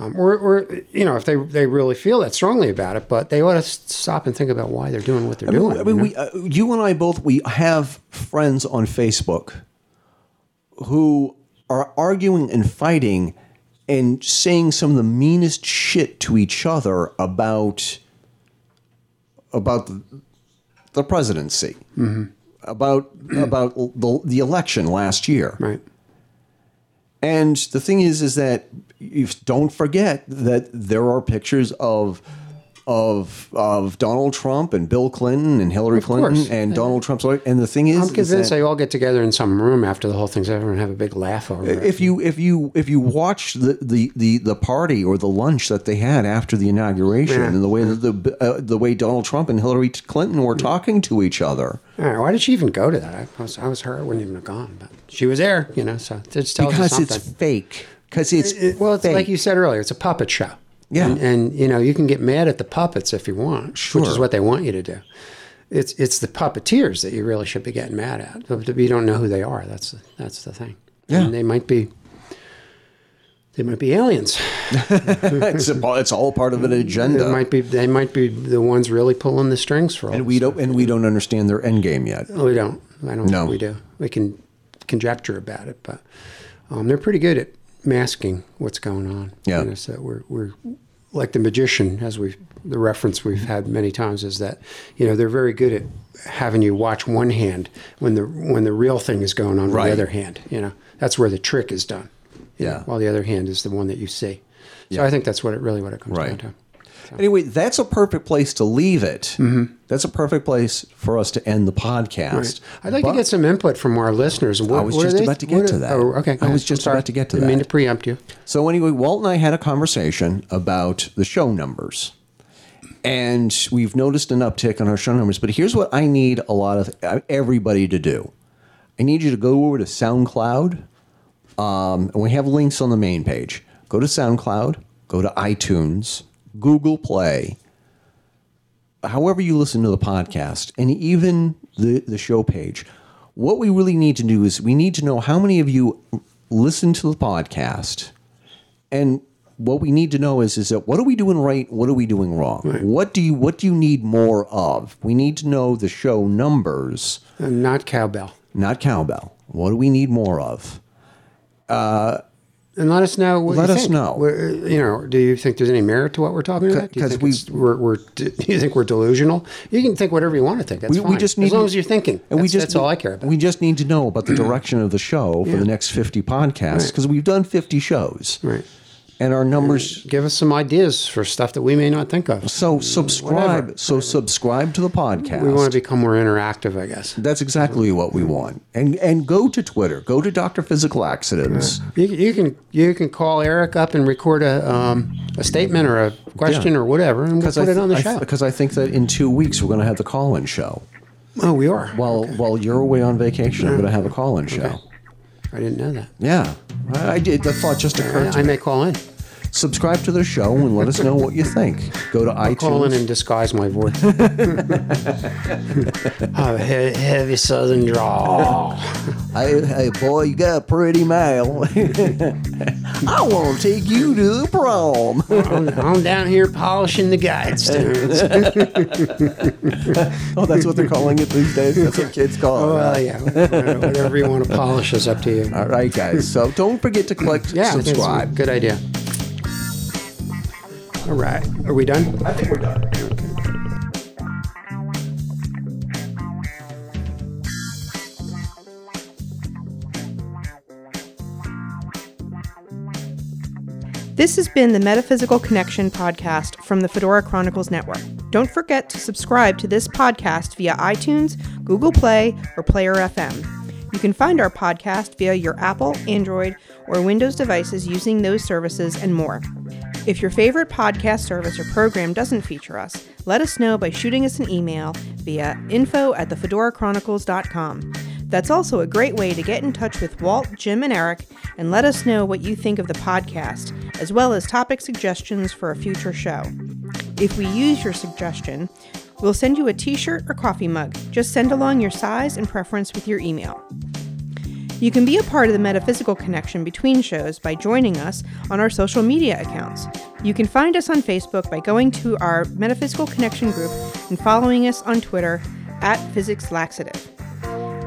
Speaker 5: Um, or, or, you know, if they, they really feel that strongly about it, but they ought to stop and think about why they're doing what they're
Speaker 4: I mean,
Speaker 5: doing.
Speaker 4: I mean
Speaker 5: you
Speaker 4: we, uh, you and I both, we have friends on Facebook who are arguing and fighting and saying some of the meanest shit to each other about about the, the presidency, about about the, the election last year.
Speaker 5: right.
Speaker 4: And the thing is, is that you don't forget that there are pictures of of of Donald Trump and Bill Clinton and Hillary Clinton and Donald Trump's lawyer. And the thing is,
Speaker 5: I'm convinced they all get together in some room after the whole thing's over and have a big laugh over it.
Speaker 4: if you if you if you watch the, the, the, the party or the lunch that they had after the inauguration
Speaker 5: Yeah.
Speaker 4: and the way that the uh, the way Donald Trump and Hillary Clinton were talking to each other
Speaker 5: right, why did she even go to that? I was, I was her. I wouldn't even have gone, but she was there, you know. So it tells
Speaker 4: because it's fake because it's
Speaker 5: It- well, it's
Speaker 4: fake.
Speaker 5: like you said earlier. It's a puppet show.
Speaker 4: Yeah.
Speaker 5: and, and you know you can get mad at the puppets if you want, which is what they want you to do. It's it's the puppeteers that you really should be getting mad at. But you don't know who they are. That's that's the thing.
Speaker 4: Yeah.
Speaker 5: and they might be. They might be aliens.
Speaker 4: it's, a, it's all part of an
Speaker 5: They
Speaker 4: agenda
Speaker 5: might be. They might be the ones really pulling the strings for all.
Speaker 4: and we don't and we don't understand their end game yet
Speaker 5: Oh, we don't. I don't
Speaker 4: No.
Speaker 5: think we do. We can conjecture about it, but um, they're pretty good at masking what's going on.
Speaker 4: Yeah.
Speaker 5: You know, so we're, we're like the magician, as we the reference we've had many times is that you know they're very good at having you watch one hand when the when the real thing is going on with
Speaker 4: Right.
Speaker 5: the other hand. You know, that's where the trick is done. you know,
Speaker 4: Yeah.
Speaker 5: while the other hand is the one that you see. So
Speaker 4: Yeah.
Speaker 5: I think that's what it really what it comes
Speaker 4: Right.
Speaker 5: down to.
Speaker 4: Anyway, that's a perfect place to leave it.
Speaker 5: Mm-hmm.
Speaker 4: That's a perfect place for us to end the podcast.
Speaker 5: I'd like
Speaker 4: But-
Speaker 5: to get some input from our listeners. What,
Speaker 4: I was just
Speaker 5: they-
Speaker 4: about to get to
Speaker 5: are-
Speaker 4: that.
Speaker 5: Oh, okay.
Speaker 4: I was just about to get to
Speaker 5: that. I
Speaker 4: mean
Speaker 5: to preempt you.
Speaker 4: So anyway, Walt and I had a conversation about the show numbers. And we've noticed an uptick on our show numbers, but here's what I need a lot of uh, everybody to do. I need you to go over to SoundCloud, um, and we have links on the main page. Go to SoundCloud, go to iTunes, Google Play, however you listen to the podcast, and even the, the show page. What we really need to do is we need to know how many of you listen to the podcast. And what we need to know is is that what are we doing right? What are we doing wrong? What do you what do you need more of? We need to know the show numbers.
Speaker 5: Not cowbell.
Speaker 4: not cowbell. What do we need more of uh,
Speaker 5: And let us know. What
Speaker 4: Let us
Speaker 5: think.
Speaker 4: know.
Speaker 5: Where- You know, do you think there's any merit to what we're talking about? Do you
Speaker 4: 'Cause
Speaker 5: think
Speaker 4: we-
Speaker 5: we're, we're do you think we're delusional? You can think whatever you want to think. That's
Speaker 4: we,
Speaker 5: fine.
Speaker 4: we just need
Speaker 5: as long
Speaker 4: to-
Speaker 5: as you're thinking.
Speaker 4: and we just
Speaker 5: that's all I care about.
Speaker 4: we just need to know about the direction of the show for
Speaker 5: Yeah.
Speaker 4: the next 50 podcasts because we've done 50 shows
Speaker 5: right.
Speaker 4: And our numbers
Speaker 5: Give us some ideas for stuff that we may not think of.
Speaker 4: so subscribe
Speaker 5: Whatever.
Speaker 4: so subscribe to the podcast
Speaker 5: We want to become more interactive, I guess.
Speaker 4: That's exactly what we want. And and go to Twitter. Go to Dr. Physical Laxatives.
Speaker 5: You, you can you can call Eric up and record a um, a statement or a question or whatever, and we'll put it on the show.
Speaker 4: Because I think that in two weeks we're going to have the call-in show.
Speaker 5: oh, we are.
Speaker 4: While while you're away on vacation, I'm going to have a call-in show.
Speaker 5: I didn't know that.
Speaker 4: Yeah, I, I did. The thought just occurred to
Speaker 5: I, I may call in.
Speaker 4: Subscribe to the show and let us know what you think. Go to
Speaker 5: I'll call in
Speaker 4: iTunes.
Speaker 5: and disguise my voice. oh, he- heavy southern drawl.
Speaker 4: Hey, hey, boy, you got a pretty mouth. I want to take you to the prom.
Speaker 5: I'm, I'm down here polishing the guidestones.
Speaker 4: oh, that's what they're calling it these days. That's what kids call it.
Speaker 5: well, yeah, whatever you want to polish is up to you.
Speaker 4: All right, guys. So don't forget to click
Speaker 5: Yeah, I think it's a
Speaker 4: subscribe.
Speaker 5: Good idea. All right, are we done?
Speaker 4: I think we're done.
Speaker 8: This has been the Metaphysical Connection podcast from the Fedora Chronicles Network. Don't forget to subscribe to this podcast via iTunes, Google Play, or Player FM. You can find our podcast via your Apple, Android, or Windows devices using those services and more. If your favorite podcast service or program doesn't feature us, let us know by shooting us an email via info at thefedorachronicles.com. That's also a great way to get in touch with Walt, Jim, and Eric and let us know what you think of the podcast, as well as topic suggestions for a future show. If we use your suggestion, we'll send you a t shirt or coffee mug. Just send along your size and preference with your email. You can be a part of the metaphysical connection between shows by joining us on our social media accounts. You can find us on Facebook by going to our Metaphysical Connection group and following us on Twitter at Physics Laxative.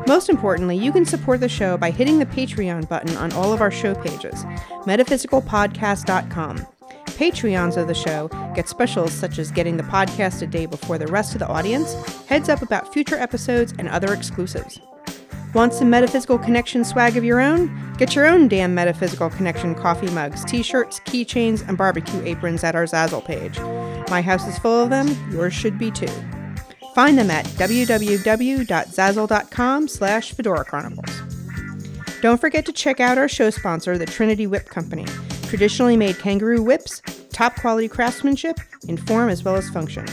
Speaker 8: Most importantly, you can support the show by hitting the Patreon button on all of our show pages, metaphysicalpodcast.com. Patreons of the show get specials such as getting the podcast a day before the rest of the audience, heads up about future episodes, and other exclusives. Want some Metaphysical Connection swag of your own? Get your own damn Metaphysical Connection coffee mugs, t shirts, keychains, and barbecue aprons at our Zazzle page. My house is full of them. Yours should be too. Find them at www.zazzle.com slash Fedora Chronicles. Don't forget to check out our show sponsor, the Trinity Whip Company. Traditionally made kangaroo whips, top quality craftsmanship in form as well as function.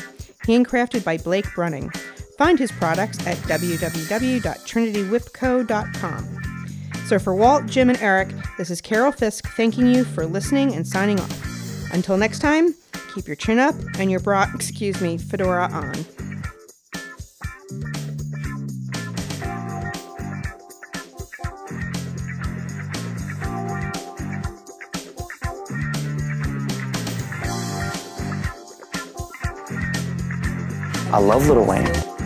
Speaker 8: Handcrafted by Blake Brunning. Find his products at www.trinitywhipco.com. So for Walt, Jim, and Eric, this is Carol Fisk thanking you for listening and signing off. Until next time, keep your chin up and your bra, excuse me, fedora on.
Speaker 7: I love Little Wayne.